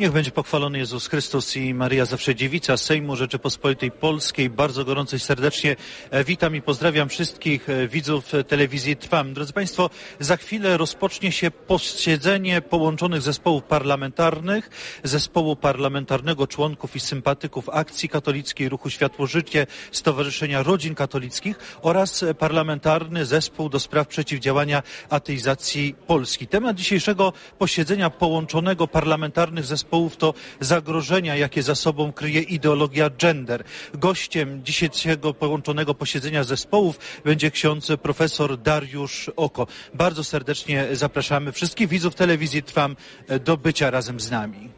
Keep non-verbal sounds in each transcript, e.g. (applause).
Niech będzie pochwalony Jezus Chrystus i Maria Zawsze Dziewica Sejmu Rzeczypospolitej Polskiej. Bardzo gorąco i serdecznie e, witam i pozdrawiam wszystkich e, widzów telewizji Trwam. Drodzy Państwo, za chwilę rozpocznie się posiedzenie połączonych zespołów parlamentarnych, zespołu parlamentarnego członków i sympatyków Akcji Katolickiej, Ruchu Światło Życie, Stowarzyszenia Rodzin Katolickich oraz parlamentarny zespół do spraw przeciwdziałania ateizacji Polski. Temat dzisiejszego posiedzenia połączonego parlamentarnych zespołów zespołów to zagrożenia, jakie za sobą kryje ideologia gender. Gościem dzisiejszego połączonego posiedzenia zespołów będzie ksiądz profesor Dariusz Oko. Bardzo serdecznie zapraszamy wszystkich widzów telewizji Trwam do bycia razem z nami.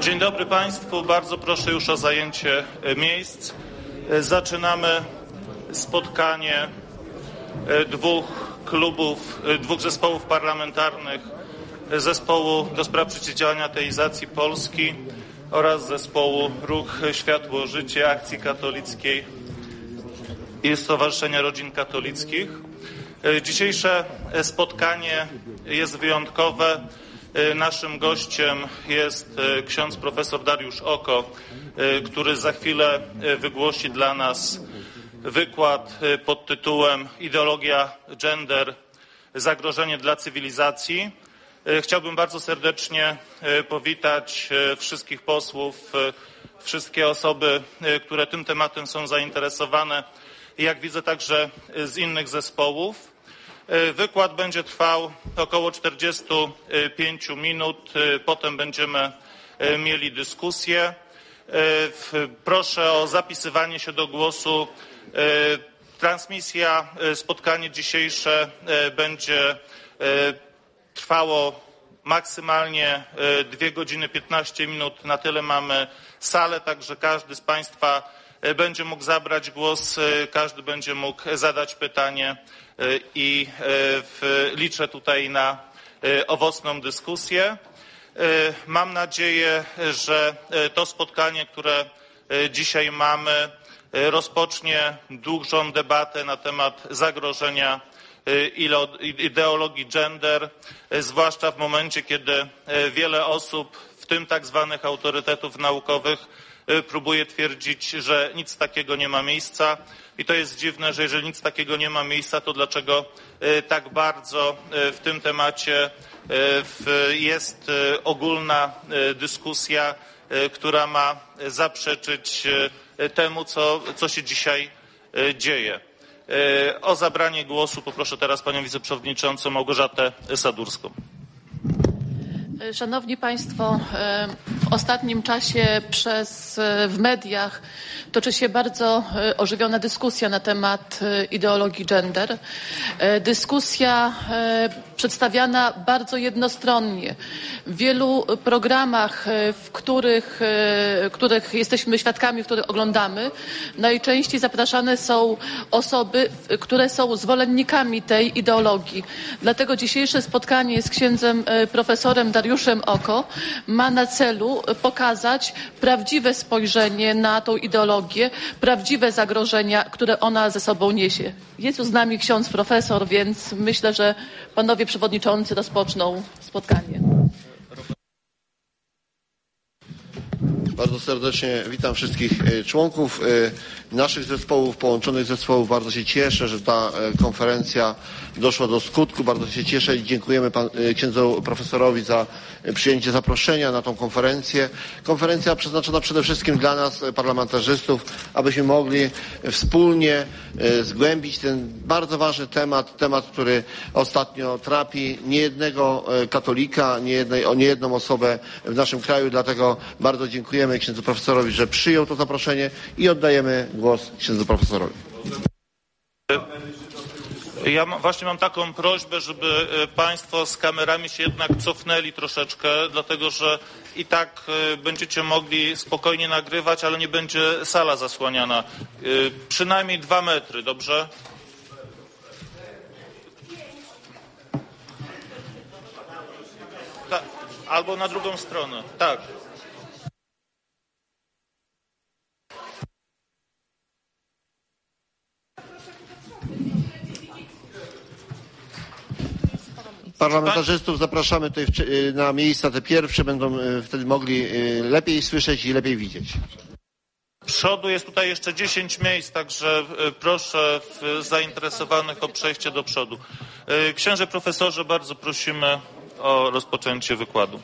Dzień dobry Państwu. Bardzo proszę już o zajęcie e, miejsc. E, zaczynamy spotkanie e, dwóch klubów, dwóch zespołów parlamentarnych. Zespołu do spraw przeciwdziałania ateizacji Polski oraz zespołu Ruch Światło Życie Akcji Katolickiej i Stowarzyszenia Rodzin Katolickich. Dzisiejsze spotkanie jest wyjątkowe naszym gościem jest e, ksiądz profesor Dariusz Oko, e, który za chwilę wygłosi dla nas wykład pod tytułem Ideologia gender zagrożenie dla cywilizacji. Chciałbym bardzo serdecznie powitać wszystkich posłów, wszystkie osoby, które tym tematem są zainteresowane, jak widzę także z innych zespołów. E, wykład będzie trwał około 45 minut. E, potem będziemy e, mieli dyskusję. Proszę o zapisywanie się do głosu. Transmisja, spotkanie dzisiejsze będzie trwało maksymalnie 2 godziny 15 minut. Na tyle mamy salę, także każdy z Państwa będzie mógł zabrać głos, każdy będzie mógł zadać pytanie i e, liczę tutaj na e, owocną dyskusję. E, mam nadzieję, że to spotkanie, które dzisiaj mamy, rozpocznie dużą debatę na temat zagrożenia ideologii gender, zwłaszcza w momencie, kiedy wiele osób, w tym tak zwanych autorytetów naukowych, próbuje twierdzić, że nic takiego nie ma miejsca. I to jest dziwne, że jeżeli nic takiego nie ma miejsca, to dlaczego e, tak bardzo e, w tym temacie e, jest ogólna dyskusja, która ma zaprzeczyć temu, co, co się dzisiaj dzieje. O zabranie głosu poproszę teraz panią wiceprzewodniczącą Małgorzatę Sadurską. Szanowni Państwo, w ostatnim czasie przez, w mediach toczy się bardzo e, ożywiona dyskusja na temat e, ideologii gender. E, dyskusja przedstawiana bardzo jednostronnie. W wielu programach, w których, których jesteśmy świadkami, których oglądamy, najczęściej zapraszane są osoby, które są zwolennikami tej ideologii. Dlatego dzisiejsze spotkanie z księdzem profesorem Dariuszem Oko ma na celu pokazać prawdziwe spojrzenie na tą ideologię, prawdziwe zagrożenia, które ona ze sobą niesie. Jest tu z nami ksiądz profesor, więc myślę, że panowie przewodniczący rozpoczną spotkanie. Bardzo serdecznie witam wszystkich e, członków e, naszych zespołów, połączonych zespołów. Bardzo się cieszę, że ta e, konferencja doszła do skutku. Bardzo się cieszę i dziękujemy pan, księdzu profesorowi za przyjęcie zaproszenia na tą konferencję. Konferencja przeznaczona przede wszystkim dla nas, parlamentarzystów, abyśmy mogli wspólnie zgłębić ten bardzo ważny temat, temat, który ostatnio trapi niejednego katolika, niejednej, niejedną osobę w naszym kraju. Dlatego bardzo dziękujemy księdzu profesorowi, że przyjął to zaproszenie i oddajemy głos księdzu profesorowi. Ja właśnie mam taką prośbę, żeby e, Państwo z kamerami się jednak cofnęli troszeczkę, dlatego że i tak e, będziecie mogli spokojnie nagrywać, ale nie będzie sala zasłaniana. E, Przynajmniej dwa metry, dobrze? Ta, albo na drugą stronę. Tak. Parlamentarzystów zapraszamy tutaj y, na miejsca te pierwsze, będą y, wtedy mogli y, lepiej słyszeć i lepiej widzieć. Przodu jest tutaj jeszcze 10 miejsc, także proszę zainteresowanych o przejście do przodu. Księże profesorze, bardzo prosimy o rozpoczęcie wykładu.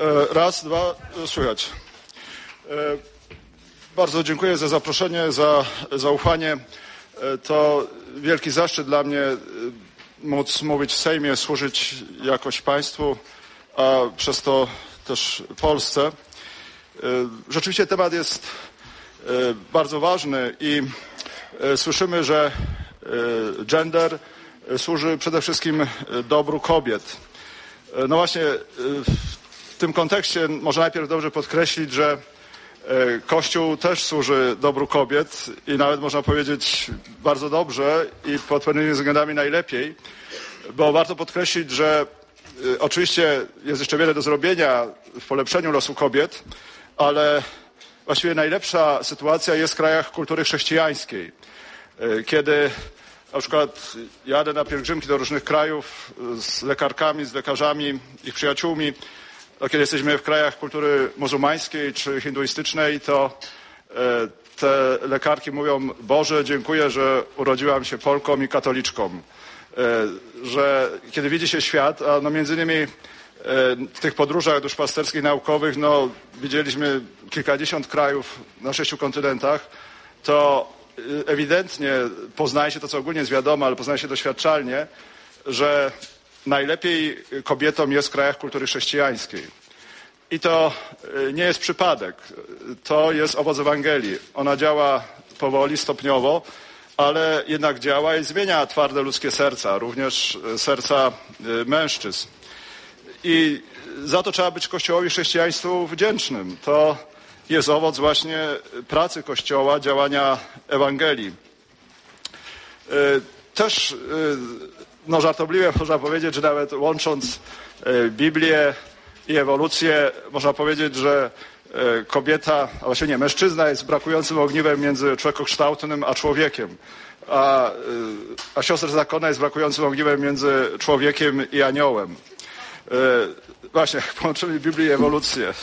E, Raz, dwa, e, słychać. E, Bardzo dziękuję za zaproszenie, za zaufanie. To wielki zaszczyt dla mnie móc mówić w Sejmie, służyć jakoś państwu, a przez to też Polsce. Rzeczywiście temat jest bardzo ważny i słyszymy, że gender służy przede wszystkim dobru kobiet. E, No właśnie e, w tym kontekście może najpierw dobrze podkreślić, że e, Kościół też służy dobru kobiet i nawet można powiedzieć bardzo dobrze i pod pewnymi względami najlepiej, bo warto podkreślić, że oczywiście jest jeszcze wiele do zrobienia w polepszeniu losu kobiet, ale właściwie najlepsza sytuacja jest w krajach kultury chrześcijańskiej, kiedy na przykład jadę na pielgrzymki do różnych krajów z lekarkami, z lekarzami, ich przyjaciółmi. To kiedy jesteśmy w krajach kultury muzułmańskiej czy hinduistycznej, to e, te lekarki mówią, Boże, dziękuję, że urodziłam się Polką i katoliczką. E, Że kiedy widzi się świat, a no między innymi e, w tych podróżach duszpasterskich, naukowych, no widzieliśmy kilkadziesiąt krajów na sześciu kontynentach, to ewidentnie poznaje się to, co ogólnie jest wiadomo, ale poznaje się doświadczalnie, że najlepiej kobietom jest w krajach kultury chrześcijańskiej. I to y, nie jest przypadek. To jest owoc Ewangelii. Ona działa powoli, stopniowo, ale jednak działa i zmienia twarde ludzkie serca, również y, serca y, mężczyzn. I za to trzeba być Kościołowi chrześcijaństwu wdzięcznym. To jest owoc właśnie pracy Kościoła, działania Ewangelii. E, Też e, no, żartobliwie (laughs) można powiedzieć, że nawet łącząc e, Biblię i ewolucję, można powiedzieć, że kobieta, a właściwie nie, mężczyzna jest brakującym ogniwem między człowiekokształtnym a człowiekiem, a, a siostra zakonna jest brakującym ogniwem między człowiekiem i aniołem. Właśnie, (laughs) połączyli Biblię i ewolucję.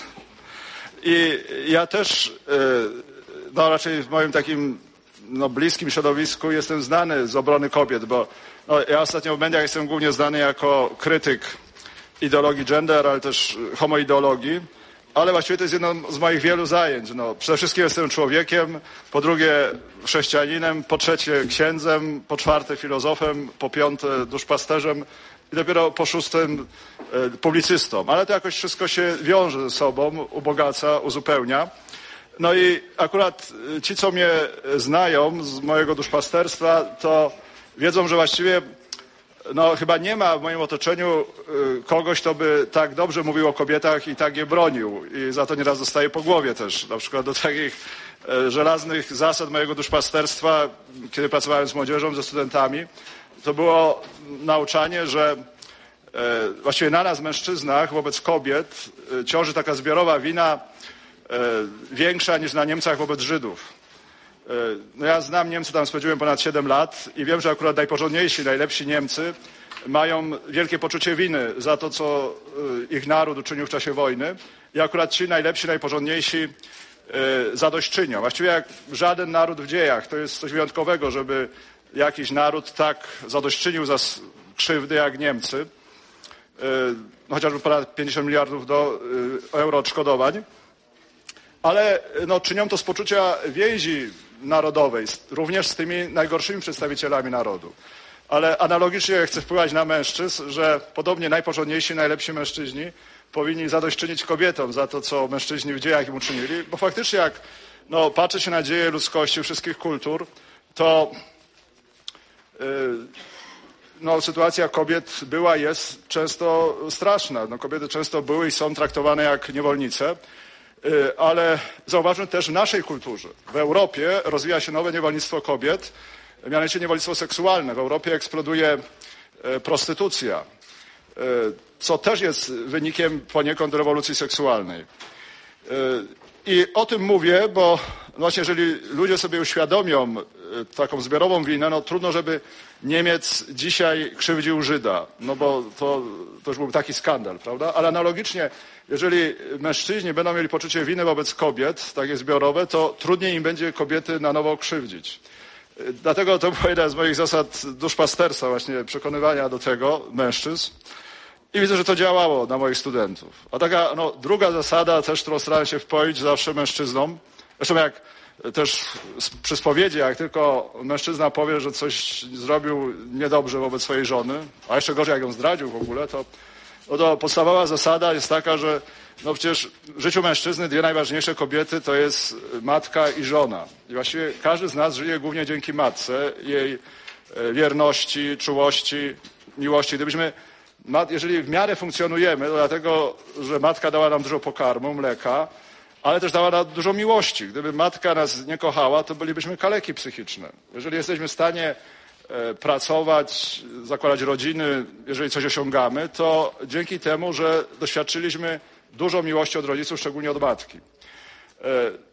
I ja też, e, no raczej w moim takim no, bliskim środowisku jestem znany z obrony kobiet, bo no, ja ostatnio w mediach jestem głównie znany jako krytyk ideologii gender, ale też homoideologii, ale właściwie to jest jedno z moich wielu zajęć. No, przede wszystkim jestem człowiekiem, po drugie chrześcijaninem, po trzecie księdzem, po czwarte filozofem, po piąte duszpasterzem i dopiero po szóstym e, publicystą. Ale to jakoś wszystko się wiąże ze sobą, ubogaca, uzupełnia. No i akurat y, ci, co mnie y, znają z mojego duszpasterstwa, to wiedzą, że właściwie no, chyba nie ma w moim otoczeniu kogoś, kto by tak dobrze mówił o kobietach i tak je bronił. I za to nieraz dostaje po głowie też. Na przykład do takich żelaznych zasad mojego duszpasterstwa, kiedy pracowałem z młodzieżą, ze studentami, to było nauczanie, że e, właściwie na nas, mężczyznach, wobec kobiet e, ciąży taka zbiorowa wina e, większa niż na Niemcach wobec Żydów. No ja znam Niemcy, tam spędziłem ponad 7 lat i wiem, że akurat najporządniejsi, najlepsi Niemcy mają wielkie poczucie winy za to, co ich naród uczynił w czasie wojny i akurat ci najlepsi, najporządniejsi zadośćczynią. Właściwie jak żaden naród w dziejach. To jest coś wyjątkowego, żeby jakiś naród tak zadośćczynił za krzywdy jak Niemcy. E, chociażby ponad 50 miliardów do, e, euro odszkodowań. ale no, czynią to z poczucia więzi narodowej, również z tymi najgorszymi przedstawicielami narodu. Ale analogicznie chcę wpływać na mężczyzn, że podobnie najporządniejsi, najlepsi mężczyźni powinni zadośćczynić kobietom za to, co mężczyźni w dziejach im uczynili, bo faktycznie jak no, patrzy się na dzieje ludzkości wszystkich kultur, to no, sytuacja kobiet była, jest często straszna. No, kobiety często były i są traktowane jak niewolnice, yy, ale zauważmy też w naszej kulturze. W Europie rozwija się nowe niewolnictwo kobiet, mianowicie niewolnictwo seksualne. W Europie eksploduje yy, prostytucja, co też jest wynikiem poniekąd rewolucji seksualnej. I o tym mówię, bo właśnie jeżeli ludzie sobie uświadomią taką zbiorową winę, no trudno, żeby Niemiec dzisiaj krzywdził Żyda, no bo to, to już byłby taki skandal, prawda? Ale analogicznie, jeżeli mężczyźni będą mieli poczucie winy wobec kobiet, takie zbiorowe, to trudniej im będzie kobiety na nowo krzywdzić. Dlatego to była jedna z moich zasad duszpasterstwa, właśnie przekonywania do tego mężczyzn. I widzę, że to działało na moich studentów. A taka no, druga zasada, też którą starałem się wpoić zawsze mężczyznom, zresztą jak też przy spowiedzi, jak tylko mężczyzna powie, że coś zrobił niedobrze wobec swojej żony, a jeszcze gorzej jak ją zdradził w ogóle, to, no to podstawowa zasada jest taka, że no przecież w życiu mężczyzny dwie najważniejsze kobiety to jest matka i żona. I właściwie każdy z nas żyje głównie dzięki matce, jej wierności, czułości, miłości. Gdybyśmy, jeżeli w miarę funkcjonujemy, to dlatego, że matka dała nam dużo pokarmu, mleka, ale też dała nam dużo miłości. Gdyby matka nas nie kochała, to bylibyśmy kaleki psychiczne. Jeżeli jesteśmy w stanie pracować, zakładać rodziny, jeżeli coś osiągamy, to dzięki temu, że doświadczyliśmy dużo miłości od rodziców, szczególnie od matki.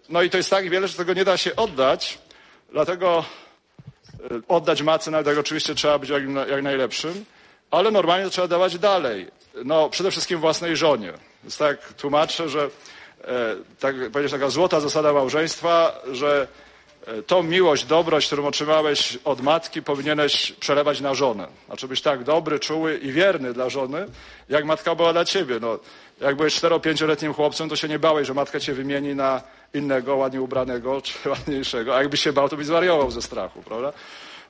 No i to jest tak wiele, że tego nie da się oddać, dlatego oddać matce, nawet jak oczywiście trzeba być jak, jak najlepszym, ale normalnie to trzeba dawać dalej. No, przede wszystkim własnej żonie. Więc tak tłumaczę, że tak powiedzieć, taka złota zasada małżeństwa, że tą miłość, dobroć, którą otrzymałeś od matki, powinieneś przelewać na żonę. Znaczy być tak dobry, czuły i wierny dla żony, jak matka była dla ciebie. No, jak byłeś cztero-pięcioletnim chłopcem, to się nie bałeś, że matka cię wymieni na innego, ładnie ubranego, czy (laughs) ładniejszego. A jakbyś się bał, to byś zwariował ze strachu, prawda?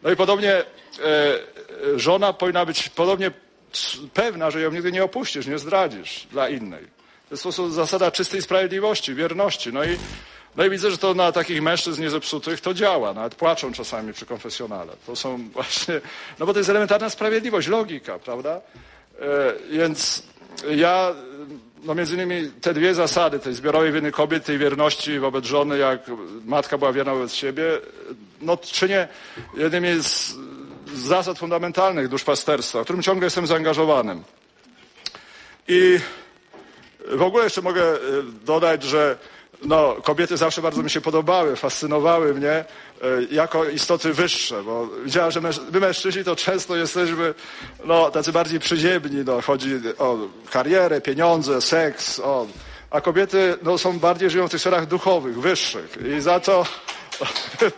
No i podobnie e, żona powinna być podobnie pewna, że ją nigdy nie opuścisz, nie zdradzisz dla innej. To jest po zasada czystej sprawiedliwości, wierności. No i, no i widzę, że to na takich mężczyzn niezepsutych to działa. Nawet płaczą czasami przy konfesjonale. To są (laughs) właśnie, no bo to jest elementarna sprawiedliwość, logika, prawda? E, więc ja, no między innymi te dwie zasady, tej zbiorowej winy kobiet, tej wierności wobec żony, jak matka była wierna wobec siebie, no czynię jednymi z zasad fundamentalnych duszpasterstwa, w którym ciągle jestem zaangażowanym. I w ogóle jeszcze mogę dodać, że no, kobiety zawsze bardzo mi się podobały, fascynowały mnie jako istoty wyższe, bo widziałem, że my mężczyźni to często jesteśmy no, tacy bardziej przyziemni, no, chodzi o karierę, pieniądze, seks, o, a kobiety no, są bardziej żyją w tych sferach duchowych, wyższych i za to (laughs)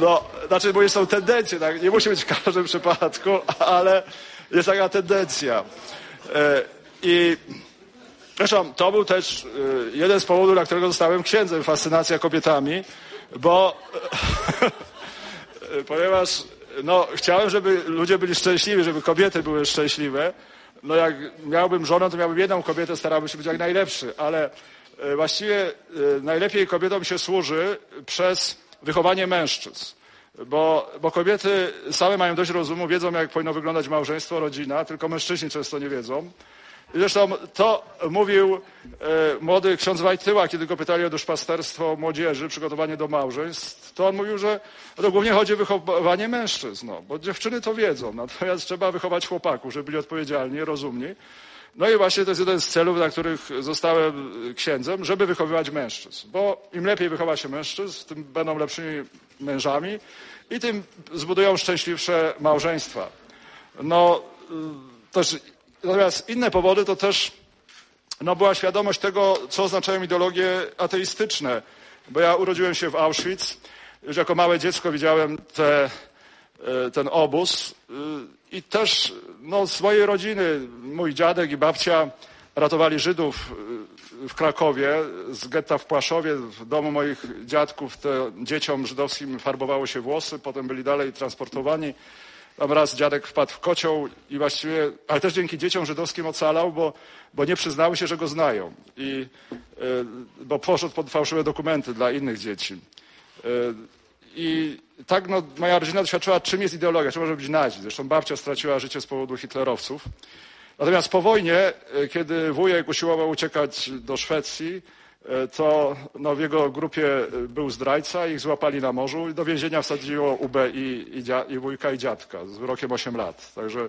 no, znaczy, bo są tendencje, tak? nie musi być w każdym przypadku, ale jest taka tendencja. I zresztą to był też jeden z powodów, dla którego zostałem księdzem, fascynacja kobietami, bo (laughs) ponieważ no, chciałem, żeby ludzie byli szczęśliwi, żeby kobiety były szczęśliwe. No jak miałbym żonę, to miałbym jedną kobietę, starałbym się być jak najlepszy, ale właściwie najlepiej kobietom się służy przez wychowanie mężczyzn. Bo, bo kobiety same mają dość rozumu, wiedzą jak powinno wyglądać małżeństwo, rodzina, tylko mężczyźni często nie wiedzą. Zresztą to mówił e, młody ksiądz Wajtyła, kiedy go pytali o duszpasterstwo młodzieży, przygotowanie do małżeństw, to on mówił, że to głównie chodzi o wychowanie mężczyzn, no, bo dziewczyny to wiedzą, natomiast trzeba wychować chłopaków, żeby byli odpowiedzialni, rozumni. No i właśnie to jest jeden z celów, dla których zostałem księdzem, żeby wychowywać mężczyzn. Bo im lepiej wychowa się mężczyzn, tym będą lepszymi mężami i tym zbudują szczęśliwsze małżeństwa. No też, natomiast inne powody to też no, była świadomość tego, co oznaczają ideologie ateistyczne. Bo ja urodziłem się w Auschwitz. Już jako małe dziecko widziałem te, ten obóz i też no, z mojej rodziny, mój dziadek i babcia ratowali Żydów y, w Krakowie z getta w Płaszowie. W domu moich dziadków te dzieciom żydowskim farbowało się włosy, potem byli dalej transportowani. Tam raz dziadek wpadł w kocioł i właściwie, ale też dzięki dzieciom żydowskim ocalał, bo, bo nie przyznały się, że go znają. I, y, bo poszedł pod fałszywe dokumenty dla innych dzieci. Y, I tak no, moja rodzina doświadczyła, czym jest ideologia, czym może być nazizm. Zresztą babcia straciła życie z powodu hitlerowców. Natomiast po wojnie, e, kiedy wujek usiłował uciekać do Szwecji, e, to no, w jego grupie e, był zdrajca, ich złapali na morzu i do więzienia wsadziło UB i, i, dzia, i wujka i dziadka z wyrokiem 8 lat. Także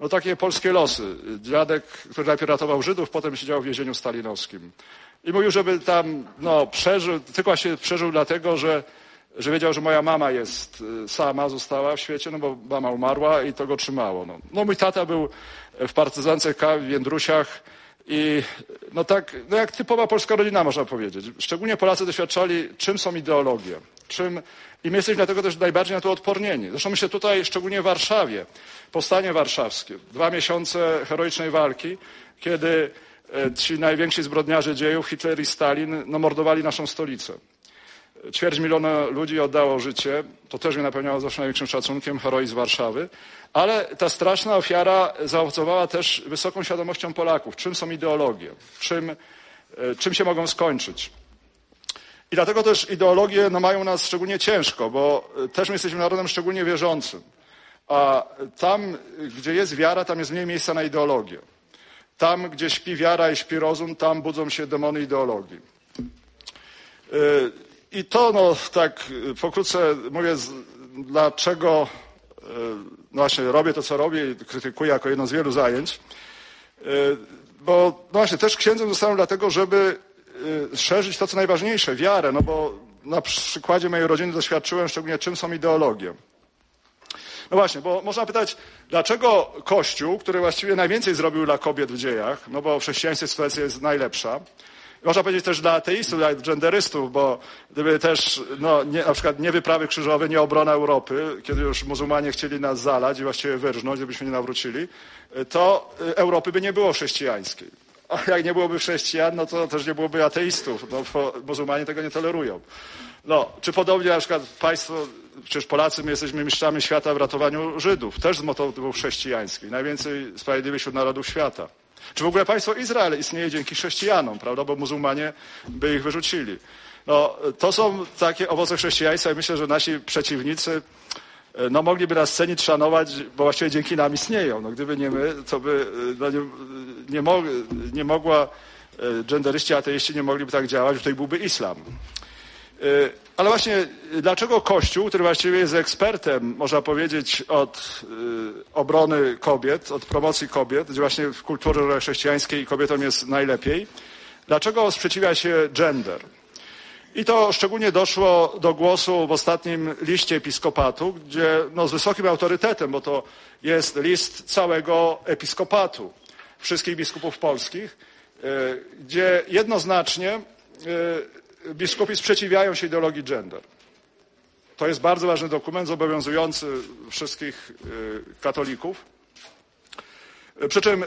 no, takie polskie losy. Dziadek, który najpierw ratował Żydów, potem siedział w więzieniu stalinowskim. I mówił, żeby tam no, przeżył, tylko się przeżył dlatego, że że wiedział, że moja mama jest sama, została w świecie, no bo mama umarła i to go trzymało. No, no mój tata był w partyzance K w Jędrusiach i no tak, no jak typowa polska rodzina można powiedzieć. Szczególnie Polacy doświadczali, czym są ideologie, czym i my jesteśmy dlatego też najbardziej na to odpornieni. Zresztą myślę tutaj, szczególnie w Warszawie, powstanie warszawskie, dwa miesiące heroicznej walki, kiedy ci najwięksi zbrodniarze dziejów, Hitler i Stalin, no, mordowali naszą stolicę. Ćwierć miliona ludzi oddało życie. To też mnie napełniało zawsze największym szacunkiem, heroizm Warszawy. Ale ta straszna ofiara zaowocowała też wysoką świadomością Polaków. Czym są ideologie? Czym, czym się mogą skończyć? I dlatego też ideologie no, mają nas szczególnie ciężko, bo też my jesteśmy narodem szczególnie wierzącym. A tam, gdzie jest wiara, tam jest mniej miejsca na ideologię. Tam, gdzie śpi wiara i śpi rozum, tam budzą się demony ideologii. I to, no tak pokrótce mówię, dlaczego no właśnie robię to, co robię i krytykuję jako jedno z wielu zajęć. Bo no właśnie też księdzem zostałem dlatego, żeby szerzyć to, co najważniejsze, wiarę, no bo na przykładzie mojej rodziny doświadczyłem szczególnie, czym są ideologie. No właśnie, bo można pytać, dlaczego Kościół, który właściwie najwięcej zrobił dla kobiet w dziejach, no bo w chrześcijaństwie sytuacja jest najlepsza, można powiedzieć też dla ateistów, dla genderystów, bo gdyby też no, nie, na przykład nie wyprawy krzyżowe, nie obrona Europy, kiedy już muzułmanie chcieli nas zalać i właściwie wyrżnąć, gdybyśmy nie nawrócili, to Europy by nie było chrześcijańskiej. A (laughs) jak nie byłoby chrześcijan, no to też nie byłoby ateistów, no bo muzułmanie tego nie tolerują. No, czy podobnie na przykład państwo, przecież Polacy, my jesteśmy mistrzami świata w ratowaniu Żydów, też z motywów chrześcijańskich. Najwięcej sprawiedliwych wśród narodów świata. Czy w ogóle państwo Izrael istnieje dzięki chrześcijanom, prawda? Bo muzułmanie by ich wyrzucili. No, to są takie owoce chrześcijaństwa i myślę, że nasi przeciwnicy no, mogliby nas cenić, szanować, bo właściwie dzięki nam istnieją. No, gdyby nie my, to by no, nie, nie, mo nie mogła, genderyści, ateiści nie mogliby tak działać, tutaj byłby islam. Ale właśnie dlaczego Kościół, który właściwie jest ekspertem, można powiedzieć, od obrony kobiet, od promocji kobiet, gdzie właśnie w kulturze chrześcijańskiej kobietom jest najlepiej, dlaczego sprzeciwia się gender? I to szczególnie doszło do głosu w ostatnim liście episkopatu, gdzie no, z wysokim autorytetem, bo to jest list całego episkopatu, wszystkich biskupów polskich, gdzie jednoznacznie biskupi sprzeciwiają się ideologii gender. To jest bardzo ważny dokument zobowiązujący wszystkich katolików. Przy czym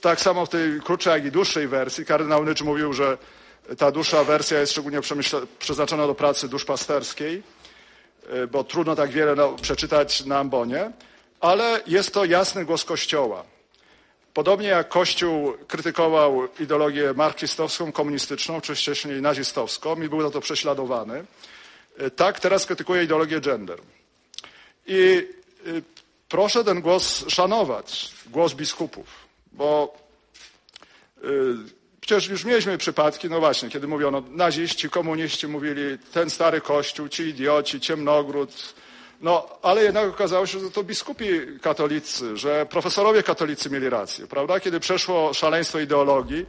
tak samo w tej krótszej, jak i dłuższej wersji kardynał Nycz mówił, że ta dłuższa wersja jest szczególnie przeznaczona do pracy duszpasterskiej, bo trudno tak wiele no, przeczytać na ambonie, ale jest to jasny głos Kościoła. Podobnie jak Kościół krytykował ideologię marksistowską, komunistyczną, czy wcześniej nazistowską i był za to prześladowany, tak teraz krytykuje ideologię gender. I proszę ten głos szanować, głos biskupów, bo przecież już mieliśmy przypadki, no właśnie, kiedy mówiono, naziści, komuniści mówili, ten stary kościół, ci idioci, ciemnogród, no, ale jednak okazało się, że to biskupi katolicy, że profesorowie katolicy mieli rację, prawda? Kiedy przeszło szaleństwo ideologii,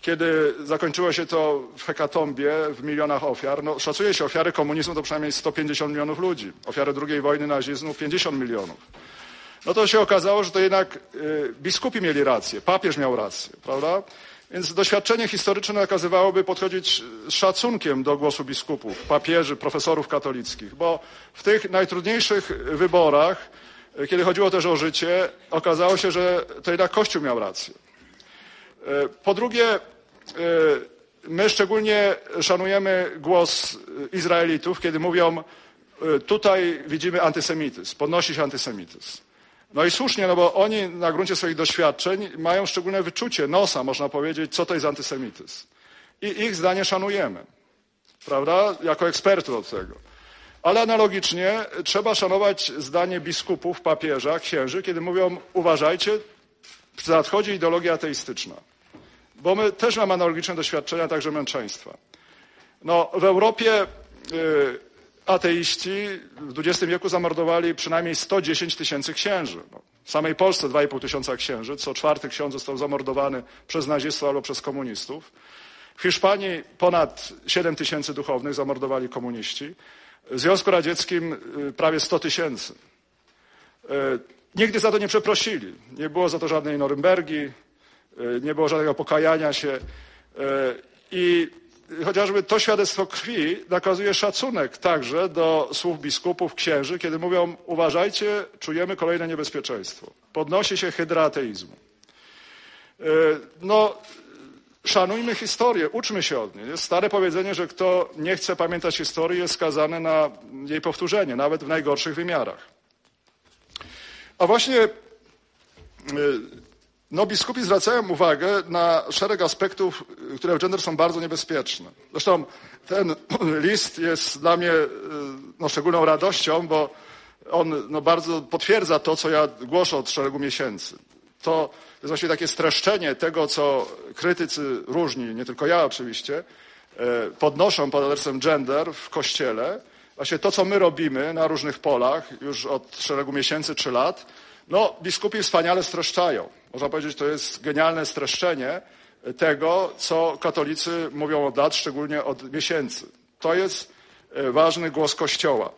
kiedy zakończyło się to w hekatombie, w milionach ofiar, no szacuje się ofiary komunizmu to przynajmniej 150 milionów ludzi, ofiary II wojny nazizmu 50 milionów. No to się okazało, że to jednak y, biskupi mieli rację, papież miał rację, prawda? Więc doświadczenie historyczne nakazywałoby podchodzić z szacunkiem do głosu biskupów, papieży, profesorów katolickich, bo w tych najtrudniejszych wyborach, kiedy chodziło też o życie, okazało się, że to jednak Kościół miał rację. E, Po drugie, e, my szczególnie szanujemy głos Izraelitów, kiedy mówią, e, tutaj widzimy antysemityzm, podnosi się antysemityzm. No i słusznie, no bo oni na gruncie swoich doświadczeń mają szczególne wyczucie nosa, można powiedzieć, co to jest antysemityzm. I ich zdanie szanujemy, prawda, jako ekspertów od tego. Ale analogicznie trzeba szanować zdanie biskupów, papieża, księży, kiedy mówią, uważajcie, nadchodzi ideologia ateistyczna. Bo my też mamy analogiczne doświadczenia, także męczeństwa. No, w Europie y, ateiści w XX wieku zamordowali przynajmniej 110 tysięcy księży. No, w samej Polsce 2,5 tysiąca księży, co czwarty ksiądz został zamordowany przez nazistów albo przez komunistów. W Hiszpanii ponad 7 tysięcy duchownych zamordowali komuniści. W Związku Radzieckim y, prawie 100 tysięcy. Y, Nigdy za to nie przeprosili. Nie było za to żadnej Norymbergi, y, nie było żadnego pokajania się. I chociażby to świadectwo krwi nakazuje szacunek także do słów biskupów, księży, kiedy mówią uważajcie, czujemy kolejne niebezpieczeństwo. Podnosi się hydra ateizmu. Y, No, szanujmy historię, uczmy się od niej. Jest stare powiedzenie, że kto nie chce pamiętać historii, jest skazany na jej powtórzenie, nawet w najgorszych wymiarach. A właśnie y, no, biskupi zwracają uwagę na szereg aspektów, y, które w gender są bardzo niebezpieczne. Zresztą ten (clears throat) list jest dla mnie y, no, szczególną radością, bo on no, bardzo potwierdza to, co ja głoszę od szeregu miesięcy. To jest właściwie takie streszczenie tego, co krytycy różni, nie tylko ja oczywiście, e, podnoszą pod adresem gender w Kościele. Właśnie to, co my robimy na różnych polach już od szeregu miesięcy czy lat, no biskupi wspaniale streszczają. Można powiedzieć, to jest genialne streszczenie tego, co katolicy mówią od lat, szczególnie od miesięcy. To jest e, ważny głos Kościoła.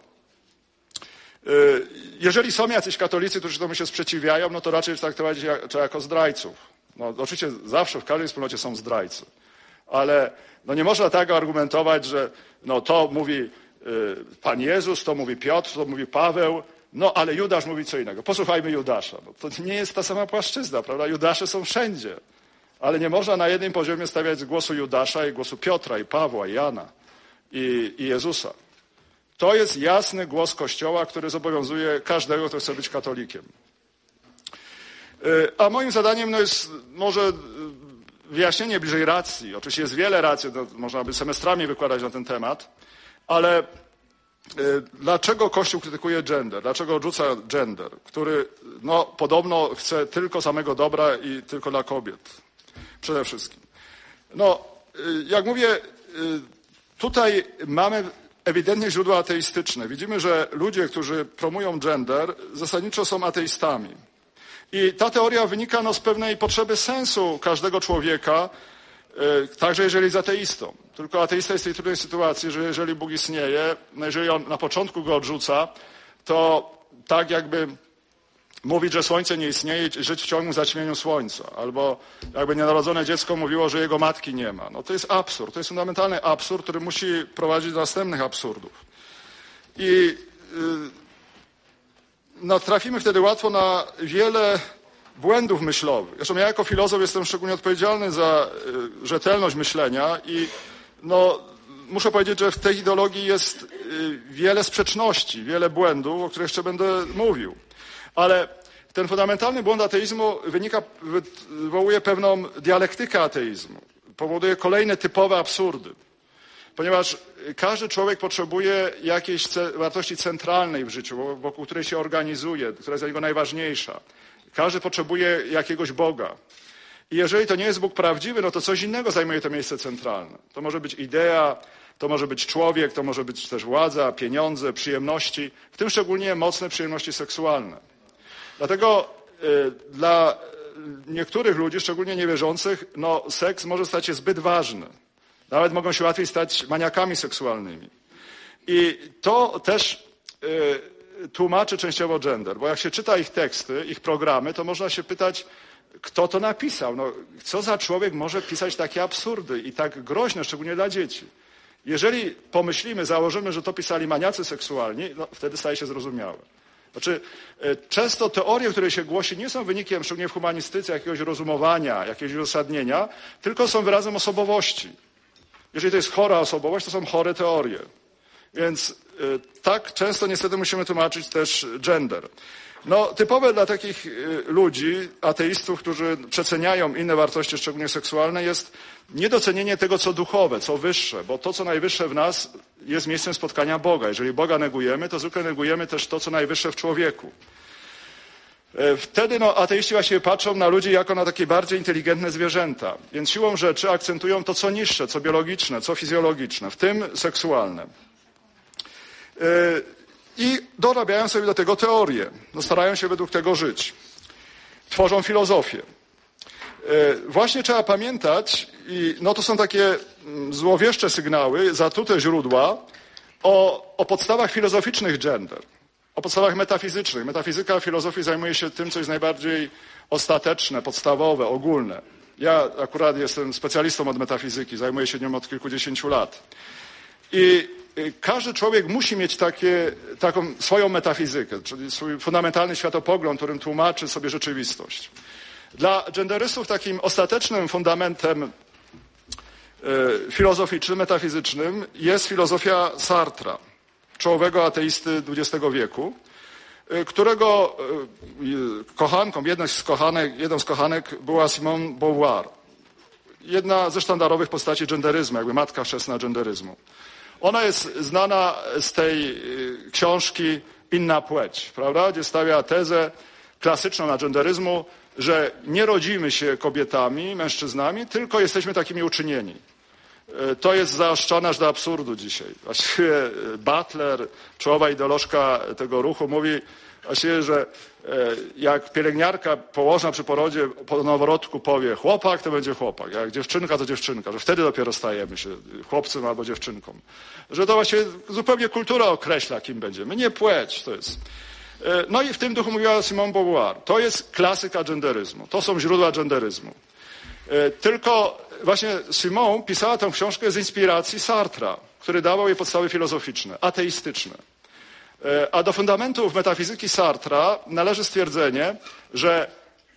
E, Jeżeli są jacyś katolicy, którzy temu się sprzeciwiają, no to raczej traktować trzeba jako zdrajców. No, oczywiście zawsze w każdej wspólnocie są zdrajcy, ale no nie można tak argumentować, że no to mówi y, Pan Jezus, to mówi Piotr, to mówi Paweł, no ale Judasz mówi co innego. Posłuchajmy Judasza. No, to nie jest ta sama płaszczyzna, prawda? Judasze są wszędzie, ale nie można na jednym poziomie stawiać głosu Judasza i głosu Piotra i Pawła i Jana i, i Jezusa. To jest jasny głos Kościoła, który zobowiązuje każdego, kto chce być katolikiem. Y, A moim zadaniem no jest może y, wyjaśnienie bliżej racji. Oczywiście jest wiele racji, no, można by semestrami wykładać na ten temat, ale dlaczego Kościół krytykuje gender? Dlaczego odrzuca gender, który no, podobno chce tylko samego dobra i tylko dla kobiet? Przede wszystkim. No, y, jak mówię, y, tutaj mamy ewidentnie źródła ateistyczne. Widzimy, że ludzie, którzy promują gender, zasadniczo są ateistami. I ta teoria wynika no, z pewnej potrzeby sensu każdego człowieka, także jeżeli jest ateistą. Tylko ateista jest w tej trudnej sytuacji, że jeżeli Bóg istnieje, no jeżeli on na początku go odrzuca, to tak jakby mówić, że słońce nie istnieje żyć w ciągłym zaćmieniu słońca. Albo jakby nienarodzone dziecko mówiło, że jego matki nie ma. No to jest absurd. To jest fundamentalny absurd, który musi prowadzić do następnych absurdów. I y, no, trafimy wtedy łatwo na wiele błędów myślowych. Zresztą ja jako filozof jestem szczególnie odpowiedzialny za y, rzetelność myślenia i no, muszę powiedzieć, że w tej ideologii jest y, wiele sprzeczności, wiele błędów, o których jeszcze będę mówił. Ale ten fundamentalny błąd ateizmu wynika, wywołuje pewną dialektykę ateizmu. Powoduje kolejne typowe absurdy. Ponieważ każdy człowiek potrzebuje jakiejś wartości centralnej w życiu, wo- wokół której się organizuje, która jest dla niego najważniejsza. Każdy potrzebuje jakiegoś Boga. I jeżeli to nie jest Bóg prawdziwy, no to coś innego zajmuje to miejsce centralne. To może być idea, to może być człowiek, to może być też władza, pieniądze, przyjemności, w tym szczególnie mocne przyjemności seksualne. Dlatego y, dla y, niektórych ludzi, szczególnie niewierzących, no, seks może stać się zbyt ważny. Nawet mogą się łatwiej stać maniakami seksualnymi. I to też y, tłumaczy częściowo gender, bo jak się czyta ich teksty, ich programy, to można się pytać, kto to napisał. No, co za człowiek może pisać takie absurdy i tak groźne, szczególnie dla dzieci. Jeżeli pomyślimy, założymy, że to pisali maniacy seksualni, no, wtedy staje się zrozumiałe. Znaczy, e, często teorie, które się głosi, nie są wynikiem, szczególnie w humanistyce, jakiegoś rozumowania, jakiegoś uzasadnienia, tylko są wyrazem osobowości. Jeżeli to jest chora osobowość, to są chore teorie. Więc y, tak często niestety musimy tłumaczyć też gender. No, typowe dla takich y, ludzi, ateistów, którzy przeceniają inne wartości, szczególnie seksualne, jest niedocenienie tego, co duchowe, co wyższe, bo to, co najwyższe w nas, jest miejscem spotkania Boga. Jeżeli Boga negujemy, to zwykle negujemy też to, co najwyższe w człowieku. E, wtedy no, ateiści właściwie patrzą na ludzi jako na takie bardziej inteligentne zwierzęta, więc siłą rzeczy akcentują to, co niższe, co biologiczne, co fizjologiczne, w tym seksualne. I dorabiają sobie do tego teorie, no, starają się według tego żyć. Tworzą filozofię. E, właśnie trzeba pamiętać, i no to są takie mm, złowieszcze sygnały, zatute źródła o, o podstawach filozoficznych gender o podstawach metafizycznych. Metafizyka filozofii zajmuje się tym, co jest najbardziej ostateczne, podstawowe, ogólne. Ja akurat jestem specjalistą od metafizyki, zajmuję się nią od kilkudziesięciu lat. I każdy człowiek musi mieć takie, taką swoją metafizykę, czyli swój fundamentalny światopogląd, którym tłumaczy sobie rzeczywistość. Dla genderystów takim ostatecznym fundamentem e, filozoficznym, metafizycznym jest filozofia Sartra czołowego ateisty XX wieku, y, którego y, kochanką, jedną z kochanek, jedną z kochanek była Simone Beauvoir. Jedna ze sztandarowych postaci genderyzmu, jakby matka chrzestna genderyzmu. Ona jest znana z tej y, książki Inna płeć, prawda? Gdzie stawia tezę klasyczną na genderyzmu, że nie rodzimy się kobietami, mężczyznami, tylko jesteśmy takimi uczynieni. E, to jest zaostrzone aż do absurdu dzisiaj. Właściwie e, Butler, czołowa ideolożka tego ruchu, mówi właściwie, że jak pielęgniarka położna przy porodzie po noworodku powie chłopak, to będzie chłopak, jak dziewczynka, to dziewczynka, że wtedy dopiero stajemy się chłopcem albo dziewczynką. Że to właściwie zupełnie kultura określa, kim będziemy, nie płeć to jest. No i w tym duchu mówiła Simone Beauvoir. To jest klasyka genderyzmu. To są źródła genderyzmu. Tylko właśnie Simon pisała tę książkę z inspiracji Sartra, który dawał jej podstawy filozoficzne, ateistyczne. E, a do fundamentów metafizyki Sartra należy stwierdzenie, że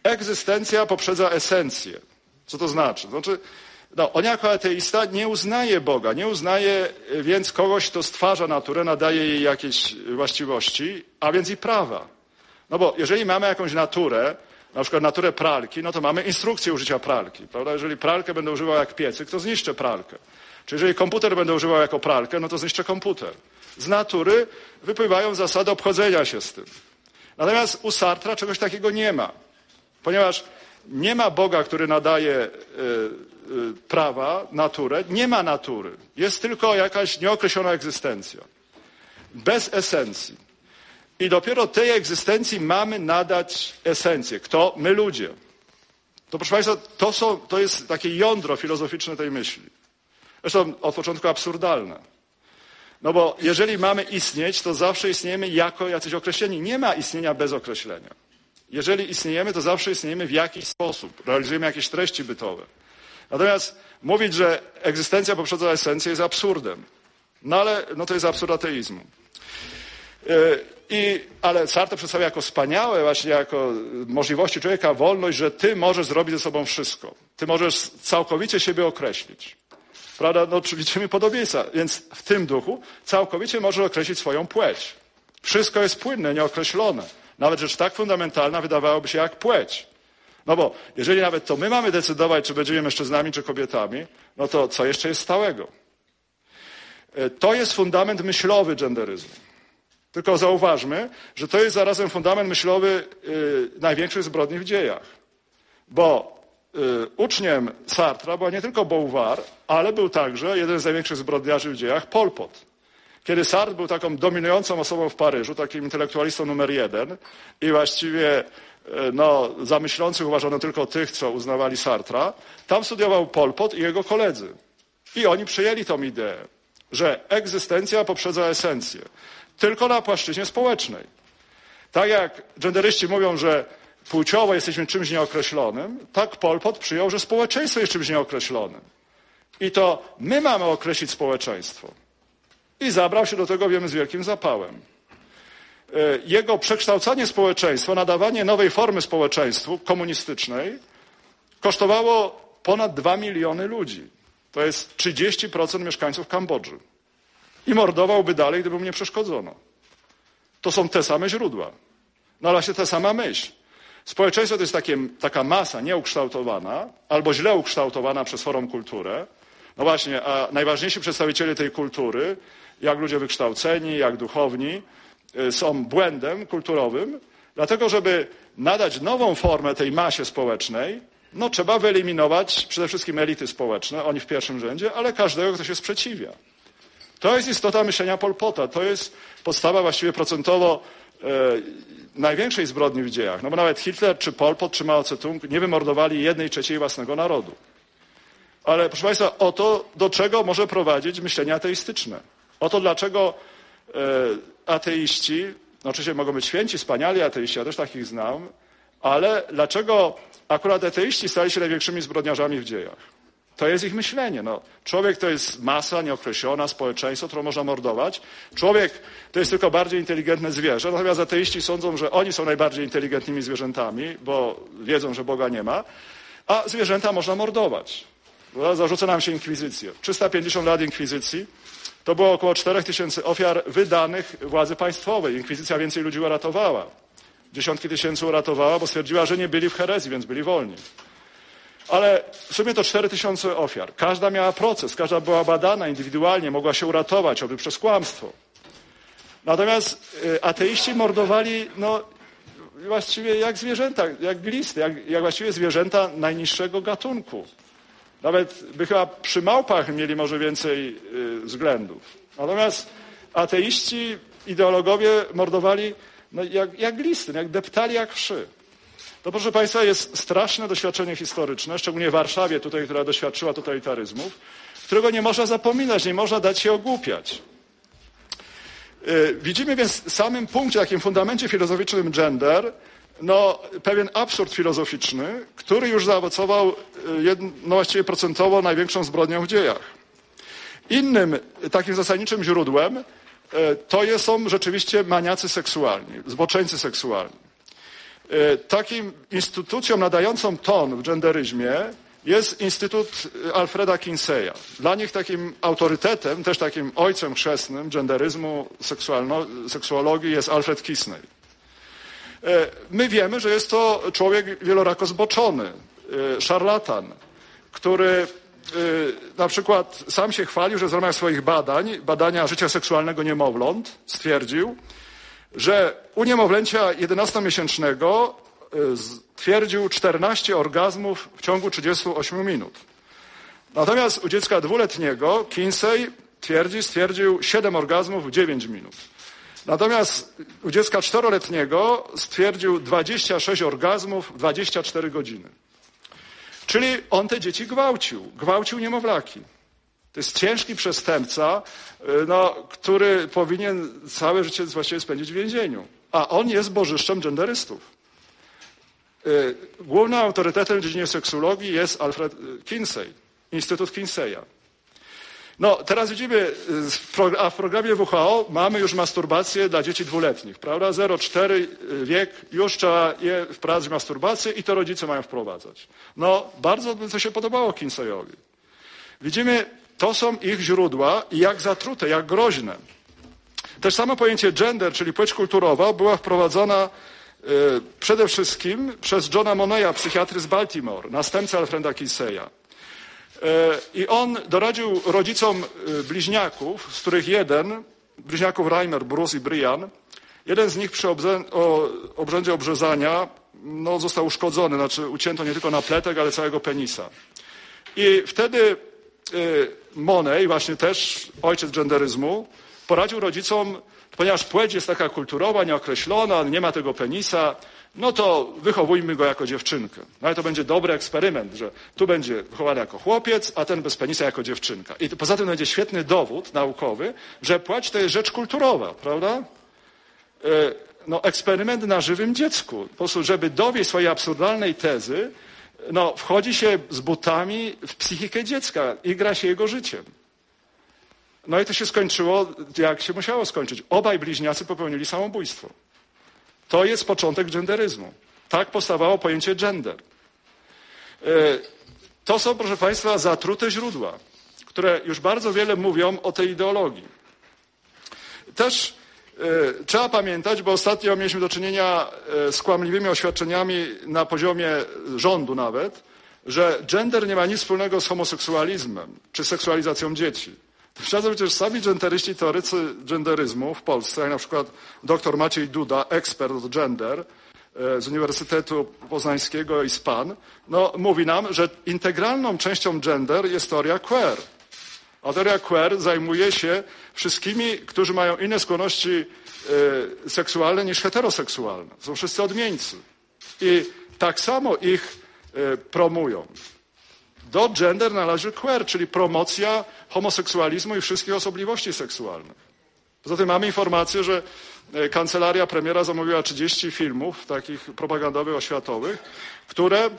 egzystencja poprzedza esencję. Co to znaczy? Znaczy, no, on jako ateista nie uznaje Boga, nie uznaje e, więc kogoś, kto stwarza naturę, nadaje jej jakieś właściwości, a więc i prawa. No bo jeżeli mamy jakąś naturę, na przykład naturę pralki, no to mamy instrukcję użycia pralki, prawda? Jeżeli pralkę będę używał jak piecyk, to zniszczę pralkę. Czy jeżeli komputer będę używał jako pralkę, no to zniszczę komputer. Z natury wypływają zasady obchodzenia się z tym. Natomiast u Sartra czegoś takiego nie ma. Ponieważ nie ma Boga, który nadaje y, y, prawa, naturę, nie ma natury. Jest tylko jakaś nieokreślona egzystencja. Bez esencji. I dopiero tej egzystencji mamy nadać esencję. Kto? My ludzie. To proszę Państwa, to, są, to jest takie jądro filozoficzne tej myśli. Zresztą od początku absurdalne. No bo jeżeli mamy istnieć, to zawsze istniejemy jako jacyś określeni. Nie ma istnienia bez określenia. Jeżeli istniejemy, to zawsze istniejemy w jakiś sposób. Realizujemy jakieś treści bytowe. Natomiast mówić, że egzystencja poprzedza esencję jest absurdem. No ale no to jest absurd ateizmu. E, I, ale Sartre przedstawia jako wspaniałe, właśnie jako możliwości człowieka wolność, że ty możesz zrobić ze sobą wszystko. Ty możesz całkowicie siebie określić. Prawda? No, czy widzimy podobieństwa. Więc w tym duchu całkowicie możesz określić swoją płeć. Wszystko jest płynne, nieokreślone. Nawet rzecz tak fundamentalna wydawałoby się jak płeć. No bo jeżeli nawet to my mamy decydować, czy będziemy mężczyznami, czy kobietami, no to co jeszcze jest stałego? E, to jest fundament myślowy genderyzmu. Tylko zauważmy, że to jest zarazem fundament myślowy yy, największych zbrodni w dziejach. Bo uczniem Sartra była nie tylko Beauvoir, ale był także jeden z największych zbrodniarzy w dziejach, Pol Pot. Kiedy Sartre był taką dominującą osobą w Paryżu, takim intelektualistą numer jeden i właściwie no, za myślących uważano tylko tych, co uznawali Sartra, tam studiował Pol Pot i jego koledzy. I oni przyjęli tą ideę, że egzystencja poprzedza esencję tylko na płaszczyźnie społecznej. Tak jak genderyści mówią, że płciowo jesteśmy czymś nieokreślonym, tak Pol Pot przyjął, że społeczeństwo jest czymś nieokreślonym. I to my mamy określić społeczeństwo. I zabrał się do tego, wiemy, z wielkim zapałem. jego przekształcanie społeczeństwa, nadawanie nowej formy społeczeństwu komunistycznej kosztowało ponad 2 miliony ludzi. To jest 30% mieszkańców Kambodży. I mordowałby dalej, gdyby mu nie przeszkodzono. To są te same źródła. No ale właśnie ta sama myśl. Społeczeństwo to jest takie, taka masa nieukształtowana albo źle ukształtowana przez chorą kulturę. No właśnie, a najważniejsi przedstawiciele tej kultury, jak ludzie wykształceni, jak duchowni, są błędem kulturowym, dlatego żeby nadać nową formę tej masie społecznej, no trzeba wyeliminować przede wszystkim elity społeczne, oni w pierwszym rzędzie, ale każdego, kto się sprzeciwia. To jest istota myślenia Polpota, to jest podstawa właściwie procentowo największej zbrodni w dziejach. No bo nawet Hitler, czy Polpot, czy Mao Tse-tung nie wymordowali jednej trzeciej własnego narodu. Ale proszę Państwa, o to, do czego może prowadzić myślenie ateistyczne. O to, dlaczego e, ateiści, no oczywiście mogą być święci, wspaniali ateiści, ja też takich znam, ale dlaczego akurat ateiści stali się największymi zbrodniarzami w dziejach? To jest ich myślenie. No, człowiek to jest masa nieokreślona, społeczeństwo, które można mordować. Człowiek to jest tylko bardziej inteligentne zwierzę, natomiast ateiści sądzą, że oni są najbardziej inteligentnymi zwierzętami, bo wiedzą, że Boga nie ma, a zwierzęta można mordować. Zarzuca nam się inkwizycję. 350 lat inkwizycji to było około 4 tysięcy ofiar wydanych władzy państwowej. Inkwizycja więcej ludzi uratowała. Dziesiątki tysięcy uratowała, bo stwierdziła, że nie byli w herezji, więc byli wolni. Ale w sumie to 4 tysiące ofiar. Każda miała proces, każda była badana indywidualnie, mogła się uratować, oby przez kłamstwo. Natomiast y, ateiści mordowali, no, właściwie jak zwierzęta, jak glisty, jak, jak właściwie zwierzęta najniższego gatunku. Nawet by chyba przy małpach mieli może więcej y, względów. Natomiast ateiści, ideologowie mordowali no, jak, jak glisty, jak deptali jak wszy. To proszę Państwa jest straszne doświadczenie historyczne, szczególnie w Warszawie, tutaj, która doświadczyła totalitaryzmów, którego nie można zapominać, nie można dać się ogłupiać. Y, widzimy więc w samym punkcie, takim fundamencie filozoficznym gender, no, pewien absurd filozoficzny, który już zaowocował y, no, właściwie procentowo największą zbrodnią w dziejach. Innym takim zasadniczym źródłem y, to są rzeczywiście maniacy seksualni, zboczeńcy seksualni. Y, takim instytucją nadającą ton w genderyzmie jest Instytut Alfreda Kinseya. Dla nich takim autorytetem, też takim ojcem chrzestnym genderyzmu, seksuologii jest Alfred Kisney. E, my wiemy, że jest to człowiek wielorako zboczony, e, szarlatan, który e, na przykład sam się chwalił, że w ramach swoich badań, badania życia seksualnego niemowląt, stwierdził, że u niemowlęcia 11-miesięcznego stwierdził 14 orgazmów w ciągu 38 minut. Natomiast u dziecka dwuletniego Kinsey twierdzi, stwierdził 7 orgazmów w 9 minut. Natomiast u dziecka czteroletniego stwierdził 26 orgazmów w 24 godziny. Czyli on te dzieci gwałcił, gwałcił niemowlaki. To jest ciężki przestępca, y, no, który powinien całe życie właściwie spędzić w więzieniu. A on jest bożyszczem genderystów. Y, głównym autorytetem w dziedzinie seksuologii jest Alfred y, Kinsey, Instytut Kinseya. No, teraz widzimy, a w programie WHO mamy już masturbację dla dzieci dwuletnich, prawda? 0,4 wiek, już trzeba je wprowadzać masturbację i to rodzice mają wprowadzać. No, bardzo by to się podobało Kinseyowi. Widzimy, to są ich źródła i jak zatrute, jak groźne. Też samo pojęcie gender, czyli płeć kulturowa, była wprowadzona y, przede wszystkim przez Johna Moneya, psychiatry z Baltimore, następcę Alfreda Kinseya. E, I on doradził rodzicom e, bliźniaków, z których jeden, bliźniaków Reimer, Bruce i Brian, jeden z nich przy obrzędzie obrzezania no, został uszkodzony, znaczy ucięto nie tylko na pletek, ale całego penisa. I wtedy Monet, właśnie też ojciec genderyzmu, poradził rodzicom, ponieważ płeć jest taka kulturowa, nieokreślona, nie ma tego penisa, no to wychowujmy go jako dziewczynkę. No ale to będzie dobry eksperyment, że tu będzie wychowany jako chłopiec, a ten bez penisa jako dziewczynka. I poza tym będzie świetny dowód naukowy, że płeć to jest rzecz kulturowa, prawda? E, no, eksperyment na żywym dziecku. Po prostu, żeby dowieść swojej absurdalnej tezy, no, wchodzi się z butami w psychikę dziecka i gra się jego życiem. No i to się skończyło, jak się musiało skończyć. Obaj bliźniacy popełnili samobójstwo. To jest początek genderyzmu. Tak powstawało pojęcie gender. E, to są, proszę Państwa, zatrute źródła, które już bardzo wiele mówią o tej ideologii. Też trzeba pamiętać, bo ostatnio mieliśmy do czynienia e, z kłamliwymi oświadczeniami na poziomie rządu nawet, że gender nie ma nic wspólnego z homoseksualizmem czy seksualizacją dzieci. Tymczasem przecież sami genderyści, teoretycy genderyzmu w Polsce, jak na przykład dr Maciej Duda, ekspert od gender e, z Uniwersytetu Poznańskiego i z PAN, no, mówi nam, że integralną częścią gender jest teoria queer. A teoria queer zajmuje się wszystkimi, którzy mają inne skłonności e, seksualne niż heteroseksualne. Są wszyscy odmieńcy. I tak samo ich e, promują. Do gender należy queer, czyli promocja homoseksualizmu i wszystkich osobliwości seksualnych. Poza tym mamy informację, że e, kancelaria premiera zamówiła 30 filmów takich propagandowych, oświatowych, które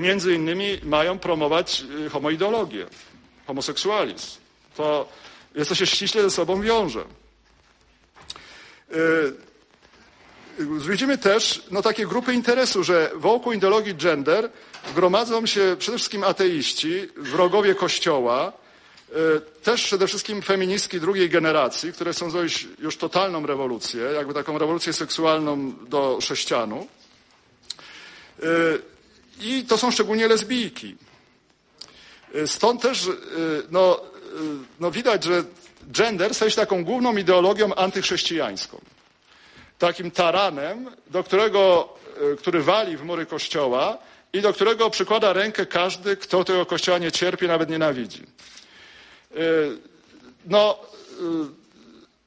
między innymi mają promować homoideologię, homoseksualizm. To jest to się ściśle ze sobą wiąże. E, widzimy też no, takie grupy interesu, że wokół ideologii gender gromadzą się przede wszystkim ateiści, wrogowie Kościoła, e, też przede wszystkim feministki drugiej generacji, które chcą zrobić już totalną rewolucję, jakby taką rewolucję seksualną do sześcianu. E, I to są szczególnie lesbijki. Stąd też no, no widać, że gender staje się taką główną ideologią antychrześcijańską. Takim taranem, do którego, który wali w mury kościoła i do którego przykłada rękę każdy, kto tego kościoła nie cierpi, nawet nienawidzi. No,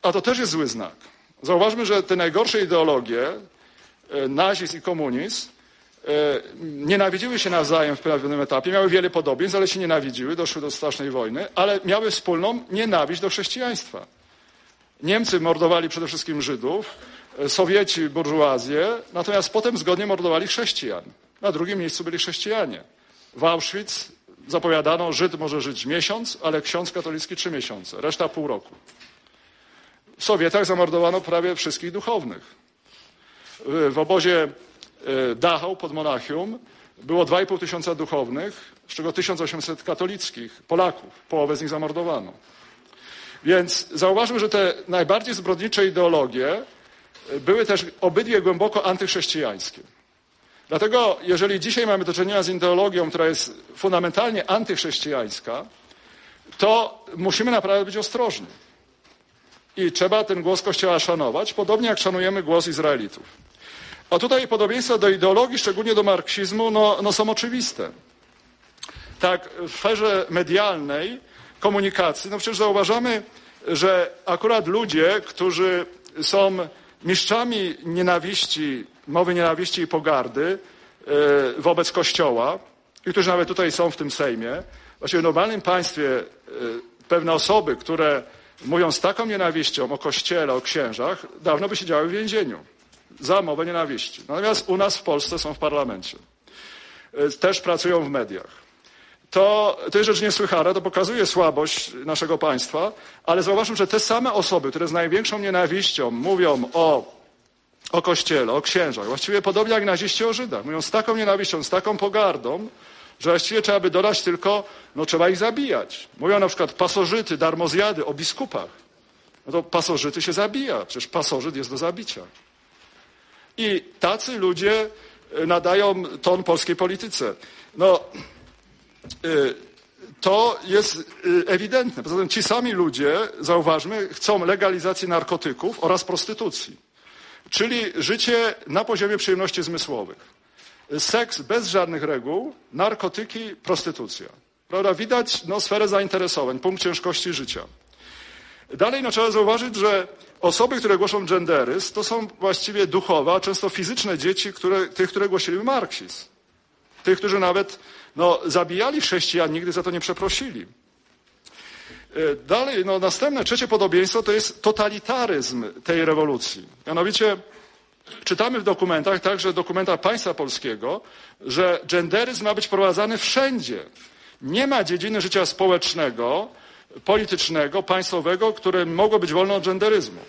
a to też jest zły znak. Zauważmy, że te najgorsze ideologie, nazizm i komunizm, nienawidziły się nawzajem w pewnym etapie, miały wiele podobieństw, ale się nienawidziły, doszły do strasznej wojny, ale miały wspólną nienawiść do chrześcijaństwa. Niemcy mordowali przede wszystkim Żydów, Sowieci burżuazję, natomiast potem zgodnie mordowali chrześcijan. Na drugim miejscu byli chrześcijanie. W Auschwitz zapowiadano, Żyd może żyć miesiąc, ale ksiądz katolicki trzy miesiące, reszta pół roku. W Sowietach zamordowano prawie wszystkich duchownych. W obozie e, Dachau pod Monachium było 2,5 tysiąca duchownych, z czego 1800 katolickich, Polaków. Połowę z nich zamordowano. Więc zauważmy, że te najbardziej zbrodnicze ideologie e, były też obydwie głęboko antychrześcijańskie. Dlatego, jeżeli dzisiaj mamy do czynienia z ideologią, która jest fundamentalnie antychrześcijańska, to musimy naprawdę być ostrożni. I trzeba ten głos Kościoła szanować, podobnie jak szanujemy głos Izraelitów. A tutaj podobieństwa do ideologii, szczególnie do marksizmu, no, no są oczywiste. Tak, w sferze medialnej, komunikacji, no przecież zauważamy, że akurat ludzie, którzy są mistrzami nienawiści mowy nienawiści i pogardy e, wobec Kościoła i którzy nawet tutaj są w tym Sejmie. Właściwie w normalnym państwie e, pewne osoby, które mówią z taką nienawiścią o Kościele, o księżach, dawno by siedziały w więzieniu za mowę nienawiści. Natomiast u nas w Polsce są w parlamencie. E, też pracują w mediach. To, to jest rzecz niesłychana, to pokazuje słabość naszego państwa, ale zauważmy, że te same osoby, które z największą nienawiścią mówią o o Kościele, o księżach. Właściwie podobnie jak naziści o Żydach. Mówią z taką nienawiścią, z taką pogardą, że właściwie trzeba by dodać tylko, no trzeba ich zabijać. Mówią na przykład pasożyty, darmozjady o biskupach. No to pasożyty się zabija, przecież pasożyt jest do zabicia. I tacy ludzie e, nadają ton polskiej polityce. No, e, to jest e, ewidentne. Poza tym ci sami ludzie, zauważmy, chcą legalizacji narkotyków oraz prostytucji. Czyli życie na poziomie przyjemności zmysłowych. Seks bez żadnych reguł, narkotyki, prostytucja. Prawda? Widać no, sferę zainteresowań, punkt ciężkości życia. Dalej no, trzeba zauważyć, że osoby, które głoszą genderyzm, to są właściwie duchowe, a często fizyczne dzieci które, tych, które głosili marksizm. Tych, którzy nawet no, zabijali chrześcijan, nigdy za to nie przeprosili. E, dalej, no, następne, trzecie podobieństwo to jest totalitaryzm tej rewolucji. Mianowicie czytamy w dokumentach, także dokumentach państwa polskiego, że genderyzm ma być wprowadzany wszędzie. Nie ma dziedziny życia społecznego, politycznego, państwowego, które mogło być wolne od genderyzmu.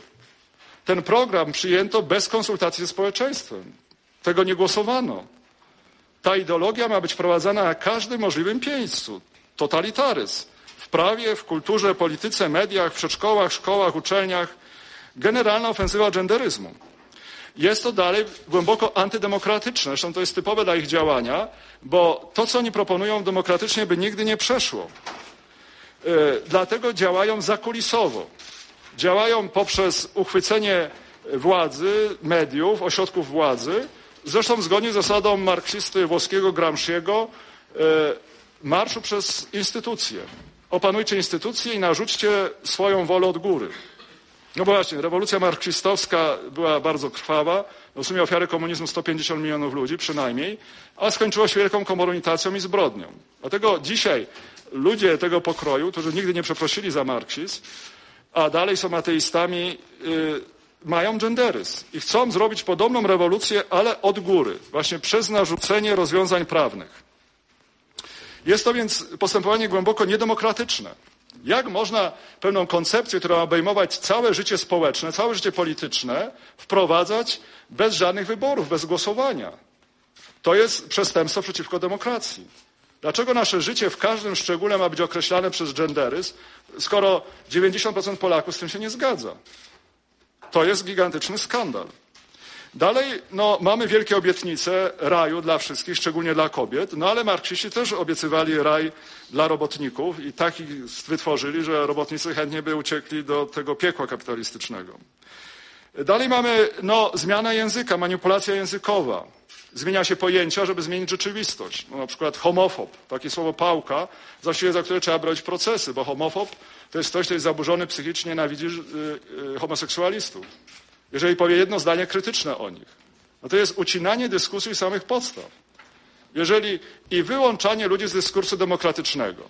Ten program przyjęto bez konsultacji ze społeczeństwem. Tego nie głosowano. Ta ideologia ma być wprowadzana na każdym możliwym miejscu. Totalitaryzm. W prawie, w kulturze, polityce, mediach, przedszkołach, szkołach, uczelniach. Generalna ofensywa genderyzmu. Jest to dalej głęboko antydemokratyczne. Zresztą to jest typowe dla ich działania, bo to, co oni proponują demokratycznie, by nigdy nie przeszło. Yy, dlatego działają zakulisowo. Działają poprzez uchwycenie władzy, mediów, ośrodków władzy, zresztą zgodnie z zasadą marksisty włoskiego Gramsciego, yy, marszu przez instytucje. Opanujcie instytucje i narzućcie swoją wolę od góry. No bo właśnie, rewolucja marksistowska była bardzo krwawa. No w sumie ofiary komunizmu 150 milionów ludzi przynajmniej, a skończyło się wielką komunitacją i zbrodnią. Dlatego dzisiaj ludzie tego pokroju, którzy nigdy nie przeprosili za marksizm, a dalej są ateistami, yy, mają genderyzm i chcą zrobić podobną rewolucję, ale od góry, właśnie przez narzucenie rozwiązań prawnych. Jest to więc postępowanie głęboko niedemokratyczne. Jak można pewną koncepcję, która ma obejmować całe życie społeczne, całe życie polityczne, wprowadzać bez żadnych wyborów, bez głosowania? To jest przestępstwo przeciwko demokracji. Dlaczego nasze życie w każdym szczególe ma być określane przez genderyzm, skoro 90% Polaków z tym się nie zgadza? To jest gigantyczny skandal. Dalej no, mamy wielkie obietnice raju dla wszystkich, szczególnie dla kobiet, no ale marksiści też obiecywali raj dla robotników i tak ich wytworzyli, że robotnicy chętnie by uciekli do tego piekła kapitalistycznego. Dalej mamy no, zmiana języka, manipulacja językowa. Zmienia się pojęcia, żeby zmienić rzeczywistość. No, na przykład homofob, takie słowo pałka, właściwie za które trzeba brać procesy, bo homofob to jest ktoś, kto jest zaburzony psychicznie, nienawidzi yy, yy, homoseksualistów jeżeli powie jedno zdanie krytyczne o nich. No to jest ucinanie dyskusji samych podstaw. Jeżeli i wyłączanie ludzi z dyskursu demokratycznego.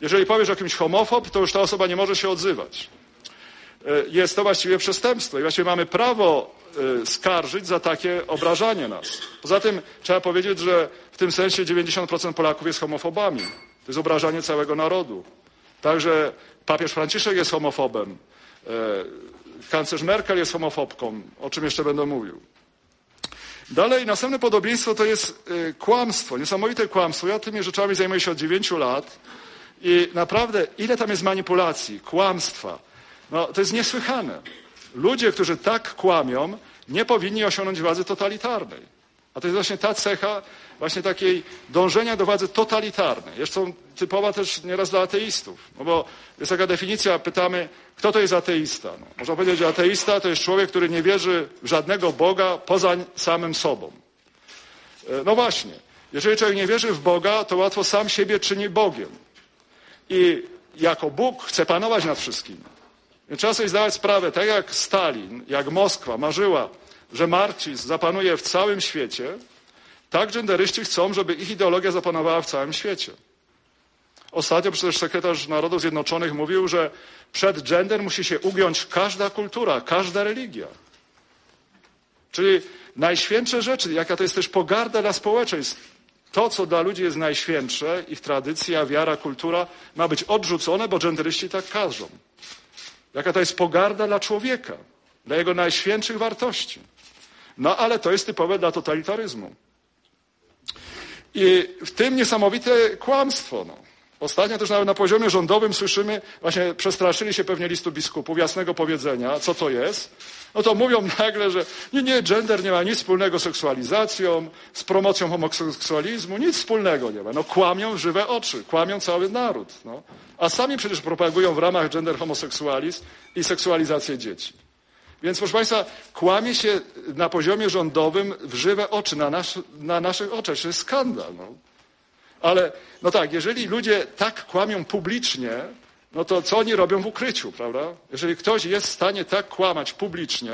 Jeżeli powiesz o kimś homofob, to już ta osoba nie może się odzywać. E, jest to właściwie przestępstwo i właściwie mamy prawo skarżyć za takie obrażanie nas. Poza tym trzeba powiedzieć, że w tym sensie 90% Polaków jest homofobami. To jest obrażanie całego narodu. Także papież Franciszek jest homofobem. E, kanclerz Merkel jest homofobką, o czym jeszcze będę mówił. Dalej, następne podobieństwo to jest y, kłamstwo, niesamowite kłamstwo. Ja tymi rzeczami zajmuję się od dziewięciu lat i naprawdę, ile tam jest manipulacji, kłamstwa. No, to jest niesłychane. Ludzie, którzy tak kłamią, nie powinni osiągnąć władzy totalitarnej. A to jest właśnie ta cecha właśnie takiej dążenia do władzy totalitarnej. Zresztą typowa też nieraz dla ateistów. No bo jest taka definicja, pytamy, kto to jest ateista? No, można powiedzieć, że ateista to jest człowiek, który nie wierzy w żadnego Boga poza samym sobą. E, no właśnie, jeżeli człowiek nie wierzy w Boga, to łatwo sam siebie czyni Bogiem. I jako Bóg chce panować nad wszystkim. Trzeba sobie zdawać sprawę, tak jak Stalin, jak Moskwa marzyła, że marksizm zapanuje w całym świecie, tak genderyści chcą, żeby ich ideologia zapanowała w całym świecie. Ostatnio przecież sekretarz Narodów Zjednoczonych mówił, że przed gender musi się ugiąć każda kultura, każda religia. Czyli najświętsze rzeczy, jaka to jest też pogarda dla społeczeństw. To, co dla ludzi jest najświętsze, ich tradycja, wiara, kultura, ma być odrzucone, bo genderyści tak każą. Jaka to jest pogarda dla człowieka, dla jego najświętszych wartości. No ale to jest typowe dla totalitaryzmu. I w tym niesamowite kłamstwo. No. Ostatnio też nawet na poziomie rządowym słyszymy, właśnie przestraszyli się pewnie listu biskupów, jasnego powiedzenia, co to jest. No to mówią nagle, że nie, nie, gender nie ma nic wspólnego z seksualizacją, z promocją homoseksualizmu, nic wspólnego nie ma. No kłamią w żywe oczy, kłamią cały naród. No. A sami przecież propagują w ramach gender homoseksualizm i seksualizację dzieci. Więc proszę Państwa, kłamie się na poziomie rządowym w żywe oczy, na, nas, na naszych oczach. To jest skandal. No. Ale no tak, jeżeli ludzie tak kłamią publicznie, no to co oni robią w ukryciu, prawda? Jeżeli ktoś jest w stanie tak kłamać publicznie,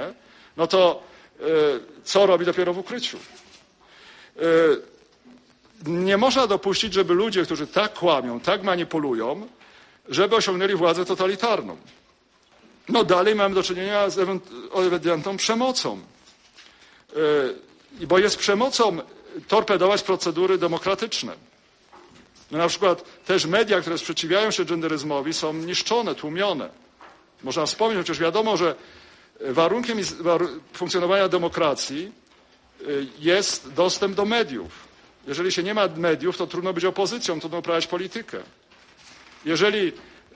no to yy, co robi dopiero w ukryciu? Yy, nie można dopuścić, żeby ludzie, którzy tak kłamią, tak manipulują, żeby osiągnęli władzę totalitarną. No dalej mamy do czynienia z ewidentną przemocą. Yy, bo jest przemocą torpedować procedury demokratyczne. No na przykład też media, które sprzeciwiają się genderyzmowi są niszczone, tłumione. Można wspomnieć, chociaż wiadomo, że warunkiem funkcjonowania demokracji y, jest dostęp do mediów. Jeżeli się nie ma mediów, to trudno być opozycją, trudno uprawiać politykę. Jeżeli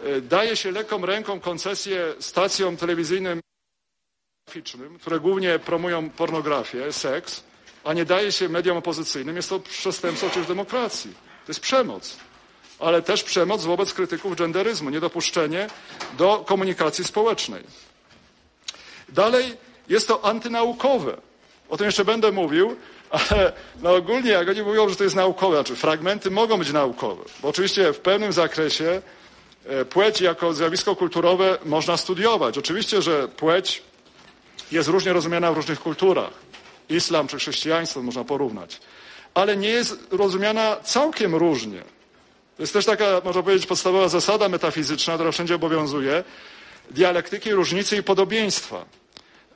y, daje się lekką ręką koncesję stacjom telewizyjnym, które głównie promują pornografię, seks, a nie daje się mediom opozycyjnym, jest to przestępstwo przeciw demokracji. To jest przemoc. Ale też przemoc wobec krytyków genderyzmu, niedopuszczenie do komunikacji społecznej. Dalej jest to antynaukowe. O tym jeszcze będę mówił, (laughs) ale no ogólnie jak oni mówią, że to jest naukowe, znaczy fragmenty mogą być naukowe, bo oczywiście w pewnym zakresie e, płeć jako zjawisko kulturowe można studiować. Oczywiście, że płeć jest różnie rozumiana w różnych kulturach. Islam czy chrześcijaństwo można porównać. Ale nie jest rozumiana całkiem różnie. To jest też taka, można powiedzieć, podstawowa zasada metafizyczna, która wszędzie obowiązuje, dialektyki różnicy i podobieństwa.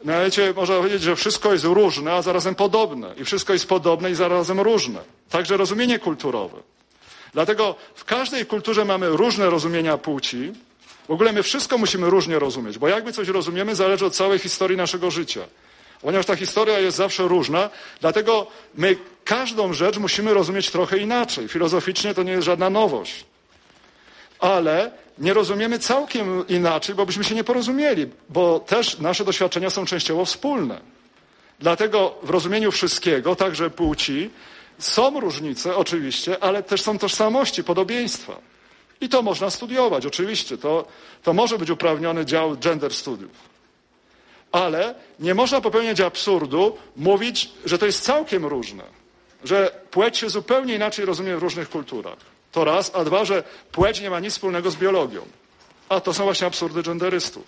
Mianowicie można powiedzieć, że wszystko jest różne, a zarazem podobne. I wszystko jest podobne i zarazem różne. Także rozumienie kulturowe. Dlatego w każdej kulturze mamy różne rozumienia płci. W ogóle my wszystko musimy różnie rozumieć, bo jak my coś rozumiemy, zależy od całej historii naszego życia. Ponieważ ta historia jest zawsze różna, dlatego my każdą rzecz musimy rozumieć trochę inaczej. Filozoficznie to nie jest żadna nowość. Ale nie rozumiemy całkiem inaczej, bo byśmy się nie porozumieli, bo też nasze doświadczenia są częściowo wspólne. Dlatego w rozumieniu wszystkiego, także płci, są różnice oczywiście, ale też są tożsamości, podobieństwa. I to można studiować, oczywiście. To, to może być uprawniony dział gender studiów. Ale nie można popełniać absurdu, mówić, że to jest całkiem różne. Że płeć się zupełnie inaczej rozumie w różnych kulturach. To raz, a dwa, że płeć nie ma nic wspólnego z biologią. A to są właśnie absurdy genderystów.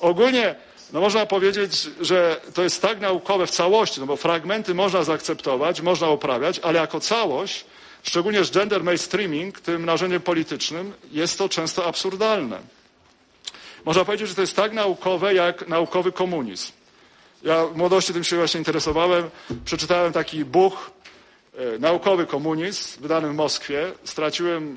Ogólnie no można powiedzieć, że to jest tak naukowe w całości, no bo fragmenty można zaakceptować, można uprawiać, ale jako całość, szczególnie z gender mainstreaming, tym narzędziem politycznym, jest to często absurdalne. Można powiedzieć, że to jest tak naukowe, jak naukowy komunizm. Ja w młodości tym się właśnie interesowałem. Przeczytałem taki buch E, naukowy komunizm wydany w Moskwie. Straciłem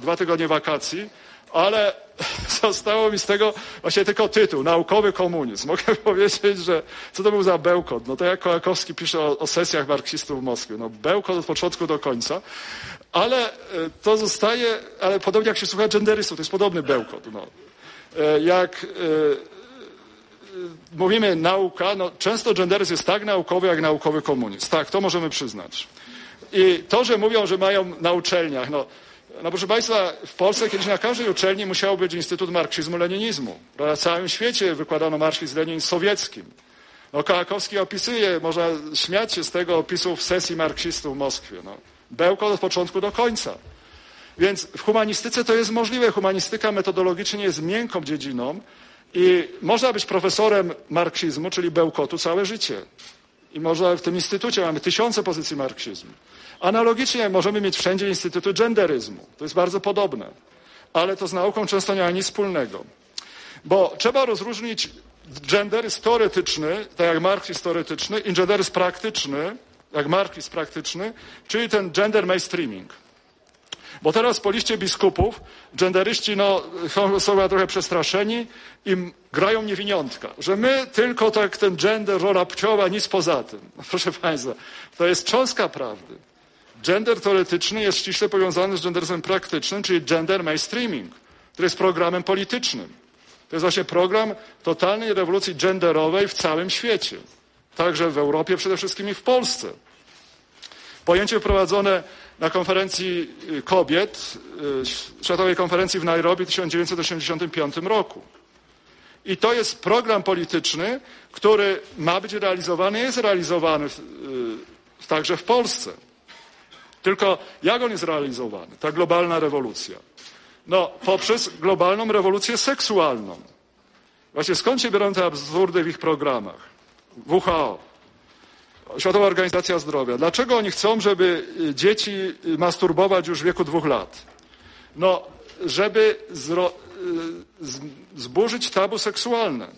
dwa tygodnie wakacji, ale (laughs) zostało mi z tego właśnie tylko tytuł, naukowy komunizm. Mogę (laughs) powiedzieć, że co to był za bełkot? No to jak Kołakowski pisze o, o sesjach marksistów w Moskwie. No bełkot od początku do końca, ale e, to zostaje, ale podobnie jak się słucha genderystów, to jest podobny bełkot. No. E, jak mówimy nauka, no często genderyzm jest tak naukowy, jak naukowy komunizm. Tak, to możemy przyznać. I to, że mówią, że mają na uczelniach, no, no proszę Państwa, w Polsce kiedyś na każdej uczelni musiał być Instytut Marksizmu-Leninizmu. Na całym świecie wykładano marksizm-leninizm sowieckim. No, Kołakowski opisuje, można śmiać się z tego opisu w sesji marksistów w Moskwie. No. Bełko od początku do końca. Więc w humanistyce to jest możliwe. Humanistyka metodologicznie jest miękką dziedziną, i można być profesorem marksizmu, czyli bełkotu, całe życie. I można w tym instytucie mamy tysiące pozycji marksizmu. Analogicznie możemy mieć wszędzie instytuty genderyzmu. To jest bardzo podobne. Ale to z nauką często nie ma nic wspólnego. Bo trzeba rozróżnić genderyzm teoretyczny, tak jak marksizm teoretyczny, i genderyzm praktyczny, jak marksizm praktyczny, czyli ten gender mainstreaming. Bo teraz po liście biskupów genderyści no, są trochę przestraszeni i grają niewiniątka, że my tylko tak ten gender, rola płciowa, nic poza tym. No, proszę Państwa, to jest cząstka prawdy. Gender teoretyczny jest ściśle powiązany z genderyzmem praktycznym, czyli gender mainstreaming, który jest programem politycznym. To jest właśnie program totalnej rewolucji genderowej w całym świecie. Także w Europie przede wszystkim i w Polsce. Pojęcie wprowadzone na konferencji y, kobiet, y, Światowej Konferencji w Nairobi w 1985 roku. I to jest program polityczny, który ma być realizowany, jest realizowany w, y, także w Polsce. Tylko jak on jest realizowany, ta globalna rewolucja? No, poprzez globalną rewolucję seksualną. Właśnie skąd się biorą te absurdy w ich programach? WHO, Światowa Organizacja Zdrowia. Dlaczego oni chcą, żeby y, dzieci y, masturbować już w wieku dwóch lat? No, żeby zro, y, zburzyć tabu seksualne.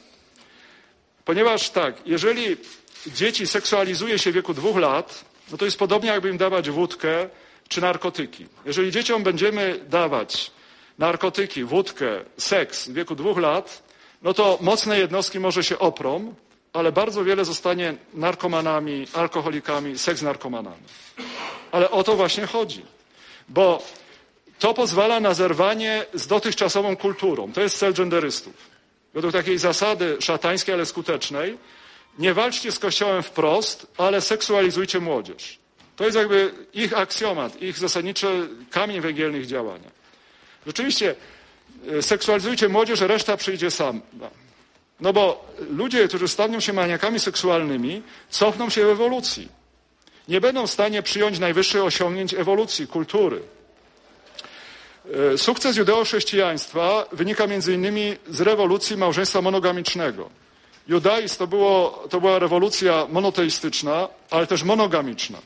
Ponieważ tak, jeżeli dzieci seksualizuje się w wieku dwóch lat, no to jest podobnie jakby im dawać wódkę czy narkotyki. Jeżeli dzieciom będziemy dawać narkotyki, wódkę, seks w wieku dwóch lat, no to mocne jednostki może się oprą, ale bardzo wiele zostanie narkomanami, alkoholikami, seks narkomanami. Ale o to właśnie chodzi. Bo to pozwala na zerwanie z dotychczasową kulturą. To jest cel genderystów. Według takiej zasady szatańskiej, ale skutecznej, nie walczcie z Kościołem wprost, ale seksualizujcie młodzież. To jest jakby ich aksjomat, ich zasadniczy kamień węgielny ich działania. Rzeczywiście, e, seksualizujcie młodzież, reszta przyjdzie sama. No bo ludzie, którzy staną się maniakami seksualnymi, cofną się w ewolucji. Nie będą w stanie przyjąć najwyższych osiągnięć ewolucji, kultury. E, sukces judeo-chrześcijaństwa wynika innymi z rewolucji małżeństwa monogamicznego. Judaizm to, było, to była rewolucja monoteistyczna, ale też monogamiczna.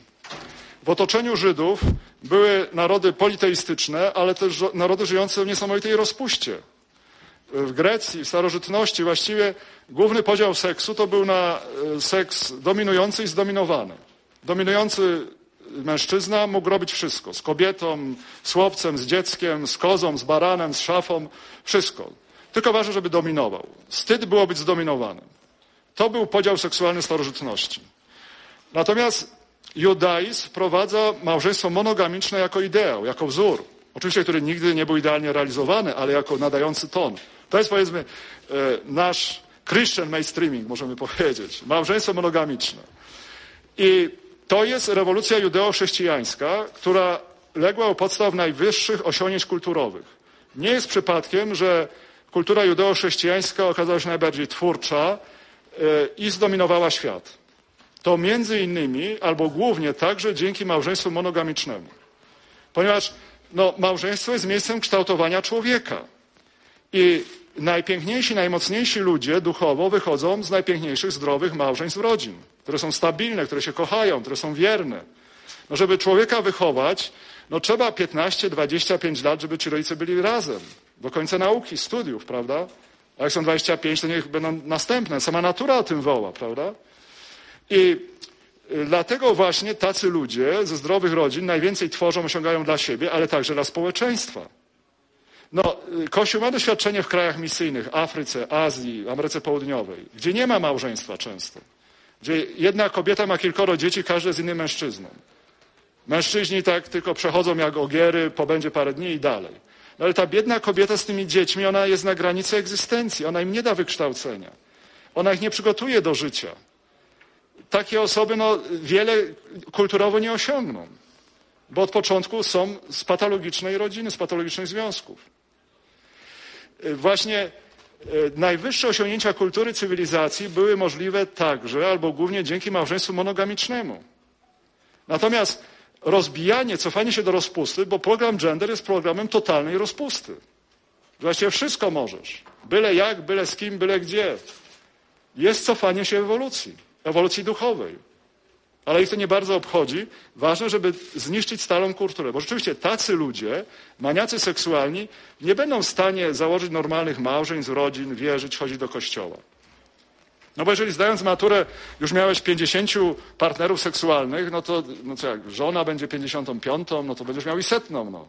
W otoczeniu Żydów były narody politeistyczne, ale też narody żyjące w niesamowitej rozpuście. W Grecji, w starożytności właściwie główny podział seksu to był na e, seks dominujący i zdominowany. Dominujący mężczyzna mógł robić wszystko. Z kobietą, z chłopcem, z dzieckiem, z kozą, z baranem, z szafą. Wszystko. Tylko ważne, żeby dominował. Wstyd było być zdominowanym. To był podział seksualny starożytności. Natomiast judaizm wprowadza małżeństwo monogamiczne jako ideał, jako wzór. Oczywiście, który nigdy nie był idealnie realizowany, ale jako nadający ton. To jest powiedzmy e, nasz Christian mainstreaming, możemy powiedzieć. Małżeństwo monogamiczne. I to jest rewolucja judeo-chrześcijańska, która legła u podstaw najwyższych osiągnięć kulturowych. Nie jest przypadkiem, że kultura judeo-chrześcijańska okazała się najbardziej twórcza e, i zdominowała świat. To między innymi, albo głównie także dzięki małżeństwu monogamicznemu. Ponieważ no, małżeństwo jest miejscem kształtowania człowieka. I najpiękniejsi, najmocniejsi ludzie duchowo wychodzą z najpiękniejszych, zdrowych małżeństw rodzin, które są stabilne, które się kochają, które są wierne. No, żeby człowieka wychować, no trzeba 15, 25 lat, żeby ci rodzice byli razem. Do końca nauki, studiów, prawda? A jak są 25, to niech będą następne. Sama natura o tym woła, prawda? I y, dlatego właśnie tacy ludzie ze zdrowych rodzin najwięcej tworzą, osiągają dla siebie, ale także dla społeczeństwa. No, y, Kościół ma doświadczenie w krajach misyjnych, Afryce, Azji, Ameryce Południowej, gdzie nie ma małżeństwa często. Gdzie jedna kobieta ma kilkoro dzieci, każdy z innym mężczyzną. Mężczyźni tak tylko przechodzą jak ogiery, pobędzie parę dni i dalej. No ale ta biedna kobieta z tymi dziećmi, ona jest na granicy egzystencji, ona im nie da wykształcenia. Ona ich nie przygotuje do życia. Takie osoby no, wiele kulturowo nie osiągną, bo od początku są z patologicznej rodziny, z patologicznych związków. Właśnie e, najwyższe osiągnięcia kultury cywilizacji były możliwe także albo głównie dzięki małżeństwu monogamicznemu. Natomiast rozbijanie, cofanie się do rozpusty, bo program gender jest programem totalnej rozpusty. Właściwie wszystko możesz. Byle jak, byle z kim, byle gdzie. Jest cofanie się ewolucji, ewolucji duchowej. Ale ich to nie bardzo obchodzi. Ważne, żeby zniszczyć starą kulturę. Bo rzeczywiście tacy ludzie, maniacy seksualni, nie będą w stanie założyć normalnych małżeństw, rodzin, wierzyć, chodzić do kościoła. No bo jeżeli zdając maturę już miałeś 50 partnerów seksualnych, no to no co jak, żona będzie 55, no to będziesz miał i setną. No.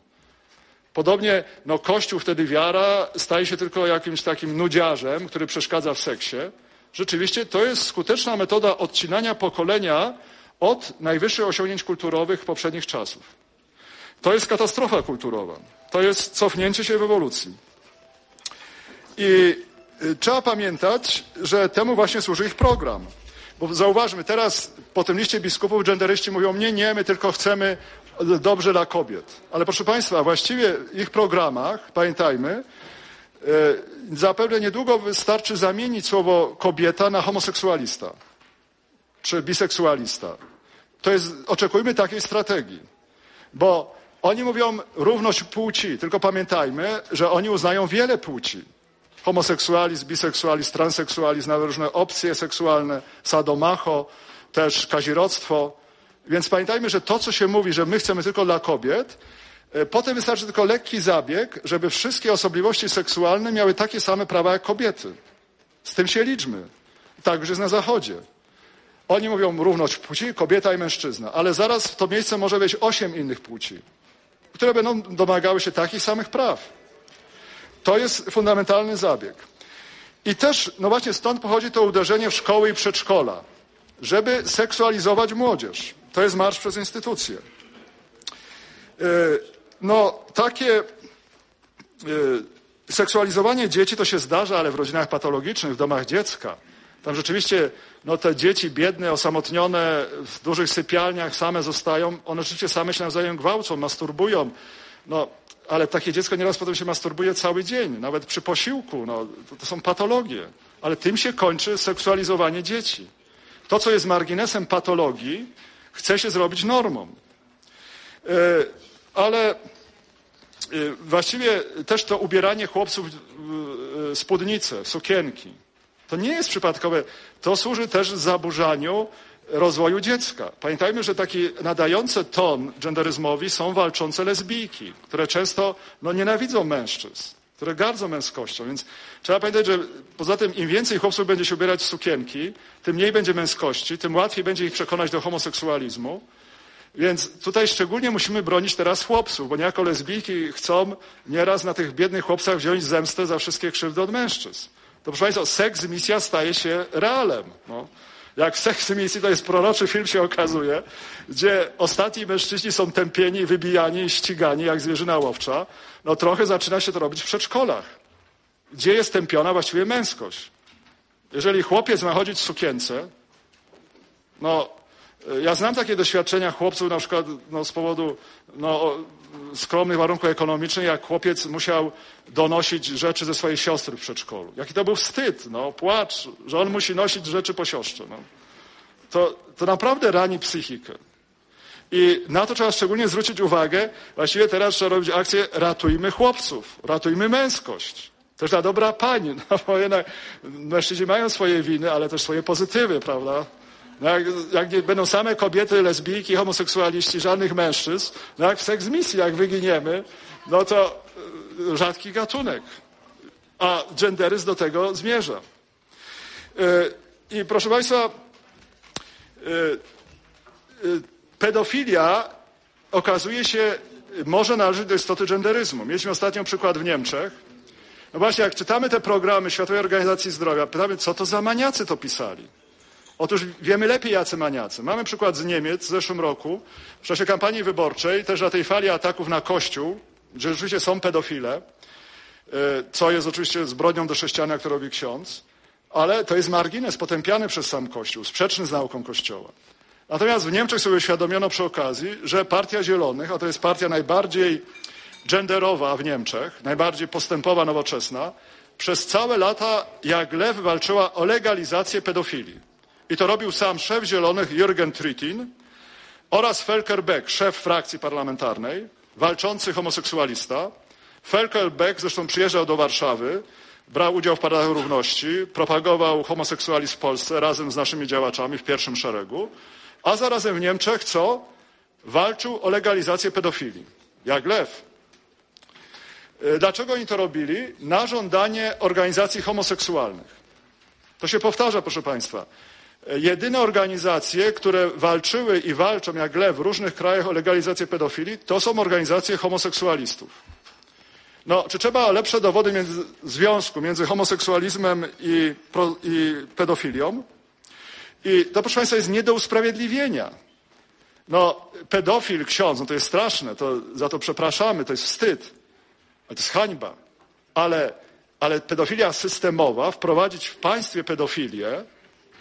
Podobnie no, Kościół wtedy wiara staje się tylko jakimś takim nudziarzem, który przeszkadza w seksie. Rzeczywiście to jest skuteczna metoda odcinania pokolenia od najwyższych osiągnięć kulturowych poprzednich czasów. To jest katastrofa kulturowa. To jest cofnięcie się w ewolucji. I Y, trzeba pamiętać, że temu właśnie służy ich program. Bo zauważmy, teraz po tym liście biskupów genderyści mówią, nie, nie, my tylko chcemy dobrze dla kobiet. Ale proszę Państwa, właściwie w ich programach, pamiętajmy, y, zapewne niedługo wystarczy zamienić słowo kobieta na homoseksualista czy biseksualista. To jest, oczekujmy takiej strategii. Bo oni mówią równość płci, tylko pamiętajmy, że oni uznają wiele płci homoseksualizm, biseksualizm, transseksualizm, nawet różne opcje seksualne, sadomacho, też kazirodztwo. Więc pamiętajmy, że to, co się mówi, że my chcemy tylko dla kobiet, e, potem wystarczy tylko lekki zabieg, żeby wszystkie osobliwości seksualne miały takie same prawa jak kobiety. Z tym się liczmy. Tak już jest na Zachodzie. Oni mówią równość płci, kobieta i mężczyzna, ale zaraz w to miejsce może być osiem innych płci, które będą domagały się takich samych praw. To jest fundamentalny zabieg. I też, no właśnie stąd pochodzi to uderzenie w szkoły i przedszkola, żeby seksualizować młodzież. To jest marsz przez instytucje. Yy, No, takie yy, seksualizowanie dzieci to się zdarza, ale w rodzinach patologicznych, w domach dziecka. Tam rzeczywiście no, te dzieci biedne, osamotnione, w dużych sypialniach same zostają. One rzeczywiście same się nawzajem gwałcą, masturbują. No, ale takie dziecko nieraz potem się masturbuje cały dzień, nawet przy posiłku. No, to, to są patologie. Ale tym się kończy seksualizowanie dzieci. To, co jest marginesem patologii, chce się zrobić normą. Yy, ale yy, właściwie też to ubieranie chłopców w spódnice, w sukienki, to nie jest przypadkowe. To służy też zaburzaniu rozwoju dziecka. Pamiętajmy, że taki nadające ton genderyzmowi są walczące lesbijki, które często no, nienawidzą mężczyzn, które gardzą męskością. Więc trzeba pamiętać, że poza tym im więcej chłopców będzie się ubierać w sukienki, tym mniej będzie męskości, tym łatwiej będzie ich przekonać do homoseksualizmu. Więc tutaj szczególnie musimy bronić teraz chłopców, bo niejako lesbijki chcą nieraz na tych biednych chłopcach wziąć zemstę za wszystkie krzywdy od mężczyzn. To proszę Państwa, seks misja staje się realem. No. Jak Seks misji to jest proroczy film się okazuje, gdzie ostatni mężczyźni są tępieni, wybijani ścigani jak zwierzyna łowcza, no trochę zaczyna się to robić w przedszkolach. Gdzie jest tępiona właściwie męskość? Jeżeli chłopiec ma chodzić w sukience, no ja znam takie doświadczenia chłopców na przykład no, z powodu no, skromnych warunków ekonomicznych, jak chłopiec musiał donosić rzeczy ze swojej siostry w przedszkolu. Jaki to był wstyd, no, płacz, że on musi nosić rzeczy po siostrze. No. To, to naprawdę rani psychikę. I na to trzeba szczególnie zwrócić uwagę. Właściwie teraz trzeba robić akcję ratujmy chłopców, ratujmy męskość. Też ta dobra pani, (laughs) no bo jednak mężczyźni mają swoje winy, ale też swoje pozytywy, prawda? No jak, będą same kobiety, lesbijki, homoseksualiści, żadnych mężczyzn, jak w seks misji, jak wyginiemy, no to y, rzadki gatunek. A genderyzm do tego zmierza. Y, I proszę Państwa, y, pedofilia okazuje się, może należeć do istoty genderyzmu. Mieliśmy ostatnio przykład w Niemczech. No właśnie, jak czytamy te programy Światowej Organizacji Zdrowia, pytamy, co to za maniacy to pisali. Otóż wiemy lepiej, jacy maniacy. Mamy przykład z Niemiec w zeszłym roku, w czasie kampanii wyborczej, też na tej fali ataków na Kościół, gdzie rzeczywiście są pedofile, co jest oczywiście zbrodnią do sześciania, które robi ksiądz, ale to jest margines potępiany przez sam Kościół, sprzeczny z nauką Kościoła. Natomiast w Niemczech sobie uświadomiono przy okazji, że Partia Zielonych, a to jest partia najbardziej genderowa w Niemczech, najbardziej postępowa, nowoczesna, przez całe lata jak lew walczyła o legalizację pedofilii. I to robił sam szef Zielonych Jürgen Trittin oraz Felker Beck, szef frakcji parlamentarnej, walczący homoseksualista. Felker Beck zresztą przyjeżdżał do Warszawy, brał udział w paradach równości, propagował homoseksualizm w Polsce razem z naszymi działaczami w pierwszym szeregu, a zarazem w Niemczech co? Walczył o legalizację pedofilii. Jak lew. Dlaczego oni to robili? Na żądanie organizacji homoseksualnych. To się powtarza, proszę Państwa. Jedyne organizacje, które walczyły i walczą jak lew w różnych krajach o legalizację pedofilii, to są organizacje homoseksualistów. No, czy trzeba lepsze dowody między, związku między homoseksualizmem i, pro, i pedofilią? I to, proszę Państwa, jest nie do usprawiedliwienia. No, pedofil, ksiądz, no to jest straszne, to, za to przepraszamy, to jest wstyd, to jest hańba. Ale, ale pedofilia systemowa, wprowadzić w państwie pedofilię,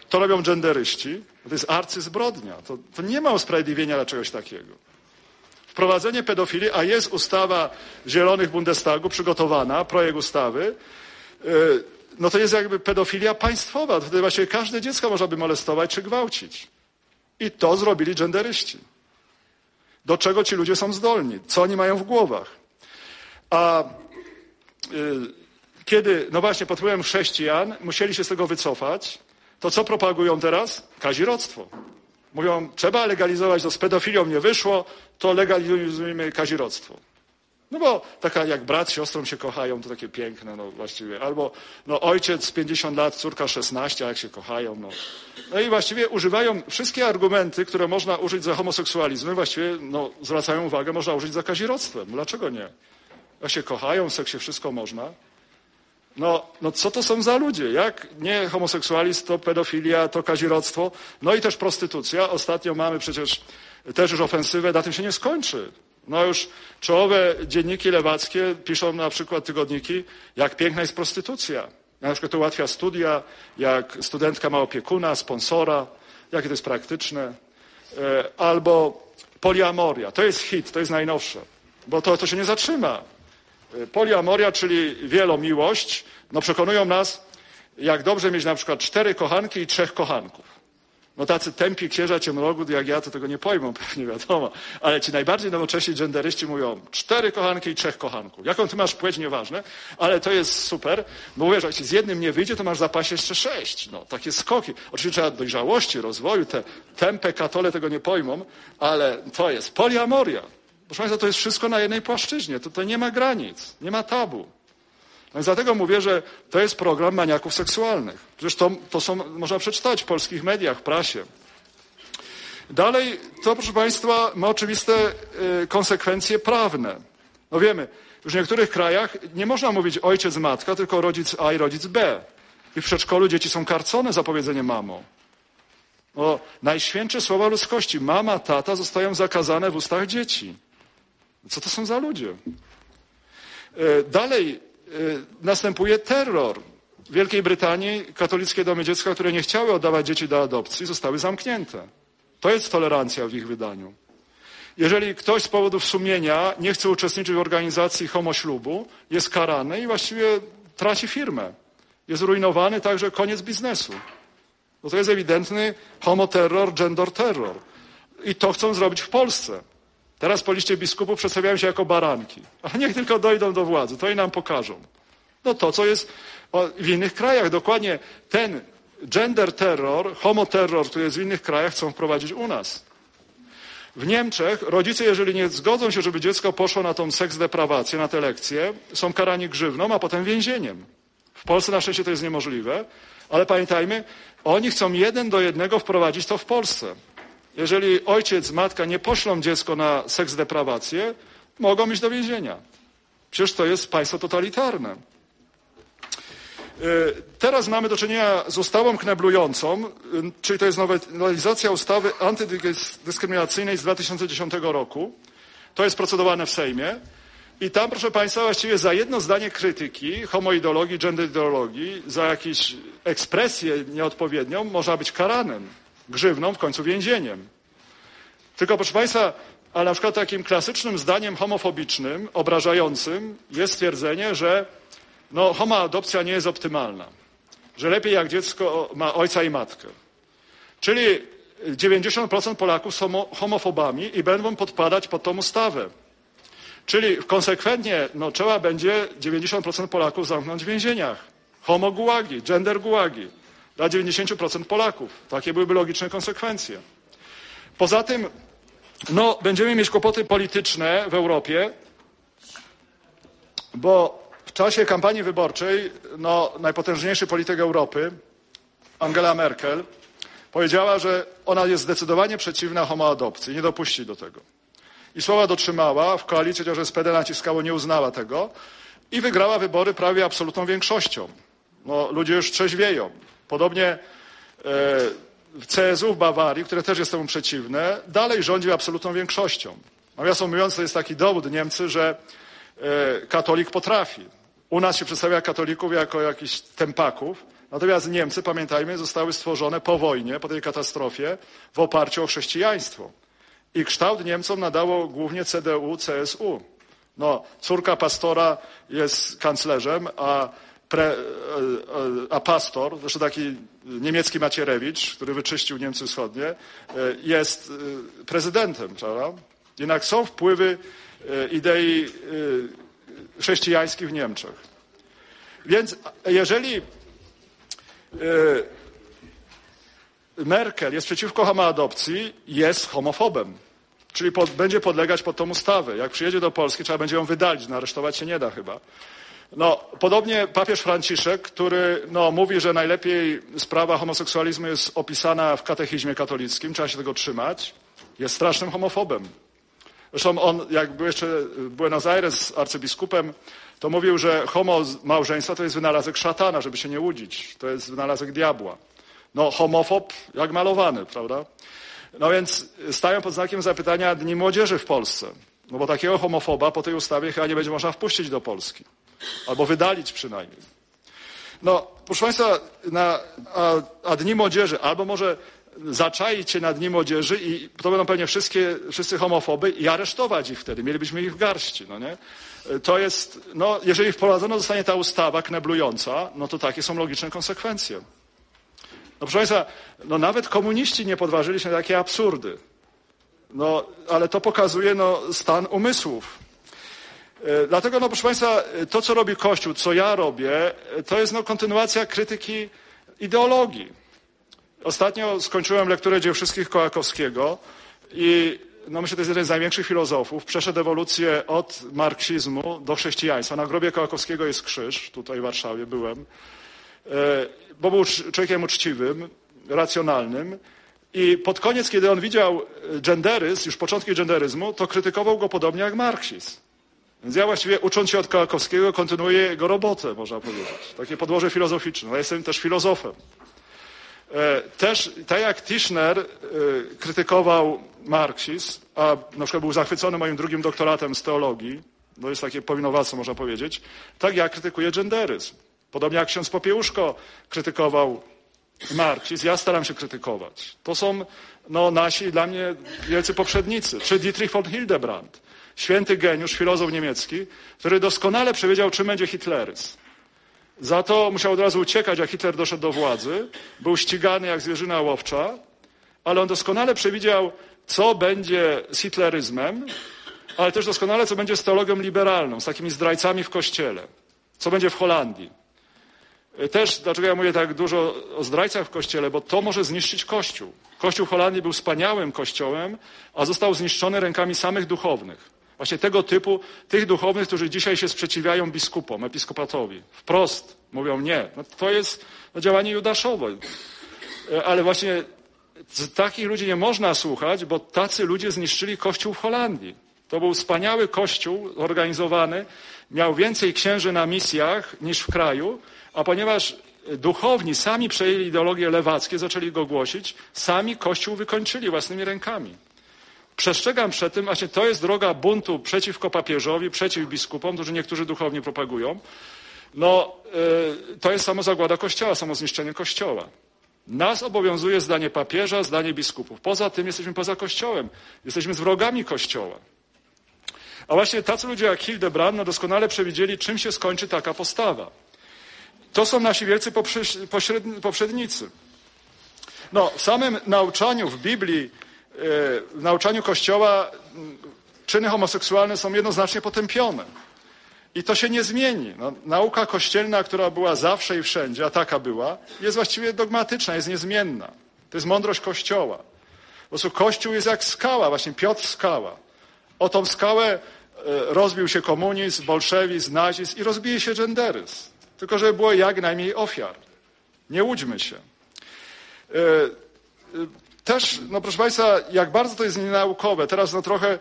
to robią genderyści, to jest arcyzbrodnia. To, to nie ma usprawiedliwienia dla czegoś takiego. Wprowadzenie pedofilii, a jest ustawa Zielonych Bundestagu przygotowana, projekt ustawy, yy, no to jest jakby pedofilia państwowa. Wtedy właściwie każde dziecko można by molestować czy gwałcić. I to zrobili genderyści. Do czego ci ludzie są zdolni? Co oni mają w głowach? A yy, kiedy, no właśnie, pod wpływem chrześcijan musieli się z tego wycofać, to co propagują teraz? Kazirodztwo. Mówią, trzeba legalizować to z pedofilią nie wyszło, to legalizujmy kazirodztwo. No bo taka jak brat z siostrą się kochają, to takie piękne, no właściwie. Albo no ojciec 50 lat, córka 16, a jak się kochają, no. No i właściwie używają wszystkie argumenty, które można użyć za homoseksualizmem, właściwie no, zwracają uwagę, można użyć za kazirodztwem. Dlaczego nie? Jak się kochają, w seksie wszystko można. No, no co to są za ludzie? Jak nie homoseksualizm, to pedofilia, to kazirodztwo, no i też prostytucja. Ostatnio mamy przecież też już ofensywę, na tym się nie skończy. No już czołowe dzienniki lewackie piszą na przykład tygodniki, jak piękna jest prostytucja. Na przykład to ułatwia studia, jak studentka ma opiekuna, sponsora, jakie to jest praktyczne. E, albo poliamoria. To jest hit, to jest najnowsze, bo to, to się nie zatrzyma. E, poliamoria, czyli wielomiłość, no przekonują nas, jak dobrze mieć na przykład cztery kochanki i trzech kochanków. No tacy tępi księża ciemnogód jak ja to tego nie pojmą, (laughs) pewnie wiadomo. Ale ci najbardziej nowocześni genderyści mówią cztery kochanki i trzech kochanków. Jaką ty masz płeć, nieważne, ale to jest super, bo jak ci z jednym nie wyjdzie, to masz zapasie jeszcze sześć. No, takie skoki. Oczywiście trzeba dojrzałości, rozwoju, te tępe katole tego nie pojmą, ale to jest poliamoria. Proszę Państwa, to jest wszystko na jednej płaszczyźnie. To, to nie ma granic, nie ma tabu. Więc dlatego mówię, że to jest program maniaków seksualnych. Przecież to, to są, można przeczytać w polskich mediach, prasie. Dalej, to proszę Państwa ma oczywiste y, konsekwencje prawne. No wiemy, już w niektórych krajach nie można mówić ojciec, matka, tylko rodzic A i rodzic B. I w przedszkolu dzieci są karcone za powiedzenie mamo. No, najświętsze słowa ludzkości, mama, tata zostają zakazane w ustach dzieci. Co to są za ludzie? Y, dalej, Y, następuje terror. W Wielkiej Brytanii katolickie domy dziecka, które nie chciały oddawać dzieci do adopcji, zostały zamknięte. To jest tolerancja w ich wydaniu. Jeżeli ktoś z powodów sumienia nie chce uczestniczyć w organizacji homoślubu, jest karany i właściwie traci firmę. Jest rujnowany także koniec biznesu. Bo to jest ewidentny homoterror, gender terror. I to chcą zrobić w Polsce. Teraz po liście biskupów przedstawiają się jako baranki. A niech tylko dojdą do władzy, to i nam pokażą. No to, co jest w innych krajach. Dokładnie ten gender terror, homoterror, który jest w innych krajach, chcą wprowadzić u nas. W Niemczech rodzice, jeżeli nie zgodzą się, żeby dziecko poszło na tą seks deprawację, na te lekcje, są karani grzywną, a potem więzieniem. W Polsce na szczęście to jest niemożliwe, ale pamiętajmy, oni chcą jeden do jednego wprowadzić to w Polsce. Jeżeli ojciec, matka nie poślą dziecko na seks deprawację, mogą iść do więzienia. Przecież to jest państwo totalitarne. E, teraz mamy do czynienia z ustawą kneblującą, e, czyli to jest nowelizacja ustawy antydyskryminacyjnej z 2010 roku. To jest procedowane w Sejmie. I tam, proszę Państwa, właściwie za jedno zdanie krytyki homoideologii, genderideologii, za jakąś ekspresję nieodpowiednią można być karanym grzywną, w końcu więzieniem. Tylko proszę Państwa, a na przykład takim klasycznym zdaniem homofobicznym, obrażającym jest stwierdzenie, że no, homoadopcja nie jest optymalna, że lepiej jak dziecko ma ojca i matkę. Czyli 90% Polaków są homofobami i będą podpadać pod tą ustawę. Czyli konsekwentnie no, trzeba będzie 90% Polaków zamknąć w więzieniach. Homo gułagi, gender dla 90% Polaków. Takie byłyby logiczne konsekwencje. Poza tym, no, będziemy mieć kłopoty polityczne w Europie, bo w czasie kampanii wyborczej no, najpotężniejszy polityk Europy, Angela Merkel, powiedziała, że ona jest zdecydowanie przeciwna homoadopcji, nie dopuści do tego. I słowa dotrzymała, w koalicji chociaż SPD naciskało, nie uznała tego i wygrała wybory prawie absolutną większością. No, ludzie już trzeźwieją. Podobnie e, w CSU w Bawarii, które też jest temu przeciwne, dalej rządzi absolutną większością. Nawiasem mówiąc, to jest taki dowód Niemcy, że e, katolik potrafi. U nas się przedstawia katolików jako jakichś tempaków, natomiast Niemcy, pamiętajmy, zostały stworzone po wojnie, po tej katastrofie, w oparciu o chrześcijaństwo. I kształt Niemcom nadało głównie CDU, CSU. No, córka pastora jest kanclerzem, a pre, e, e, a pastor, zresztą taki niemiecki Macierewicz, który wyczyścił Niemcy Wschodnie, e, jest prezydentem, prawda? Jednak są wpływy idei chrześcijańskich w Niemczech. Więc jeżeli Merkel jest przeciwko homoadopcji, jest homofobem. Czyli pod, będzie podlegać pod tą ustawę. Jak przyjedzie do Polski, trzeba będzie ją wydalić, no aresztować się nie da chyba. No, podobnie papież Franciszek, który no, mówi, że najlepiej sprawa homoseksualizmu jest opisana w katechizmie katolickim, trzeba się tego trzymać, jest strasznym homofobem. Zresztą on, jak był jeszcze w Buenos Aires arcybiskupem, to mówił, że homo małżeństwa to jest wynalazek szatana, żeby się nie łudzić. To jest wynalazek diabła. No, homofob jak malowany, prawda? No więc stają pod znakiem zapytania Dni Młodzieży w Polsce. No bo takiego homofoba po tej ustawie chyba nie będzie można wpuścić do Polski. Albo wydalić przynajmniej. No, proszę Państwa, na, a, a Dni Młodzieży, albo może zaczaić się na Dni Młodzieży i to będą pewnie wszystkie, wszyscy homofoby i aresztować ich wtedy. Mielibyśmy ich w garści, no nie? To jest, no, jeżeli wprowadzona zostanie ta ustawa kneblująca, no to takie są logiczne konsekwencje. No proszę Państwa, no nawet komuniści nie podważyli się na takie absurdy. No, ale to pokazuje no, stan umysłów. E, dlatego, no, proszę Państwa, to, co robi Kościół, co ja robię, to jest no, kontynuacja krytyki ideologii. Ostatnio skończyłem lekturę dzieł wszystkich Kołakowskiego i no myślę, to jest jeden z największych filozofów. Przeszedł ewolucję od marksizmu do chrześcijaństwa. Na grobie Kołakowskiego jest krzyż, tutaj w Warszawie byłem, e, bo był człowiekiem uczciwym, racjonalnym. I pod koniec, kiedy on widział genderyzm, już początki genderyzmu, to krytykował go podobnie jak marksizm. Więc ja właściwie ucząc się od Kołakowskiego kontynuuję jego robotę, można powiedzieć. Takie podłoże filozoficzne. Ja jestem też filozofem. E, też, tak jak Tischner e, krytykował marksizm, a na przykład był zachwycony moim drugim doktoratem z teologii, to jest takie powinowactwo, można powiedzieć, tak ja krytykuję genderyzm. Podobnie jak ksiądz Popiełuszko krytykował marksizm, ja staram się krytykować. To są no, nasi dla mnie wielcy poprzednicy. Czy Dietrich von Hildebrand, święty geniusz, filozof niemiecki, który doskonale przewidział, czym będzie hitleryzm. Za to musiał od razu uciekać, jak Hitler doszedł do władzy. Był ścigany jak zwierzyna łowcza, ale on doskonale przewidział, co będzie z hitleryzmem, ale też doskonale, co będzie z teologią liberalną, z takimi zdrajcami w kościele, co będzie w Holandii. Też, dlaczego ja mówię tak dużo o zdrajcach w kościele, bo to może zniszczyć kościół. Kościół Holandii był wspaniałym kościołem, a został zniszczony rękami samych duchownych. Właśnie tego typu, tych duchownych, którzy dzisiaj się sprzeciwiają biskupom, episkopatowi. Wprost mówią nie. No to jest no, działanie judaszowe. E, ale właśnie takich ludzi nie można słuchać, bo tacy ludzie zniszczyli kościół w Holandii. To był wspaniały kościół zorganizowany, miał więcej księży na misjach niż w kraju, a ponieważ duchowni sami przejęli ideologie lewackie, zaczęli go głosić, sami kościół wykończyli własnymi rękami. Przestrzegam przed tym, właśnie to jest droga buntu przeciwko papieżowi, przeciw biskupom, którzy niektórzy duchowni propagują. No, yy, to jest samo zagłada Kościoła, samo zniszczenie Kościoła. Nas obowiązuje zdanie papieża, zdanie biskupów. Poza tym jesteśmy poza Kościołem. Jesteśmy z wrogami Kościoła. A właśnie tacy ludzie jak Hildebrand no doskonale przewidzieli, czym się skończy taka postawa. To są nasi wielcy poprzednicy. No, w samym nauczaniu w Biblii w nauczaniu Kościoła mm, czyny homoseksualne są jednoznacznie potępione. I to się nie zmieni. No, nauka kościelna, która była zawsze i wszędzie, a taka była, jest właściwie dogmatyczna, jest niezmienna. To jest mądrość Kościoła. Po prostu Kościół jest jak skała, właśnie Piotr skała. O tą skałę e, rozbił się komunizm, bolszewizm, nazizm i rozbije się genderyzm. Tylko, żeby było jak najmniej ofiar. Nie łudźmy się. E, e, też, no proszę Państwa, jak bardzo to jest nienaukowe, teraz no trochę y,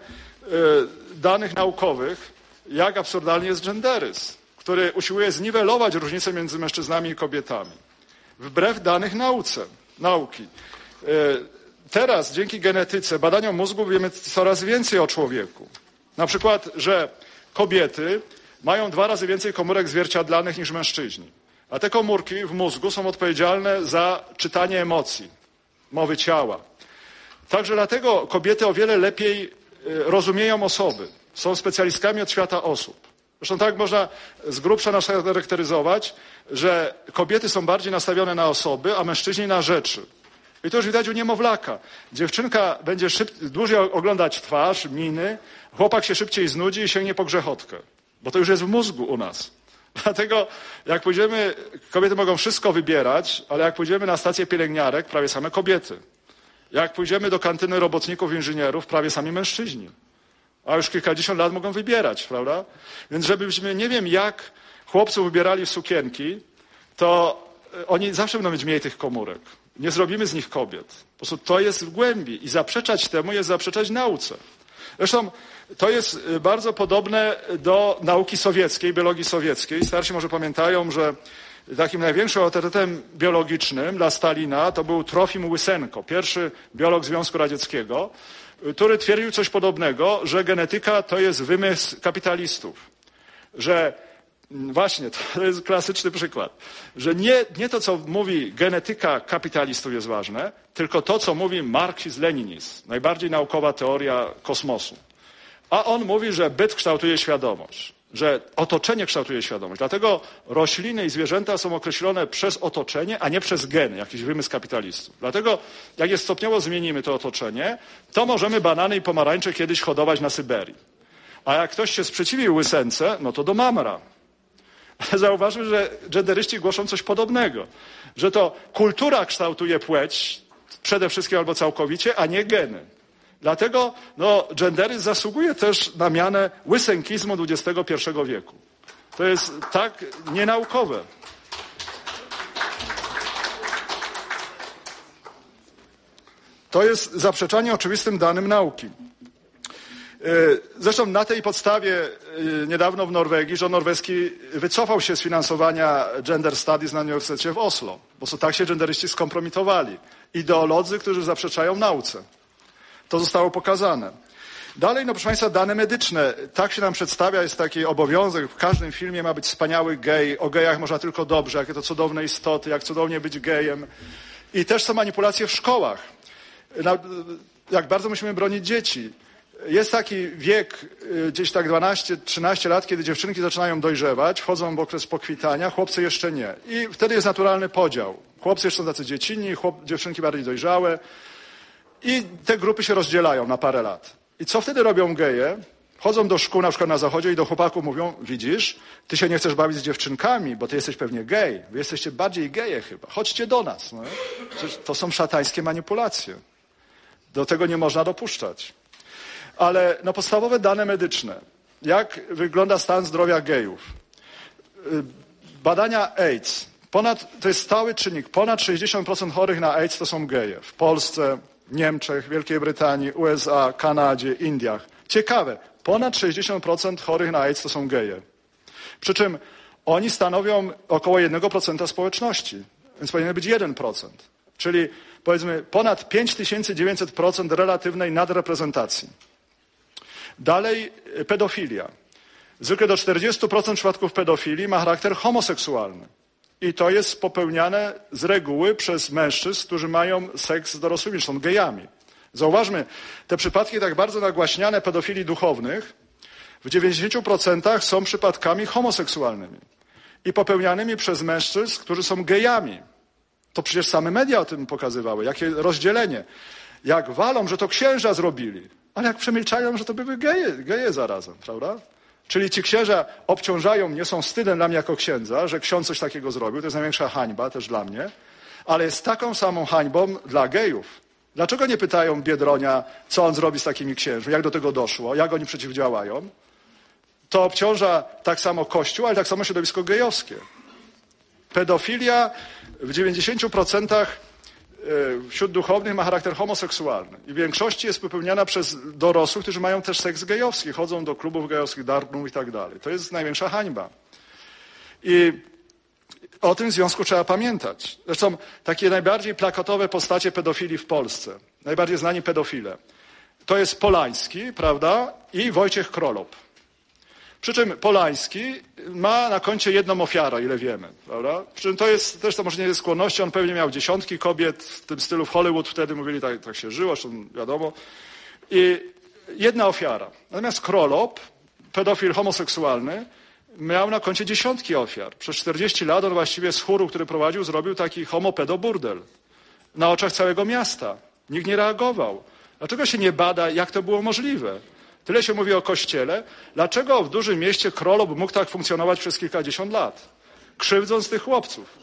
danych naukowych, jak absurdalnie jest genderyzm, który usiłuje zniwelować różnice między mężczyznami i kobietami. Wbrew danych nauce, nauki. Teraz dzięki genetyce, badaniom mózgu wiemy coraz więcej o człowieku. Na przykład, że kobiety mają dwa razy więcej komórek zwierciadlanych niż mężczyźni. A te komórki w mózgu są odpowiedzialne za czytanie emocji mowy ciała. Także dlatego kobiety o wiele lepiej e, rozumieją osoby. Są specjalistkami od świata osób. Zresztą tak można z grubsza nas charakteryzować, że kobiety są bardziej nastawione na osoby, a mężczyźni na rzeczy. I to już widać u niemowlaka. Dziewczynka będzie dłużej oglądać twarz, miny, chłopak się szybciej znudzi i sięgnie po grzechotkę. Bo to już jest w mózgu u nas. (laughs) Dlatego jak pójdziemy, kobiety mogą wszystko wybierać, ale jak pójdziemy na stację pielęgniarek, prawie same kobiety. Jak pójdziemy do kantyny robotników, inżynierów, prawie sami mężczyźni. A już kilkadziesiąt lat mogą wybierać, prawda? Więc żebyśmy nie wiem jak chłopców wybierali w sukienki, to e, oni zawsze będą mieć mniej tych komórek. Nie zrobimy z nich kobiet. Po prostu to jest w głębi i zaprzeczać temu jest zaprzeczać nauce. Zresztą to jest e, bardzo podobne do nauki sowieckiej, biologii sowieckiej. Starsi może pamiętają, że takim największym autorytetem biologicznym dla Stalina to był Trofim Łysenko, pierwszy biolog Związku Radzieckiego, który twierdził coś podobnego, że genetyka to jest wymysł kapitalistów. Że właśnie, to (laughs) jest klasyczny przykład, że nie, nie to, co mówi genetyka kapitalistów jest ważne, tylko to, co mówi marksizm-leninizm, najbardziej naukowa teoria kosmosu. A on mówi, że byt kształtuje świadomość że otoczenie kształtuje świadomość. Dlatego rośliny i zwierzęta są określone przez otoczenie, a nie przez geny, jakiś wymysł kapitalistów. Dlatego jak je stopniowo zmienimy to otoczenie, to możemy banany i pomarańcze kiedyś hodować na Syberii. A jak ktoś się sprzeciwił łysence, no to do mamra. Ale zauważmy, że genderyści głoszą coś podobnego, że to kultura kształtuje płeć, przede wszystkim albo całkowicie, a nie geny. Dlatego no, genderyzm zasługuje też na mianę łysenkizmu XXI wieku. To jest tak nienaukowe. To jest zaprzeczanie oczywistym danym nauki. E, zresztą na tej podstawie e, niedawno w Norwegii rząd norweski wycofał się z finansowania gender studies na Uniwersytecie w Oslo, bo so tak się genderyści skompromitowali. Ideolodzy, którzy zaprzeczają nauce. To zostało pokazane. Dalej, no proszę Państwa, dane medyczne. Tak się nam przedstawia, jest taki obowiązek. W każdym filmie ma być wspaniały gej. O gejach można tylko dobrze, jakie to cudowne istoty, jak cudownie być gejem. I też są manipulacje w szkołach. Jak bardzo musimy bronić dzieci. Jest taki wiek, y, gdzieś tak 12-13 lat, kiedy dziewczynki zaczynają dojrzewać, wchodzą w okres pokwitania, chłopcy jeszcze nie. I wtedy jest naturalny podział. Chłopcy jeszcze są tacy dziecinni, chłop, dziewczynki bardziej dojrzałe. I te grupy się rozdzielają na parę lat. I co wtedy robią geje? Chodzą do szkół, na przykład na zachodzie, i do chłopaków mówią, widzisz, ty się nie chcesz bawić z dziewczynkami, bo ty jesteś pewnie gej. Wy jesteście bardziej geje chyba. Chodźcie do nas. No. To są szatańskie manipulacje. Do tego nie można dopuszczać. Ale no, podstawowe dane medyczne. Jak wygląda stan zdrowia gejów? Y, badania AIDS. Ponad, to jest stały czynnik. Ponad 60% chorych na AIDS to są geje. W Polsce, Niemczech, Wielkiej Brytanii, USA, Kanadzie, Indiach. Ciekawe, ponad 60% chorych na AIDS to są geje. Przy czym oni stanowią około 1% społeczności, więc powinien być 1%. Czyli powiedzmy ponad 5900% relatywnej nadreprezentacji. Dalej pedofilia. Zwykle do 40% przypadków pedofilii ma charakter homoseksualny. I to jest popełniane z reguły przez mężczyzn, którzy mają seks z dorosłymi, są gejami. Zauważmy, te przypadki tak bardzo nagłaśniane pedofilii duchownych w 90% są przypadkami homoseksualnymi i popełnianymi przez mężczyzn, którzy są gejami. To przecież same media o tym pokazywały. Jakie rozdzielenie. Jak walą, że to księża zrobili, ale jak przemilczają, że to były geje, geje zarazem, prawda? Czyli ci księża obciążają mnie, są wstydem dla mnie jako księdza, że ksiądz coś takiego zrobił. To jest największa hańba też dla mnie. Ale jest taką samą hańbą dla gejów. Dlaczego nie pytają Biedronia, co on zrobi z takimi księżmi, jak do tego doszło, jak oni przeciwdziałają? To obciąża tak samo Kościół, ale tak samo środowisko gejowskie. Pedofilia w 90% E, wśród duchownych ma charakter homoseksualny i w większości jest popełniana przez dorosłych, którzy mają też seks gejowski, chodzą do klubów gejowskich, darnów i tak dalej. To jest największa hańba. I o tym związku trzeba pamiętać. Zresztą takie najbardziej plakatowe postacie pedofilii w Polsce, najbardziej znani pedofile, to jest Polański, prawda, i Wojciech Krolop. Przy czym Polański ma na koncie jedną ofiarę, ile wiemy. Prawda? Przy czym to jest też to może nie jest skłonności, on pewnie miał dziesiątki kobiet w tym stylu w Hollywood, wtedy mówili, tak, tak się żyło, zresztą wiadomo. I jedna ofiara. Natomiast Krolop, pedofil homoseksualny, miał na koncie dziesiątki ofiar. Przez 40 lat on właściwie z chóru, który prowadził, zrobił taki homopedoburdel. Na oczach całego miasta. Nikt nie reagował. Dlaczego się nie bada, jak to było możliwe? Tyle się mówi o kościele. Dlaczego w dużym mieście Krolob mógł tak funkcjonować przez kilkadziesiąt lat? Krzywdząc tych chłopców.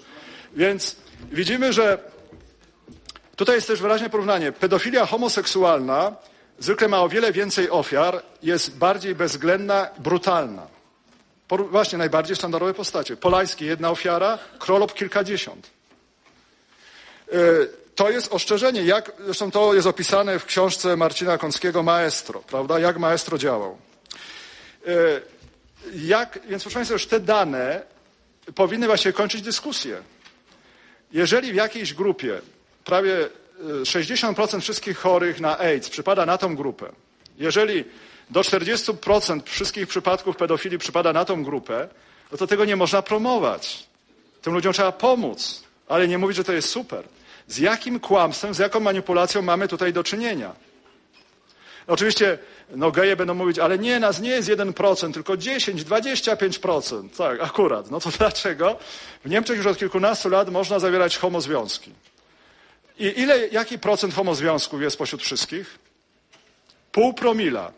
Więc widzimy, że Tutaj jest też wyraźne porównanie. Pedofilia homoseksualna zwykle ma o wiele więcej ofiar, jest bardziej bezwzględna, brutalna. Właśnie najbardziej standardowe postacie. Polański jedna ofiara, Krolop kilkadziesiąt. To jest ostrzeżenie, jak, zresztą to jest opisane w książce Marcina Kąckiego Maestro, prawda? Jak maestro działał. Yy, jak, więc proszę Państwa, już te dane powinny właśnie kończyć dyskusję. Jeżeli w jakiejś grupie prawie 60% wszystkich chorych na AIDS przypada na tą grupę, jeżeli do 40% wszystkich przypadków pedofilii przypada na tą grupę, no to tego nie można promować. Tym ludziom trzeba pomóc, ale nie mówić, że to jest super. Z jakim kłamstwem, z jaką manipulacją mamy tutaj do czynienia? Oczywiście no geje będą mówić, ale nie, nas nie jest 1%, tylko 10, 25%. Tak, akurat. No to (laughs) dlaczego? W Niemczech już od kilkunastu lat można zawierać homozwiązki. I ile, jaki procent homozwiązków jest pośród wszystkich? Pół promila.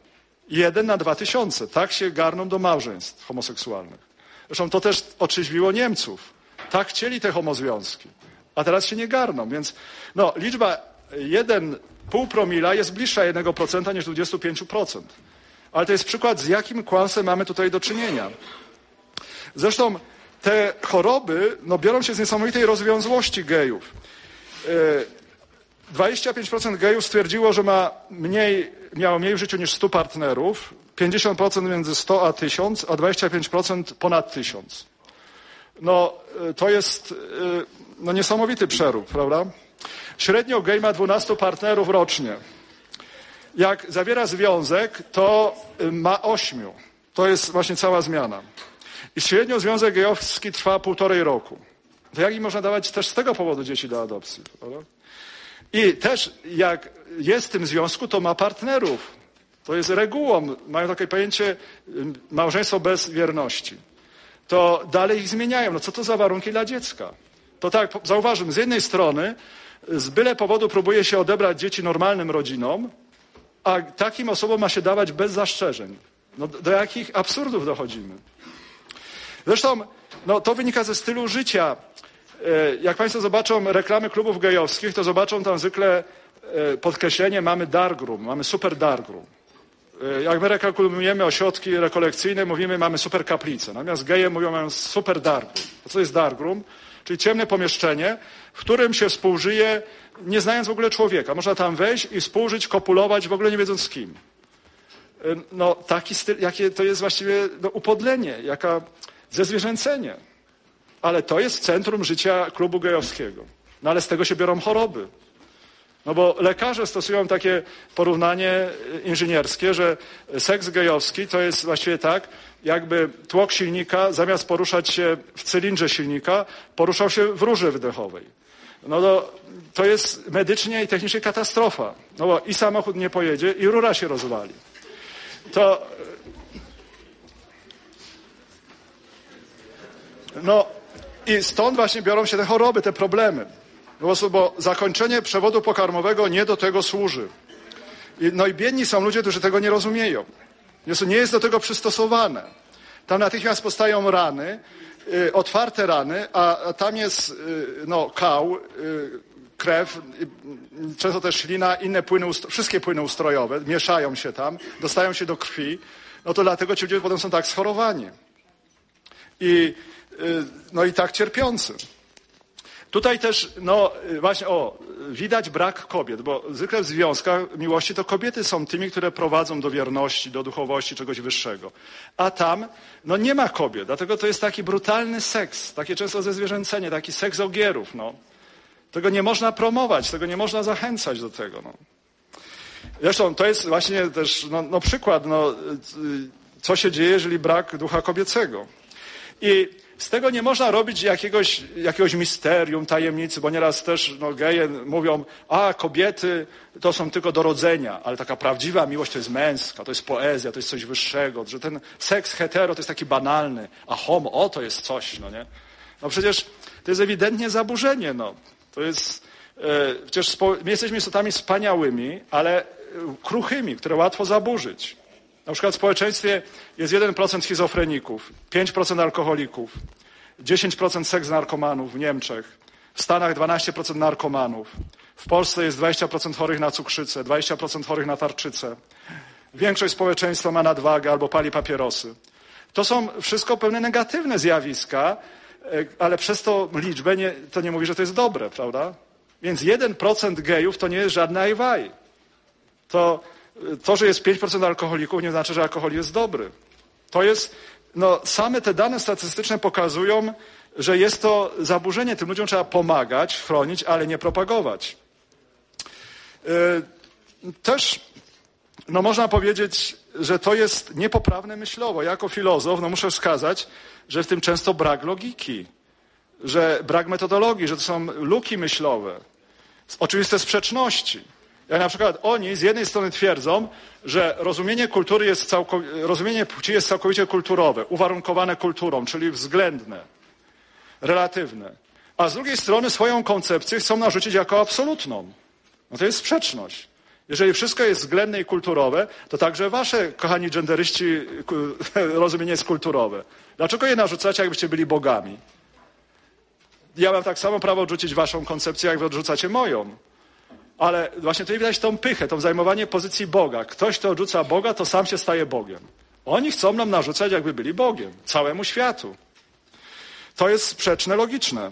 Jeden na dwa tysiące. Tak się garną do małżeństw homoseksualnych. Zresztą to też otrzeźwiło Niemców. Tak chcieli te homozwiązki. A teraz się nie garną, więc no, liczba jeden pół promila jest bliższa 1% niż 25%. Ale to jest przykład, z jakim kłamstwem mamy tutaj do czynienia. Zresztą te choroby no, biorą się z niesamowitej rozwiązłości gejów. 25% gejów stwierdziło, że ma mniej, miało mniej w życiu niż 100 partnerów, 50% między 100 a 1000, a 25% ponad 1000. No, to jest no, niesamowity przerób, prawda? Średnio gej ma 12 partnerów rocznie. Jak zawiera związek, to ma 8. To jest właśnie cała zmiana. I średnio związek gejowski trwa półtorej roku. To jak im można dawać też z tego powodu dzieci do adopcji? Prawda? I też jak jest w tym związku, to ma partnerów. To jest regułą. Mają takie pojęcie małżeństwo bez wierności. To dalej ich zmieniają. No co to za warunki dla dziecka? To tak, zauważmy, z jednej strony z byle powodu próbuje się odebrać dzieci normalnym rodzinom, a takim osobom ma się dawać bez zastrzeżeń. No, do jakich absurdów dochodzimy? Zresztą no, to wynika ze stylu życia. Jak Państwo zobaczą reklamy klubów gejowskich, to zobaczą tam zwykle podkreślenie mamy darkroom, mamy super darkroom. Jak my reklamujemy ośrodki rekolekcyjne, mówimy mamy super kaplicę. Natomiast geje mówią mają super darkroom. A co jest darkroom? Czyli ciemne pomieszczenie, w którym się współżyje, nie znając w ogóle człowieka. Można tam wejść i współżyć, kopulować, w ogóle nie wiedząc z kim. No taki styl, jakie to jest właściwie no, upodlenie, jaka zezwierzęcenie. Ale to jest centrum życia klubu gejowskiego. No ale z tego się biorą choroby. No bo lekarze stosują takie porównanie inżynierskie, że seks gejowski to jest właściwie tak, jakby tłok silnika zamiast poruszać się w cylindrze silnika, poruszał się w rurze wydechowej. No to, to jest medycznie i technicznie katastrofa. No bo i samochód nie pojedzie, i rura się rozwali. To. No i stąd właśnie biorą się te choroby, te problemy. Bo zakończenie przewodu pokarmowego nie do tego służy. No i biedni są ludzie, którzy tego nie rozumieją. Nie jest do tego przystosowane. Tam natychmiast powstają rany, y, otwarte rany, a, a tam jest y, no, kał, y, krew, często też ślina, inne płyny, wszystkie płyny ustrojowe mieszają się tam, dostają się do krwi. No to dlatego ci ludzie potem są tak schorowani. I, no i tak cierpiący. Tutaj też, no właśnie, o, widać brak kobiet, bo zwykle w związkach miłości to kobiety są tymi, które prowadzą do wierności, do duchowości, czegoś wyższego. A tam, no nie ma kobiet, dlatego to jest taki brutalny seks, takie często zezwierzęcenie, taki seks ogierów, no. Tego nie można promować, tego nie można zachęcać do tego, no. Zresztą to jest właśnie też, no, no przykład, no, co się dzieje, jeżeli brak ducha kobiecego. I z tego nie można robić jakiegoś, jakiegoś misterium, tajemnicy, bo nieraz też no, geje mówią, a kobiety to są tylko do rodzenia, ale taka prawdziwa miłość to jest męska, to jest poezja, to jest coś wyższego, że ten seks hetero to jest taki banalny, a homo, o to jest coś, no nie? No przecież to jest ewidentnie zaburzenie, no. To jest, e, przecież my jesteśmy istotami wspaniałymi, ale kruchymi, które łatwo zaburzyć. Na przykład w społeczeństwie jest 1% schizofreników, 5% alkoholików, 10% seks narkomanów w Niemczech, w Stanach 12% narkomanów, W Polsce jest 20% chorych na cukrzycę, 20% chorych na tarczycę. Większość społeczeństwa ma nadwagę albo pali papierosy. To są wszystko pewne negatywne zjawiska, e, ale przez to liczbę nie, to nie mówi, że to jest dobre, prawda? Więc 1% gejów to nie jest żadny ajwaj. To, to, że jest 5% alkoholików nie znaczy, że alkohol jest dobry. To jest, no same te dane statystyczne pokazują, że jest to zaburzenie. Tym ludziom trzeba pomagać, chronić, ale nie propagować. Yy, też no można powiedzieć, że to jest niepoprawne myślowo. Ja jako filozof no muszę wskazać, że w tym często brak logiki, że brak metodologii, że to są luki myślowe, oczywiste sprzeczności. Jak na przykład oni z jednej strony twierdzą, że rozumienie kultury jest rozumienie płci jest całkowicie kulturowe, uwarunkowane kulturą, czyli względne, relatywne. A z drugiej strony swoją koncepcję chcą narzucić jako absolutną. No to jest sprzeczność. Jeżeli wszystko jest względne i kulturowe, to także wasze, kochani genderyści, (laughs) rozumienie jest kulturowe. Dlaczego je narzucacie, jakbyście byli bogami? Ja mam tak samo prawo odrzucić waszą koncepcję, jak wy odrzucacie moją. Ale właśnie tutaj widać tą pychę, to zajmowanie pozycji Boga. Ktoś, kto odrzuca Boga, to sam się staje Bogiem. Oni chcą nam narzucać, jakby byli Bogiem, całemu światu. To jest sprzeczne, logiczne.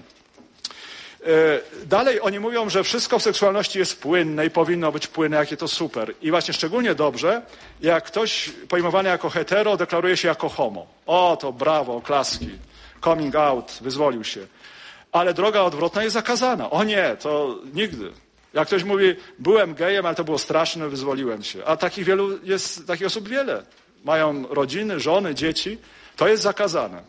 E, dalej oni mówią, że wszystko w seksualności jest płynne i powinno być płynne, jakie to super. I właśnie szczególnie dobrze, jak ktoś pojmowany jako hetero deklaruje się jako homo. O, to brawo, klaski. Coming out, wyzwolił się. Ale droga odwrotna jest zakazana. O nie, to nigdy. Jak ktoś mówi, byłem gejem, ale to było straszne, wyzwoliłem się. A takich wielu jest, takich osób wiele. Mają rodziny, żony, dzieci. To jest zakazane.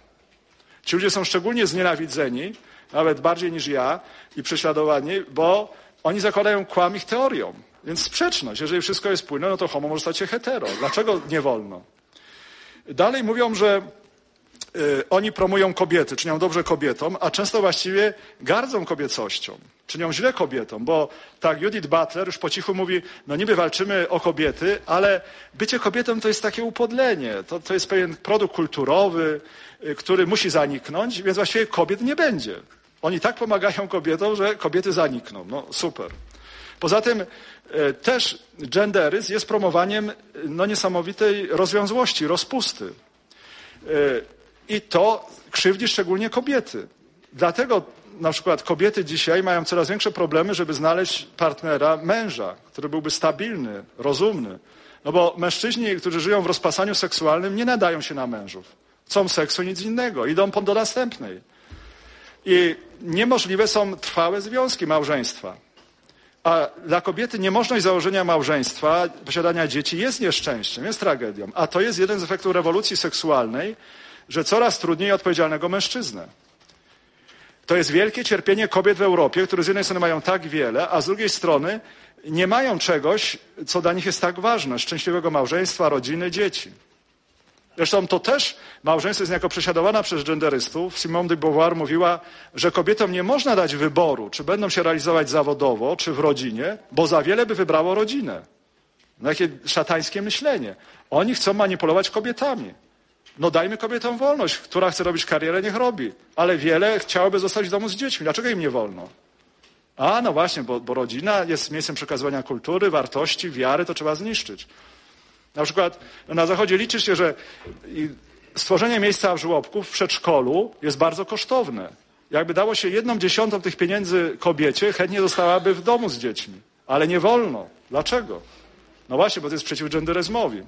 Ci ludzie są szczególnie znienawidzeni, nawet bardziej niż ja i prześladowani, bo oni zakładają kłam ich teorią. Więc sprzeczność. Jeżeli wszystko jest płynne, no to homo może stać się hetero. Dlaczego nie wolno? Dalej mówią, że y, oni promują kobiety, czynią dobrze kobietom, a często właściwie gardzą kobiecością. Czynią źle kobietom, bo tak Judith Butler już po cichu mówi, no niby walczymy o kobiety, ale bycie kobietą to jest takie upodlenie. To, to jest pewien produkt kulturowy, y, który musi zaniknąć, więc właściwie kobiet nie będzie. Oni tak pomagają kobietom, że kobiety zanikną. No super. Poza tym e, też genderyzm jest promowaniem no, niesamowitej rozwiązłości, rozpusty. I to krzywdzi szczególnie kobiety. Dlatego na przykład kobiety dzisiaj mają coraz większe problemy, żeby znaleźć partnera, męża, który byłby stabilny, rozumny. No bo mężczyźni, którzy żyją w rozpasaniu seksualnym, nie nadają się na mężów. Chcą seksu, nic innego. Idą do następnej. I niemożliwe są trwałe związki małżeństwa. A dla kobiety niemożność założenia małżeństwa, posiadania dzieci jest nieszczęściem, jest tragedią. A to jest jeden z efektów rewolucji seksualnej, że coraz trudniej odpowiedzialnego mężczyznę. To jest wielkie cierpienie kobiet w Europie, które z jednej strony mają tak wiele, a z drugiej strony nie mają czegoś, co dla nich jest tak ważne szczęśliwego małżeństwa, rodziny, dzieci. Zresztą to też małżeństwo jest niejako prześladowane przez genderystów. Simone de Beauvoir mówiła, że kobietom nie można dać wyboru, czy będą się realizować zawodowo, czy w rodzinie, bo za wiele by wybrało rodzinę. No jakie szatańskie myślenie. Oni chcą manipulować kobietami. No dajmy kobietom wolność. Która chce robić karierę, niech robi. Ale wiele chciałoby zostać w domu z dziećmi. Dlaczego im nie wolno? A, no właśnie, bo, bo rodzina jest miejscem przekazywania kultury, wartości, wiary, to trzeba zniszczyć. Na przykład no na Zachodzie liczy się, że stworzenie miejsca w żłobku w przedszkolu jest bardzo kosztowne. Jakby dało się jedną dziesiątą tych pieniędzy kobiecie, chętnie zostałaby w domu z dziećmi. Ale nie wolno. Dlaczego? No właśnie, bo to jest przeciw genderyzmowi.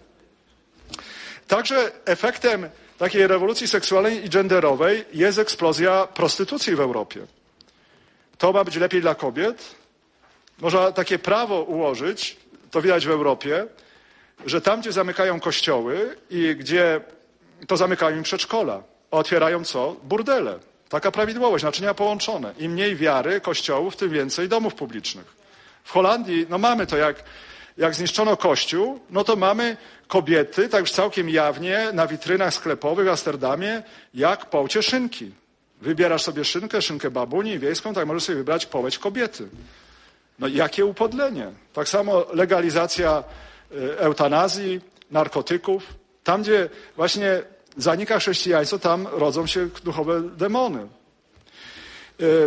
Także efektem takiej rewolucji seksualnej i genderowej jest eksplozja prostytucji w Europie. To ma być lepiej dla kobiet. Można takie prawo ułożyć, to widać w Europie, że tam, gdzie zamykają kościoły i gdzie to zamykają im przedszkola, otwierają co? Burdele. Taka prawidłowość, naczynia połączone. Im mniej wiary kościołów, tym więcej domów publicznych. W Holandii, no mamy to, jak, jak zniszczono kościół, no to mamy kobiety, tak już całkiem jawnie, na witrynach sklepowych w Amsterdamie, jak połcie szynki. Wybierasz sobie szynkę, szynkę babuni wiejską, tak możesz sobie wybrać połeć kobiety. No jakie upodlenie. Tak samo legalizacja E, eutanazji, narkotyków. Tam, gdzie właśnie zanika chrześcijaństwo, tam rodzą się duchowe demony. E,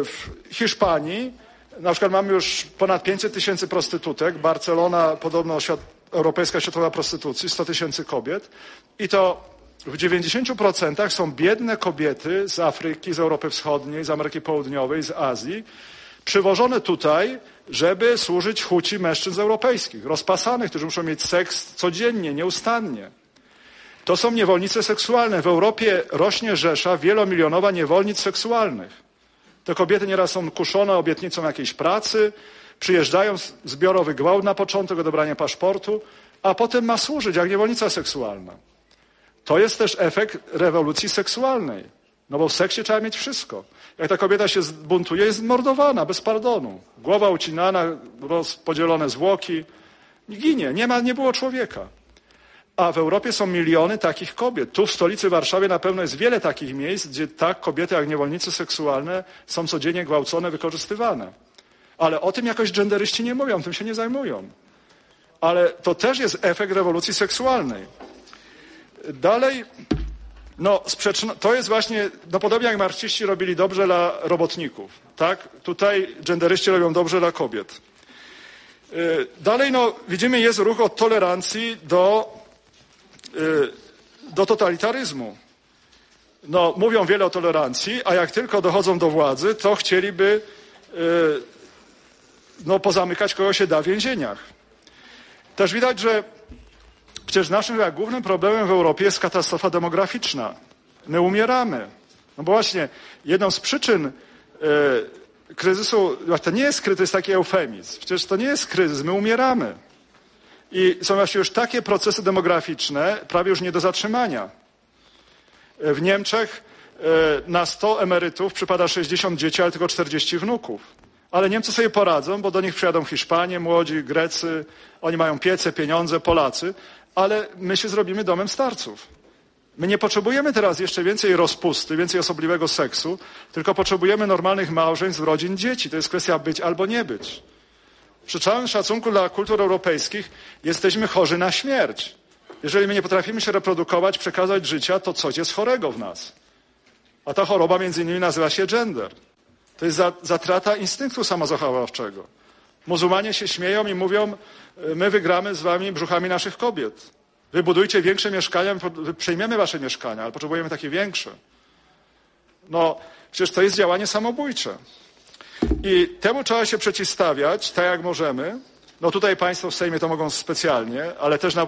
w Hiszpanii Na przykład mamy już ponad 500 tysięcy prostytutek. Barcelona, podobno świat, Europejska Światowa Prostytucji, 100 tysięcy kobiet. I to w 90% są biedne kobiety z Afryki, z Europy Wschodniej, z Ameryki Południowej, z Azji, przywożone tutaj, żeby służyć chuci mężczyzn europejskich, rozpasanych, którzy muszą mieć seks codziennie, nieustannie. To są niewolnice seksualne. W Europie rośnie rzesza wielomilionowa niewolnic seksualnych. Te kobiety nieraz są kuszone obietnicą jakiejś pracy, przyjeżdżają zbiorowy gwałt na początek, odebranie paszportu, a potem ma służyć jak niewolnica seksualna. To jest też efekt rewolucji seksualnej. No bo w seksie trzeba mieć wszystko. Jak ta kobieta się zbuntuje, jest mordowana bez pardonu. Głowa ucinana, rozpodzielone zwłoki. Ginie. Nie ma, nie było człowieka. A w Europie są miliony takich kobiet. Tu w stolicy Warszawie na pewno jest wiele takich miejsc, gdzie tak kobiety jak niewolnice seksualne są codziennie gwałcone, wykorzystywane. Ale o tym jakoś genderyści nie mówią, tym się nie zajmują. Ale to też jest efekt rewolucji seksualnej. Dalej, no, to jest właśnie, no podobnie jak marxiści robili dobrze dla robotników, tak? Tutaj genderyści robią dobrze dla kobiet. Yy, Dalej, no, widzimy, jest ruch od tolerancji do, do totalitaryzmu. No, mówią wiele o tolerancji, a jak tylko dochodzą do władzy, to chcieliby yy, no, pozamykać kogo się da w więzieniach. Też widać, że Przecież naszym głównym problemem w Europie jest katastrofa demograficzna. My umieramy. No bo właśnie jedną z przyczyn e, kryzysu, to nie jest kryzys, taki eufemizm. Przecież to nie jest kryzys, my umieramy. I są właśnie już takie procesy demograficzne, prawie już nie do zatrzymania. E, w Niemczech e, na 100 emerytów przypada 60 dzieci, ale tylko 40 wnuków. Ale Niemcy sobie poradzą, bo do nich przyjadą Hiszpanie, młodzi, Grecy, oni mają piece, pieniądze, Polacy, ale my się zrobimy domem starców. My nie potrzebujemy teraz jeszcze więcej rozpusty, więcej osobliwego seksu, tylko potrzebujemy normalnych małżeństw, rodzin, dzieci. To jest kwestia być albo nie być. Przy całym szacunku dla kultur europejskich jesteśmy chorzy na śmierć. Jeżeli my nie potrafimy się reprodukować, przekazać życia, to coś jest chorego w nas. A ta choroba między innymi nazywa się gender. To jest zatrata instynktu samozachowawczego. Muzułmanie się śmieją i mówią, my wygramy z wami brzuchami naszych kobiet. Wybudujcie większe mieszkania, my przejmiemy wasze mieszkania, ale potrzebujemy takie większe. No, przecież to jest działanie samobójcze. I temu trzeba się przeciwstawiać, tak jak możemy. No tutaj Państwo w Sejmie to mogą specjalnie, ale też na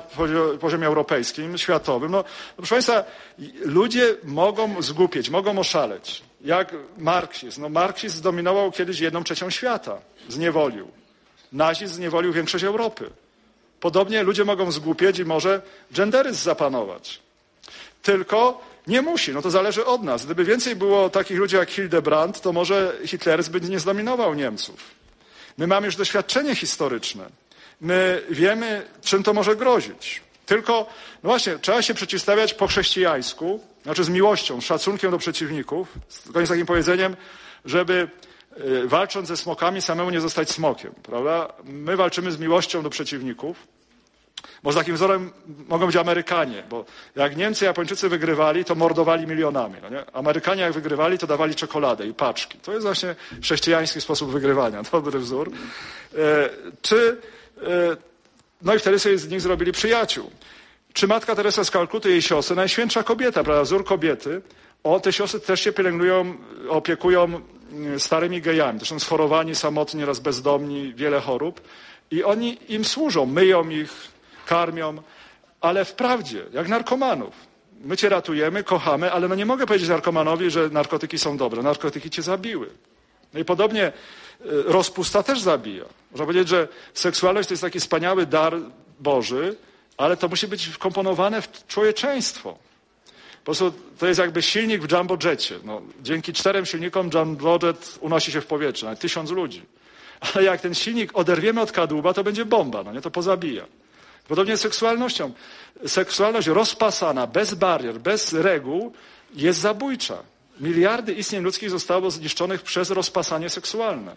poziomie europejskim, światowym. No, proszę Państwa, ludzie mogą zgłupieć, mogą oszaleć. Jak marksizm. No marksizm zdominował kiedyś jedną trzecią świata. Zniewolił. Nazizm zniewolił większość Europy. Podobnie ludzie mogą zgłupieć i może genderyzm zapanować. Tylko nie musi, no to zależy od nas. Gdyby więcej było takich ludzi jak Hildebrand, to może hitleryzm by nie zdominował Niemców. My mamy już doświadczenie historyczne. My wiemy, czym to może grozić. Tylko, no właśnie, trzeba się przeciwstawiać po chrześcijańsku, znaczy z miłością, z szacunkiem do przeciwników, z takim powiedzeniem, żeby Y, walcząc ze smokami, samemu nie zostać smokiem, prawda? My walczymy z miłością do przeciwników. Może takim wzorem mogą być Amerykanie, bo jak Niemcy, Japończycy wygrywali, to mordowali milionami. No nie? Amerykanie jak wygrywali, to dawali czekoladę i paczki. To jest właśnie chrześcijański sposób wygrywania, (laughs) dobry wzór. E, czy, e, no i wtedy sobie z nich zrobili przyjaciół. Czy matka Teresa z Kalkuty, jej siostry, najświętsza kobieta, prawda, wzór kobiety, o, te siostry też się pielęgnują, opiekują starymi gejami. To są schorowani, samotni, raz bezdomni, wiele chorób. I oni im służą, myją ich, karmią, ale wprawdzie, jak narkomanów. My cię ratujemy, kochamy, ale no nie mogę powiedzieć narkomanowi, że narkotyki są dobre. Narkotyki cię zabiły. No i podobnie y, rozpusta też zabija. Można powiedzieć, że seksualność to jest taki wspaniały dar Boży, ale to musi być wkomponowane w człowieczeństwo. Po prostu to jest jakby silnik w jumbo jetie. No, dzięki czterem silnikom jumbo jet unosi się w powietrze, nawet tysiąc ludzi. Ale jak ten silnik oderwiemy od kadłuba, to będzie bomba, no nie, to pozabija. Podobnie z seksualnością. Seksualność rozpasana, bez barier, bez reguł jest zabójcza. Miliardy istnień ludzkich zostało zniszczonych przez rozpasanie seksualne.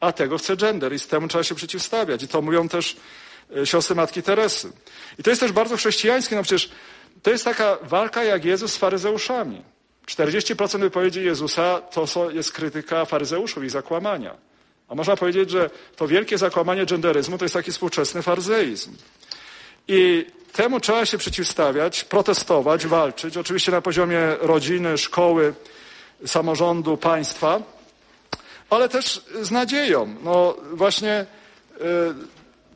A tego chce gender i z temu trzeba się przeciwstawiać. I to mówią też e, siostry Matki Teresy. I to jest też bardzo chrześcijańskie, no przecież to jest taka walka jak Jezus z faryzeuszami. 40% wypowiedzi Jezusa to jest krytyka faryzeuszów i zakłamania. A można powiedzieć, że to wielkie zakłamanie genderyzmu to jest taki współczesny farzeizm. I temu trzeba się przeciwstawiać, protestować, walczyć, oczywiście na poziomie rodziny, szkoły, samorządu, państwa, ale też z nadzieją. No właśnie yy,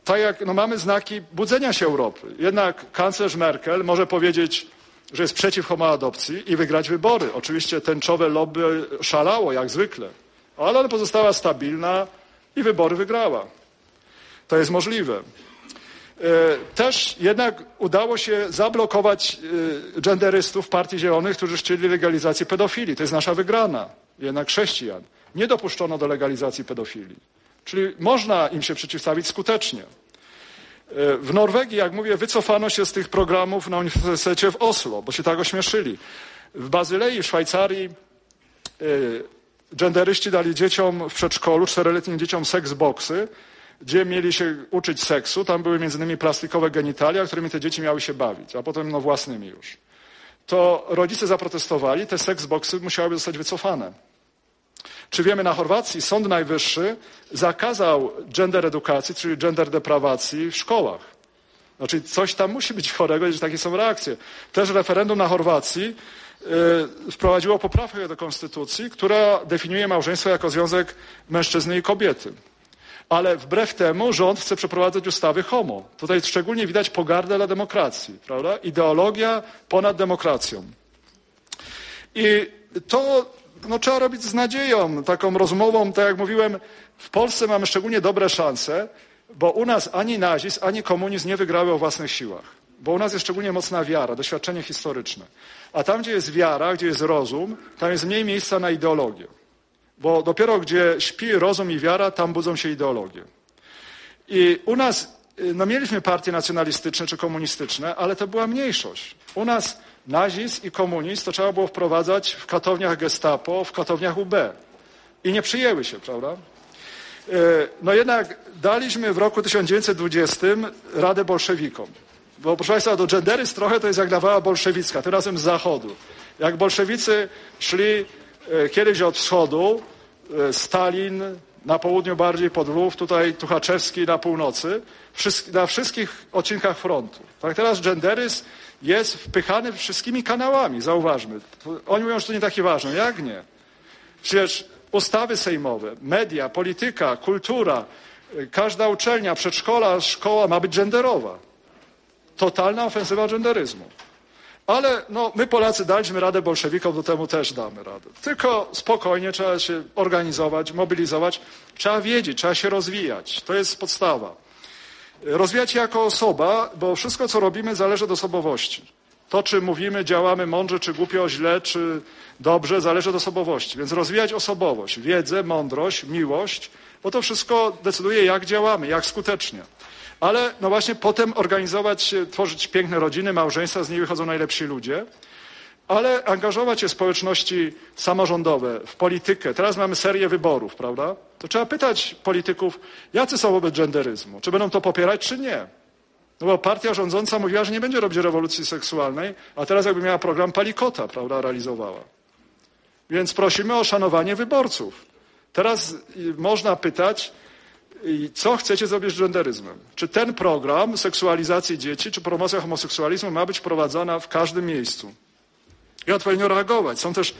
tak jak no mamy znaki budzenia się Europy. Jednak kanclerz Merkel może powiedzieć, że jest przeciw homoadopcji i wygrać wybory. Oczywiście tęczowe lobby szalało, jak zwykle, ale pozostała stabilna i wybory wygrała. To jest możliwe. E, też jednak udało się zablokować e, genderystów Partii Zielonych, którzy chcieli legalizacji pedofilii. To jest nasza wygrana, jednak chrześcijan. Nie dopuszczono do legalizacji pedofilii. Czyli można im się przeciwstawić skutecznie. E, w Norwegii, jak mówię, wycofano się z tych programów na Uniwersytecie w Oslo, bo się tak ośmieszyli. W Bazylei, w Szwajcarii genderyści dali dzieciom w przedszkolu, czteroletnim dzieciom seksboxy, gdzie mieli się uczyć seksu. Tam były między innymi plastikowe genitalia, którymi te dzieci miały się bawić, a potem no własnymi już. To rodzice zaprotestowali, te seksboxy musiałyby zostać wycofane. Czy wiemy, na Chorwacji Sąd Najwyższy zakazał gender edukacji, czyli gender deprawacji w szkołach. Znaczy coś tam musi być chorego, że takie są reakcje. Też referendum na Chorwacji yy, wprowadziło poprawkę do konstytucji, która definiuje małżeństwo jako związek mężczyzny i kobiety. Ale wbrew temu rząd chce przeprowadzać ustawy homo. Tutaj szczególnie widać pogardę dla demokracji, prawda? Ideologia ponad demokracją. I to no, trzeba robić z nadzieją, taką rozmową, tak jak mówiłem, w Polsce mamy szczególnie dobre szanse, bo u nas ani nazizm, ani komunizm nie wygrały o własnych siłach. Bo u nas jest szczególnie mocna wiara, doświadczenie historyczne. A tam, gdzie jest wiara, gdzie jest rozum, tam jest mniej miejsca na ideologię. Bo dopiero gdzie śpi rozum i wiara, tam budzą się ideologie. I u nas, no mieliśmy partie nacjonalistyczne czy komunistyczne, ale to była mniejszość. U nas nazizm i komunizm to trzeba było wprowadzać w katowniach gestapo, w katowniach UB. I nie przyjęły się, prawda? E, no jednak daliśmy w roku 1920 radę bolszewikom. Bo proszę Państwa, do genderyzm trochę to jest jak nawała bolszewicka, tym razem z zachodu. Jak bolszewicy szli kiedyś od wschodu, e, Stalin na południu bardziej pod Lwów, tutaj Tuchaczewski na północy, na wszystkich odcinkach frontu. Tak teraz genderyzm jest wpychany wszystkimi kanałami, zauważmy. Oni mówią, że to nie takie ważne. Jak nie? Przecież ustawy sejmowe, media, polityka, kultura, e, każda uczelnia, przedszkola, szkoła ma być genderowa. Totalna ofensywa genderyzmu. Ale no, my Polacy daliśmy radę bolszewikom, do temu też damy radę. Tylko spokojnie trzeba się organizować, mobilizować. Trzeba wiedzieć, trzeba się rozwijać. To jest podstawa. Rozwijać się jako osoba, bo wszystko, co robimy, zależy od osobowości. To, czy mówimy, działamy mądrze, czy głupio, źle, czy dobrze, zależy od osobowości. Więc rozwijać osobowość, wiedzę, mądrość, miłość, bo to wszystko decyduje, jak działamy, jak skutecznie ale no właśnie potem organizować, tworzyć piękne rodziny, małżeństwa, z nich wychodzą najlepsi ludzie, ale angażować się społeczności samorządowe, w politykę. Teraz mamy serię wyborów, prawda? To trzeba pytać polityków, jacy są wobec genderyzmu, czy będą to popierać, czy nie. No bo partia rządząca mówiła, że nie będzie robić rewolucji seksualnej, a teraz jakby miała program Palikota, prawda, realizowała. Więc prosimy o szanowanie wyborców. Teraz można pytać, i co chcecie zrobić z genderyzmem? Czy ten program seksualizacji dzieci, czy promocja homoseksualizmu ma być prowadzona w każdym miejscu? I odpowiednio reagować. Są też,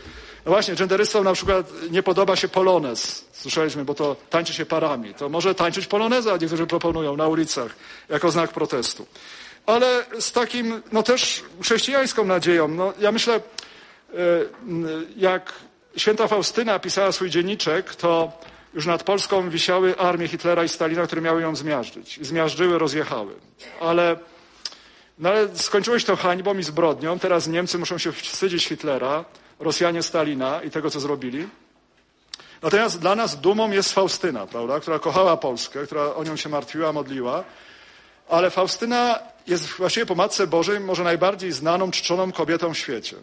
no właśnie, genderystom na przykład nie podoba się polonez. Słyszeliśmy, bo to tańczy się parami. To może tańczyć poloneza, niektórzy proponują na ulicach, jako znak protestu. Ale z takim, no też chrześcijańską nadzieją. No, ja myślę, e, jak święta Faustyna pisała swój dzienniczek, to już nad Polską wisiały armie Hitlera i Stalina, które miały ją zmiażdżyć. Zmiażdżyły, rozjechały. Ale, no ale skończyło się to hańbą i zbrodnią. Teraz Niemcy muszą się wstydzić Hitlera, Rosjanie Stalina i tego, co zrobili. Natomiast dla nas dumą jest Faustyna, prawda, która kochała Polskę, która o nią się martwiła, modliła. Ale Faustyna jest właściwie po Matce Bożej może najbardziej znaną, czczoną kobietą w świecie.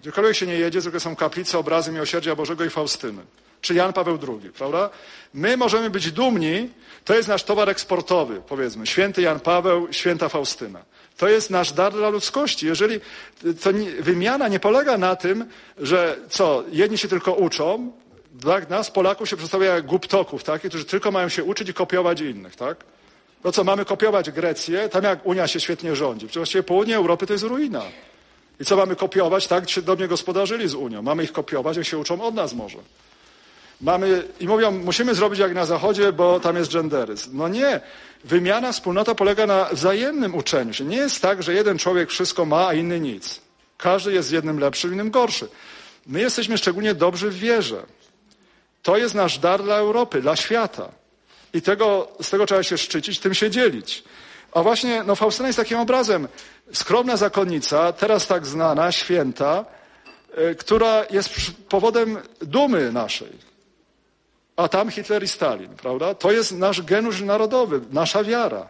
Gdziekolwiek się nie jedzie, zwykle są kaplice, obrazy Miłosierdzia Bożego i Faustyny czy Jan Paweł II, prawda? My możemy być dumni, to jest nasz towar eksportowy, powiedzmy, święty Jan Paweł, święta Faustyna. To jest nasz dar dla ludzkości. Jeżeli to nie, wymiana nie polega na tym, że co, jedni się tylko uczą, Dla nas, Polaków, się przedstawia jak głuptoków, tak? którzy tylko mają się uczyć i kopiować innych. Tak? No co, mamy kopiować Grecję, tam jak Unia się świetnie rządzi. Przecież właściwie południe Europy to jest ruina. I co mamy kopiować? Tak się do mnie gospodarzyli z Unią. Mamy ich kopiować, jak się uczą od nas może. Mamy, I mówią, musimy zrobić jak na Zachodzie, bo tam jest genderyzm. No nie. Wymiana, wspólnota polega na wzajemnym uczeniu się. Nie jest tak, że jeden człowiek wszystko ma, a inny nic. Każdy jest jednym lepszy, innym gorszy. My jesteśmy szczególnie dobrzy w wierze. To jest nasz dar dla Europy, dla świata. I tego, z tego trzeba się szczycić, tym się dzielić. A właśnie no, Faustyna jest takim obrazem. Skromna zakonnica, teraz tak znana, święta, y, która jest powodem dumy naszej. A tam Hitler i Stalin, prawda? To jest nasz genusz narodowy, nasza wiara.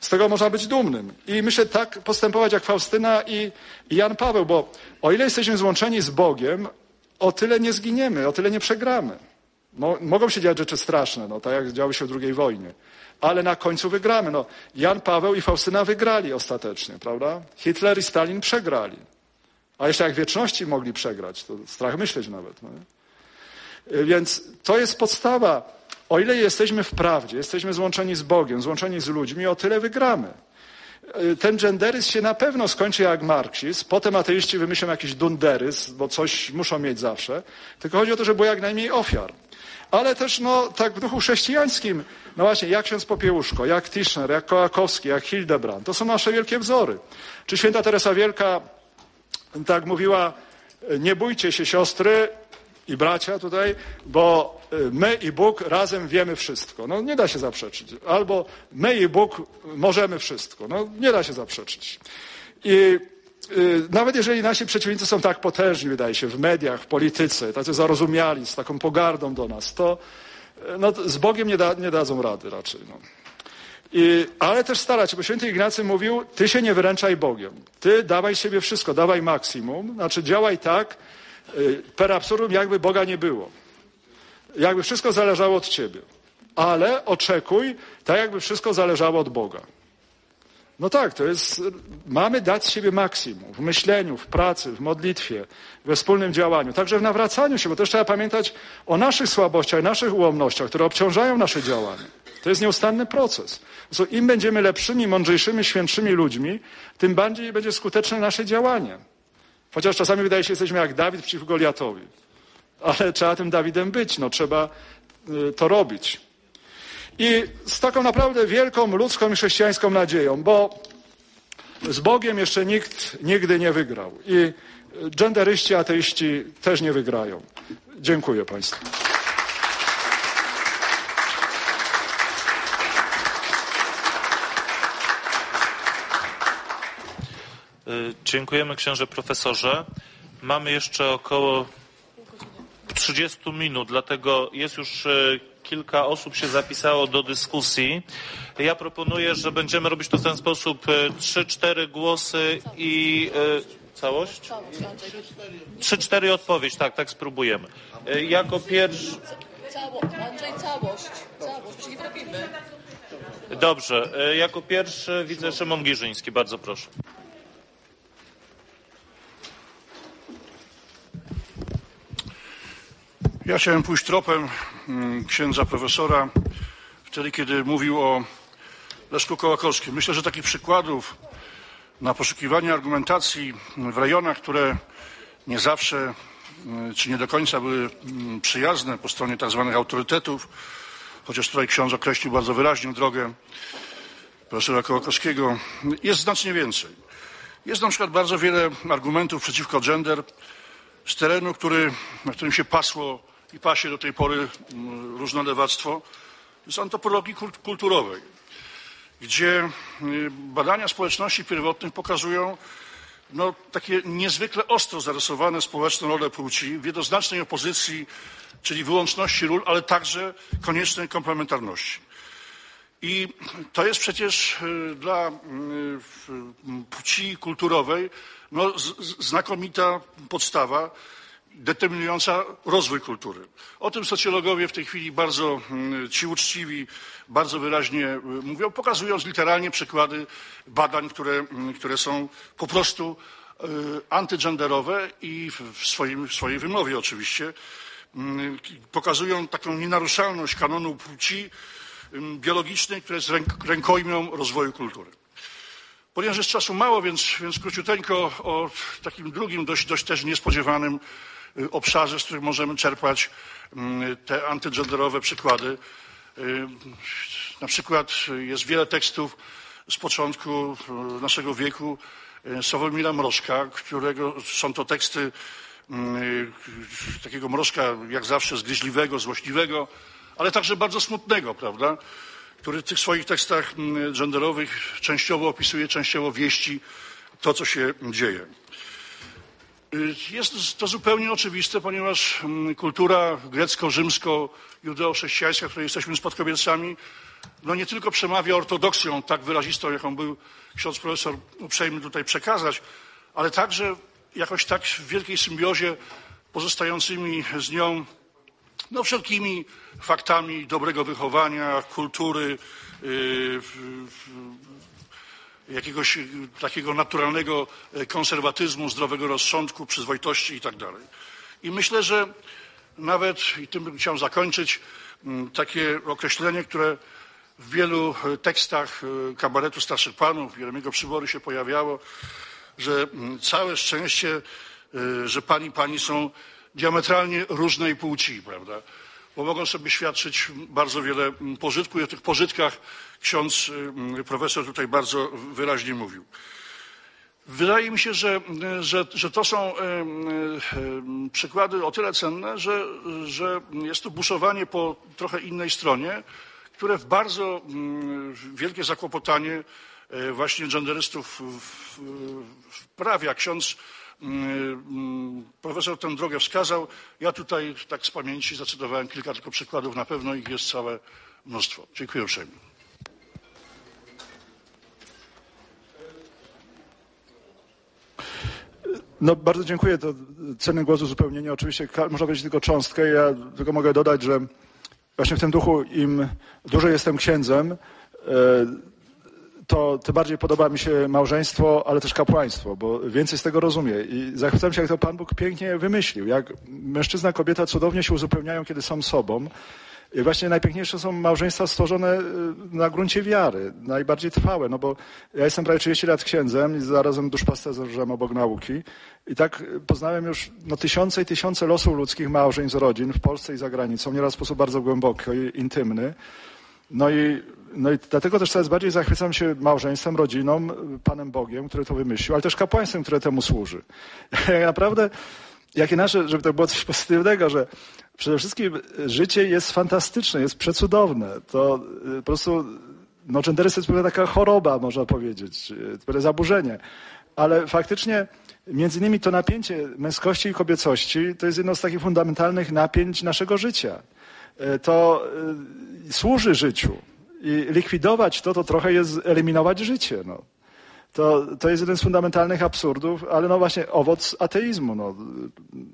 Z tego można być dumnym. I myślę tak postępować jak Faustyna i, Jan Paweł, bo o ile jesteśmy złączeni z Bogiem, o tyle nie zginiemy, o tyle nie przegramy. No, mogą się dziać rzeczy straszne, no, tak jak działy się w II wojnie. Ale na końcu wygramy. No, Jan Paweł i Faustyna wygrali ostatecznie, prawda? Hitler i Stalin przegrali. A jeszcze jak wieczności mogli przegrać, to strach myśleć nawet. No. Więc to jest podstawa. O ile jesteśmy w prawdzie, jesteśmy złączeni z Bogiem, złączeni z ludźmi, o tyle wygramy. Ten genderyzm się na pewno skończy jak marksizm, potem ateiści wymyślą jakiś dunderyzm, bo coś muszą mieć zawsze. Tylko chodzi o to, żeby było jak najmniej ofiar ale też no, tak w duchu chrześcijańskim, no właśnie, jak ksiądz Popiełuszko, jak Tischner, jak Kołakowski, jak Hildebrand, to są nasze wielkie wzory. Czy święta Teresa Wielka tak mówiła, nie bójcie się siostry i bracia tutaj, bo y, my i Bóg razem wiemy wszystko. No nie da się zaprzeczyć. Albo my i Bóg możemy wszystko. No nie da się zaprzeczyć. I Y, nawet jeżeli nasi przeciwnicy są tak potężni, wydaje się, w mediach, w polityce, tacy zarozumiali, z taką pogardą do nas, to y, no, z Bogiem nie, da, nie dadzą rady raczej. No. I, ale też starać się, bo święty Ignacy mówił, ty się nie wyręczaj Bogiem. Ty dawaj siebie wszystko, dawaj maksimum, znaczy działaj tak, per absurdum, jakby Boga nie było. Jakby wszystko zależało od ciebie. Ale oczekuj, tak jakby wszystko zależało od Boga. No tak, to jest, mamy dać z siebie maksimum w myśleniu, w pracy, w modlitwie, we wspólnym działaniu, także w nawracaniu się, bo też trzeba pamiętać o naszych słabościach, naszych ułomnościach, które obciążają nasze działanie. To jest nieustanny proces. Im będziemy lepszymi, mądrzejszymi, świętszymi ludźmi, tym bardziej będzie skuteczne nasze działanie. Chociaż czasami wydaje się, że jesteśmy jak Dawid przeciw Goliatowi. Ale trzeba tym Dawidem być, no trzeba y, to robić. I z taką naprawdę wielką ludzką i chrześcijańską nadzieją, bo z Bogiem jeszcze nikt nigdy nie wygrał. I genderyści, ateiści też nie wygrają. Dziękuję Państwu. Dziękujemy księże profesorze. Mamy jeszcze około 30 minut, dlatego jest już y, kilka osób się zapisało do dyskusji. Ja proponuję, że będziemy robić to w ten sposób. E, trzy, cztery głosy i całość? Trzy, cztery odpowiedź, tak, tak spróbujemy. Jako pierwszy... Całość. Całość. Dobrze. Jako pierwszy widzę Szymon Giżyński. Bardzo proszę. Ja chciałem pójść tropem mm, księdza profesora wtedy, kiedy mówił o Leszku Kołakowskim. Myślę, że takich przykładów na poszukiwanie argumentacji w rejonach, które nie zawsze mm, czy nie do końca były mm, przyjazne po stronie tak zwanych autorytetów, chociaż tutaj ksiądz określił bardzo wyraźnie drogę profesora Kołakowskiego, jest znacznie więcej. Jest na przykład bardzo wiele argumentów przeciwko gender z terenu, który, na którym się pasło i pasie do tej pory mm, różnolewactwo z antropologii kulturowej, gdzie y, badania społeczności pierwotnych pokazują no, takie niezwykle ostro zarysowane społeczne role płci w jednoznacznej opozycji, czyli wyłączności ról, ale także koniecznej komplementarności. I to jest przecież y, dla y, płci kulturowej no, znakomita podstawa determinująca rozwój kultury. O tym socjologowie w tej chwili bardzo mm, ci uczciwi, bardzo wyraźnie y, mówią, pokazując literalnie przykłady badań, które, mm, które są po prostu y, antygenderowe i w, swoim, w swojej wymowie oczywiście mm, pokazują taką nienaruszalność kanonu płci biologicznej, która jest ręk, rękojmią rozwoju kultury. Ponieważ jest czasu mało, więc, więc króciuteńko o takim drugim, dość, dość też niespodziewanym obszarze, z których możemy czerpać mm, te antygenderowe przykłady. Y, na przykład jest wiele tekstów z początku y, naszego wieku Sławomira Mrożka, którego są to teksty takiego Mrożka jak zawsze zgryźliwego, złośliwego, ale także bardzo smutnego, prawda? który w tych swoich tekstach mm, genderowych częściowo opisuje, częściowo wieści to, co się dzieje. Y, jest to zupełnie oczywiste, ponieważ mm, kultura grecko-rzymsko-judeo-chrześcijańska, której jesteśmy spadkobiercami, no nie tylko przemawia ortodoksją tak wyrazistą, jaką był ksiądz profesor uprzejmy tutaj przekazać, ale także jakoś tak w wielkiej symbiozie pozostającymi z nią no, wszelkimi faktami dobrego wychowania, kultury, yy, jakiegoś takiego naturalnego konserwatyzmu, zdrowego rozsądku, przyzwoitości itd. Tak I myślę, że nawet, i tym bym chciał zakończyć, mm, takie określenie, które w wielu tekstach y, kabaretu starszych panów, Jeremiego Przybory się pojawiało, że mm, całe szczęście, y, że pani pani są diametralnie różnej płci, prawda? Bo mogą sobie świadczyć bardzo wiele pożytku i o tych pożytkach ksiądz y, profesor tutaj bardzo wyraźnie mówił. Wydaje mi się, że, że, że to są przykłady o tyle cenne, że, że jest to buszowanie po trochę innej stronie, które w bardzo wielkie zakłopotanie właśnie genderystów wprawia. Ksiądz Mm, profesor tę drogę wskazał. Ja tutaj tak z pamięci zacytowałem kilka tylko przykładów, na pewno ich jest całe mnóstwo. Dziękuję uprzejmie. No, bardzo dziękuję. To cenny głos uzupełnienia. Oczywiście można powiedzieć tylko cząstkę. Ja tylko mogę dodać, że właśnie w tym duchu im dłużej jestem księdzem, e, to tym bardziej podoba mi się małżeństwo, ale też kapłaństwo, bo więcej z tego rozumie. I zachwycam się, jak to Pan Bóg pięknie wymyślił. Jak mężczyzna, kobieta cudownie się uzupełniają, kiedy są sobą. I właśnie najpiękniejsze są małżeństwa stworzone y, na gruncie wiary, najbardziej trwałe, no bo ja jestem prawie 30 lat księdzem i zarazem duszpasterzem obok nauki i tak poznałem już no, tysiące i tysiące losów ludzkich małżeństw, rodzin w Polsce i za granicą, nieraz w sposób bardzo głęboki i intymny. No i no i dlatego też coraz bardziej zachwycam się małżeństwem, rodziną, Panem Bogiem, który to wymyślił, ale też kapłaństwem, które temu służy. (laughs) Naprawdę, jakie nasze, żeby to było coś pozytywnego, że przede wszystkim życie jest fantastyczne, jest przecudowne. To y, po prostu, no genderyzm jest taka choroba, można powiedzieć, pewne zaburzenie. Ale faktycznie między innymi to napięcie męskości i kobiecości to jest jedno z takich fundamentalnych napięć naszego życia. Y, to y, służy życiu. I likwidować to, to trochę jest eliminować życie. No. To, to jest jeden z fundamentalnych absurdów, ale no właśnie owoc ateizmu. No.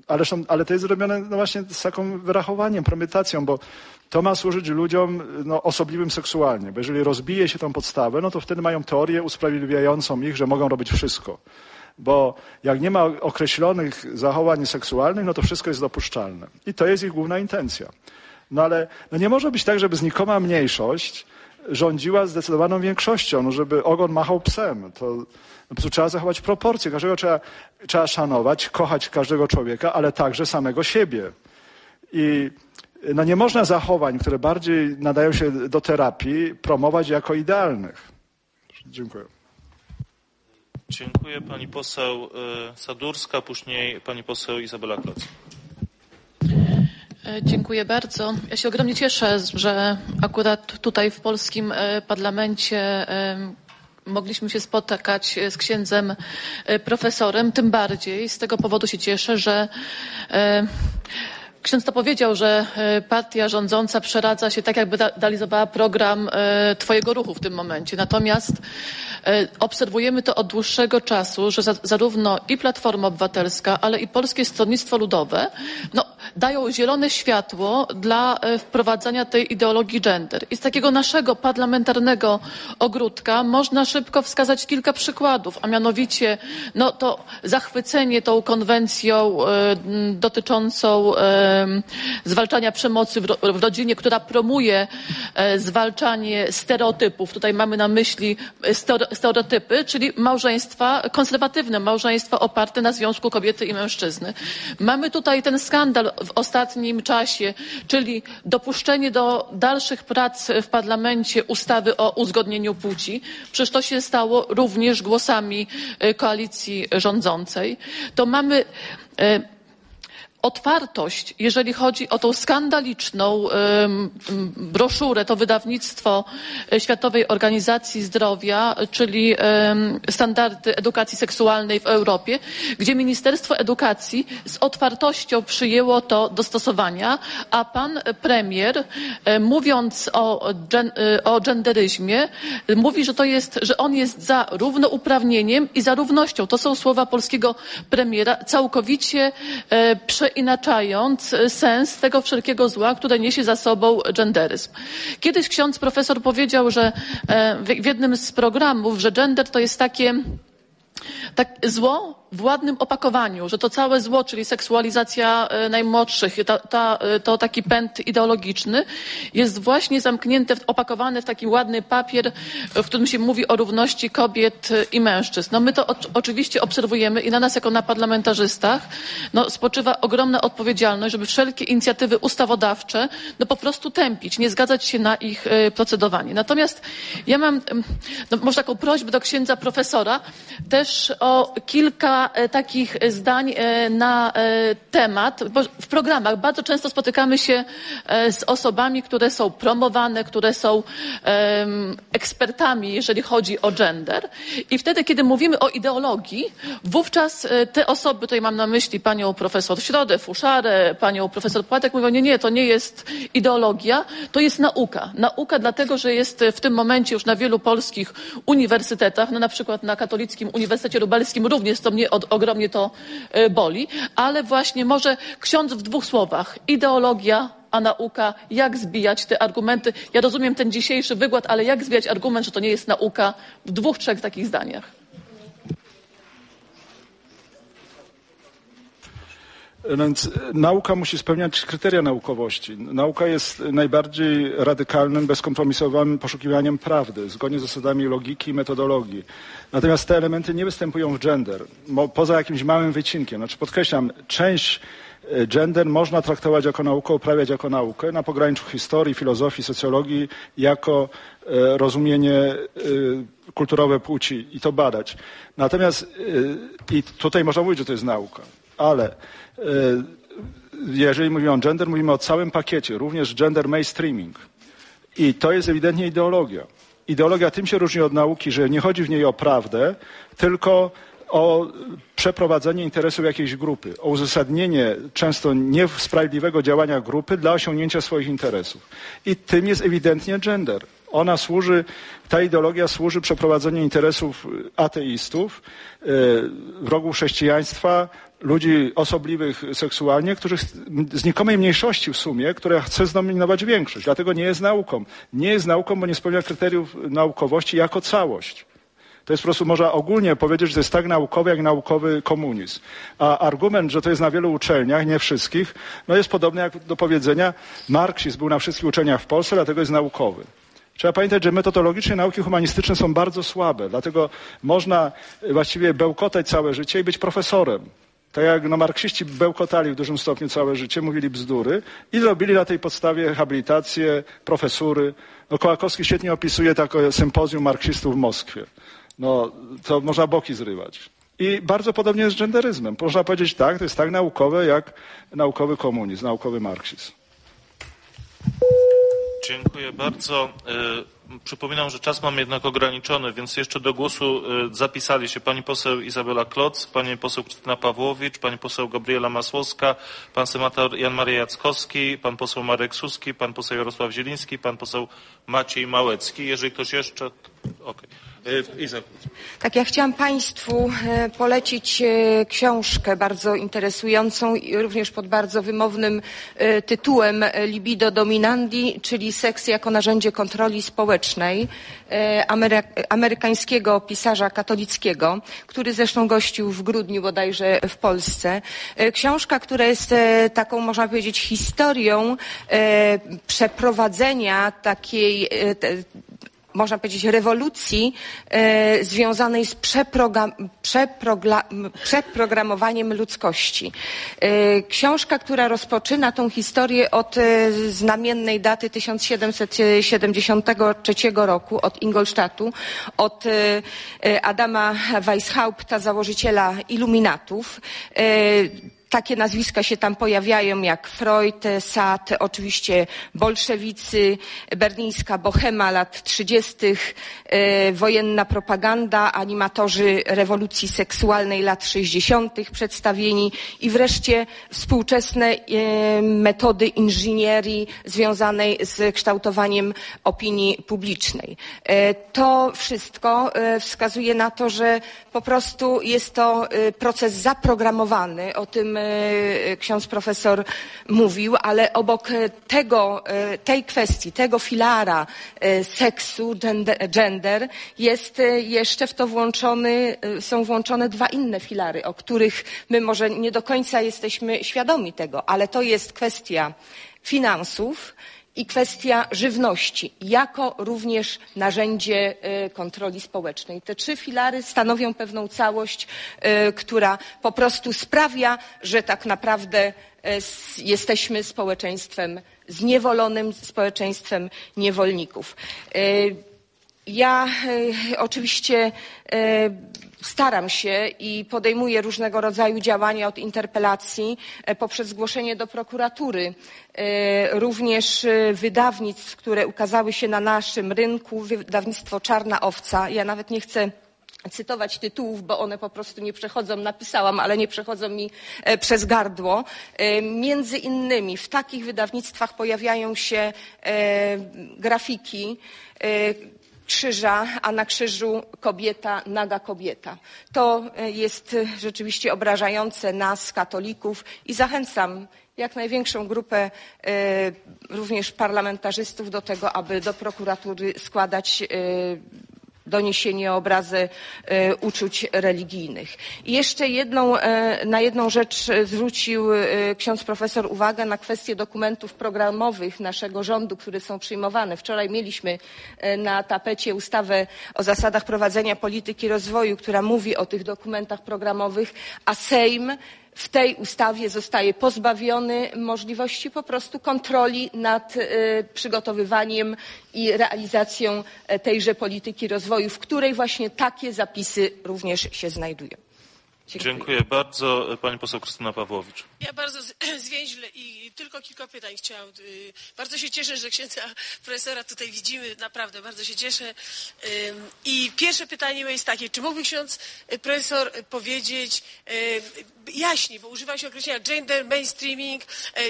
Ale, ale to jest zrobione no właśnie z taką wyrachowaniem, premedytacją, bo to ma służyć ludziom no, osobliwym seksualnie. Bo jeżeli rozbije się tą podstawę, no to wtedy mają teorię usprawiedliwiającą ich, że mogą robić wszystko. Bo jak nie ma określonych zachowań seksualnych, no to wszystko jest dopuszczalne. I to jest ich główna intencja. No ale no nie może być tak, żeby znikoma mniejszość rządziła zdecydowaną większością, no żeby ogon machał psem. To po prostu trzeba zachować proporcje. Każdego trzeba, trzeba szanować, kochać każdego człowieka, ale także samego siebie. I no nie można zachowań, które bardziej nadają się do terapii, promować jako idealnych. Dziękuję. Dziękuję pani poseł y, Sadurska, później pani poseł Izabela Kloc. E, dziękuję bardzo. Ja się ogromnie cieszę, że akurat tutaj w polskim e, parlamencie e, mogliśmy się spotykać z księdzem profesorem. Tym bardziej z tego powodu się cieszę, że Ksiądz to powiedział, że partia rządząca przeradza się tak, jakby realizowała program Twojego ruchu w tym momencie. Natomiast obserwujemy to od dłuższego czasu, że zarówno i Platforma Obywatelska, ale i Polskie Stronnictwo Ludowe no, dają zielone światło dla e, wprowadzania tej ideologii gender. I z takiego naszego parlamentarnego ogródka można szybko wskazać kilka przykładów, a mianowicie no, to zachwycenie tą konwencją e, dotyczącą e, zwalczania przemocy w, ro, w rodzinie, która promuje zwalczanie stereotypów. Tutaj mamy na myśli stereotypy, czyli małżeństwa konserwatywne, małżeństwa oparte na związku kobiety i mężczyzny. Mamy tutaj ten skandal w ostatnim czasie, czyli dopuszczenie do dalszych prac w parlamencie ustawy o uzgodnieniu płci. Przecież to się stało również głosami e, koalicji rządzącej. To mamy otwartość, jeżeli chodzi o tą skandaliczną broszurę, to wydawnictwo e, Światowej Organizacji Zdrowia, czyli standardy edukacji seksualnej w Europie, gdzie Ministerstwo Edukacji z otwartością przyjęło to do stosowania, a pan premier, e, mówiąc o, e, o genderyzmie, mówi, że to jest, że on jest za równouprawnieniem i za równością. To są słowa polskiego premiera, całkowicie prze inaczając sens tego wszelkiego zła, które niesie za sobą genderyzm. Kiedyś ksiądz profesor powiedział, że e, w jednym z programów, że gender to jest takie tak, zło w ładnym opakowaniu, że to całe zło, czyli seksualizacja e, najmłodszych, e, to taki pęd ideologiczny jest właśnie zamknięte, opakowane w taki ładny papier, w którym się mówi o równości kobiet i mężczyzn. No my to oczywiście obserwujemy i na nas jako na parlamentarzystach no, spoczywa ogromna odpowiedzialność, żeby wszelkie inicjatywy ustawodawcze no, po prostu tępić, nie zgadzać się na ich e, procedowanie. Natomiast ja mam no, może taką prośbę do księdza profesora też o kilka E, takich zdań e, na e, temat, w programach bardzo często spotykamy się z osobami, które są promowane, które są ekspertami, jeżeli chodzi o gender. I wtedy, kiedy mówimy o ideologii, wówczas te osoby, tutaj mam na myśli panią profesor Środę, Fuszarę, panią profesor Płatek, mówią, nie, nie, to nie jest ideologia, to jest nauka. Nauka dlatego, że jest w tym momencie już na wielu polskich uniwersytetach, no na przykład na Katolickim Uniwersytecie Lubelskim również to mnie od, ogromnie to e, boli, ale właśnie może ksiądz w dwóch słowach. Ideologia, a nauka, jak zbijać te argumenty. Ja rozumiem ten dzisiejszy wykład, ale jak zbijać argument, że to nie jest nauka w dwóch, trzech takich zdaniach. Więc nauka musi spełniać kryteria naukowości. Nauka jest najbardziej radykalnym, bezkompromisowym poszukiwaniem prawdy, zgodnie z zasadami logiki i metodologii. Natomiast te elementy nie występują w gender, poza jakimś małym wycinkiem. Znaczy podkreślam, część e, gender można traktować jako naukę, uprawiać jako naukę na pograniczu historii, filozofii, socjologii, jako e, rozumienie e, kulturowe płci i to badać. Natomiast i tutaj można mówić, że to jest nauka, ale jeżeli mówimy o gender, mówimy o całym pakiecie, również gender mainstreaming. I to jest ewidentnie ideologia ideologia tym się różni od nauki, że nie chodzi w niej o prawdę, tylko o przeprowadzenie interesów jakiejś grupy, o uzasadnienie często niesprawiedliwego działania grupy dla osiągnięcia swoich interesów. I tym jest ewidentnie gender. Ona służy, ta ideologia służy przeprowadzeniu interesów ateistów, e, wrogów chrześcijaństwa, ludzi osobliwych seksualnie, których znikomej mniejszości w sumie, która chce zdominować większość. Dlatego nie jest nauką. Nie jest nauką, bo nie spełnia kryteriów naukowości jako całość. To jest po prostu, można ogólnie powiedzieć, że to jest tak naukowy, jak naukowy komunizm. A argument, że to jest na wielu uczelniach, nie wszystkich, no jest podobny jak do powiedzenia, marksizm był na wszystkich uczelniach w Polsce, dlatego jest naukowy. Trzeba pamiętać, że metodologicznie nauki humanistyczne są bardzo słabe, dlatego można właściwie bełkotać całe życie i być profesorem. Tak jak no, marksiści bełkotali w dużym stopniu całe życie, mówili bzdury i robili na tej podstawie habilitacje, profesury. No, Kołakowski świetnie opisuje takie sympozjum marksistów w Moskwie. No, to można boki zrywać. I bardzo podobnie jest z genderyzmem. Można powiedzieć tak, to jest tak naukowe, jak naukowy komunizm, naukowy marksizm. Dziękuję bardzo. Przypominam, że czas mamy jednak ograniczony, więc jeszcze do głosu y, zapisali się pani poseł Izabela Kloc, pani poseł Krystyna Pawłowicz, pani poseł Gabriela Masłowska, pan senator Jan Maria Jackowski, pan poseł Marek Suski, pan poseł Jarosław Zieliński, pan poseł Maciej Małecki. Jeżeli ktoś jeszcze... Okej. Iza. Tak, ja chciałam Państwu e, polecić e, książkę bardzo interesującą i również pod bardzo wymownym e, tytułem e, Libido Dominandi, czyli seks jako narzędzie kontroli społecznej e, amery amerykańskiego pisarza katolickiego, który zresztą gościł w grudniu bodajże w Polsce. E, Książka, która jest e, taką, można powiedzieć, historią e, przeprowadzenia takiej e, można powiedzieć, rewolucji e, związanej z przeprogramowaniem ludzkości. E, książka, która rozpoczyna tą historię od e, znamiennej daty 1773 roku, od Ingolstadtu, od e, e, Adama Weishaupta, założyciela iluminatów. Takie nazwiska się tam pojawiają jak Freud, Sad, oczywiście bolszewicy, berlińska bohema lat 30., e, wojenna propaganda, animatorzy rewolucji seksualnej lat 60. przedstawieni i wreszcie współczesne e, metody inżynierii związanej z kształtowaniem opinii publicznej. E, to wszystko wskazuje na to, że po prostu jest to proces zaprogramowany, o tym ksiądz profesor mówił, ale obok e, tego, e, tej kwestii, tego filara e, seksu, gender, jest e, jeszcze w to włączony, e, są włączone dwa inne filary, o których my może nie do końca jesteśmy świadomi tego, ale to jest kwestia finansów, i kwestia żywności, jako również narzędzie e, kontroli społecznej. Te trzy filary stanowią pewną całość, e, która po prostu sprawia, że tak naprawdę s- jesteśmy społeczeństwem zniewolonym, społeczeństwem niewolników. Ja oczywiście staram się i podejmuję różnego rodzaju działania od interpelacji e, poprzez zgłoszenie do prokuratury e, również e, wydawnictw, które ukazały się na naszym rynku, wydawnictwo Czarna Owca. Ja nawet nie chcę cytować tytułów, bo one po prostu nie przechodzą, napisałam, ale nie przechodzą mi przez gardło. Między innymi w takich wydawnictwach pojawiają się grafiki krzyża, a na krzyżu kobieta, naga kobieta. To e, jest e, rzeczywiście obrażające nas, katolików i zachęcam jak największą grupę e, również parlamentarzystów do tego, aby do prokuratury składać doniesienie o obrazę e, uczuć religijnych. I jeszcze jedną, e, na jedną rzecz e, zwrócił ksiądz profesor uwagę na kwestię dokumentów programowych naszego rządu, które są przyjmowane. Wczoraj mieliśmy na tapecie ustawę o zasadach prowadzenia polityki rozwoju, która mówi o tych dokumentach programowych, a Sejm w tej ustawie zostaje pozbawiony możliwości po prostu kontroli nad e, przygotowywaniem i realizacją e, tejże polityki rozwoju, w której właśnie takie zapisy również się znajdują. Dziękuję. Dziękuję bardzo. Pani poseł Krystyna Pawłowicz. Ja bardzo (clears throat) zwięźle i tylko kilka pytań chciałam. y, Bardzo się cieszę, że księdza profesora tutaj widzimy, naprawdę bardzo się cieszę. I pierwsze pytanie moje jest takie, czy mógłby ksiądz y, profesor powiedzieć y, jaśniej, bo używa się określenia gender, mainstreaming,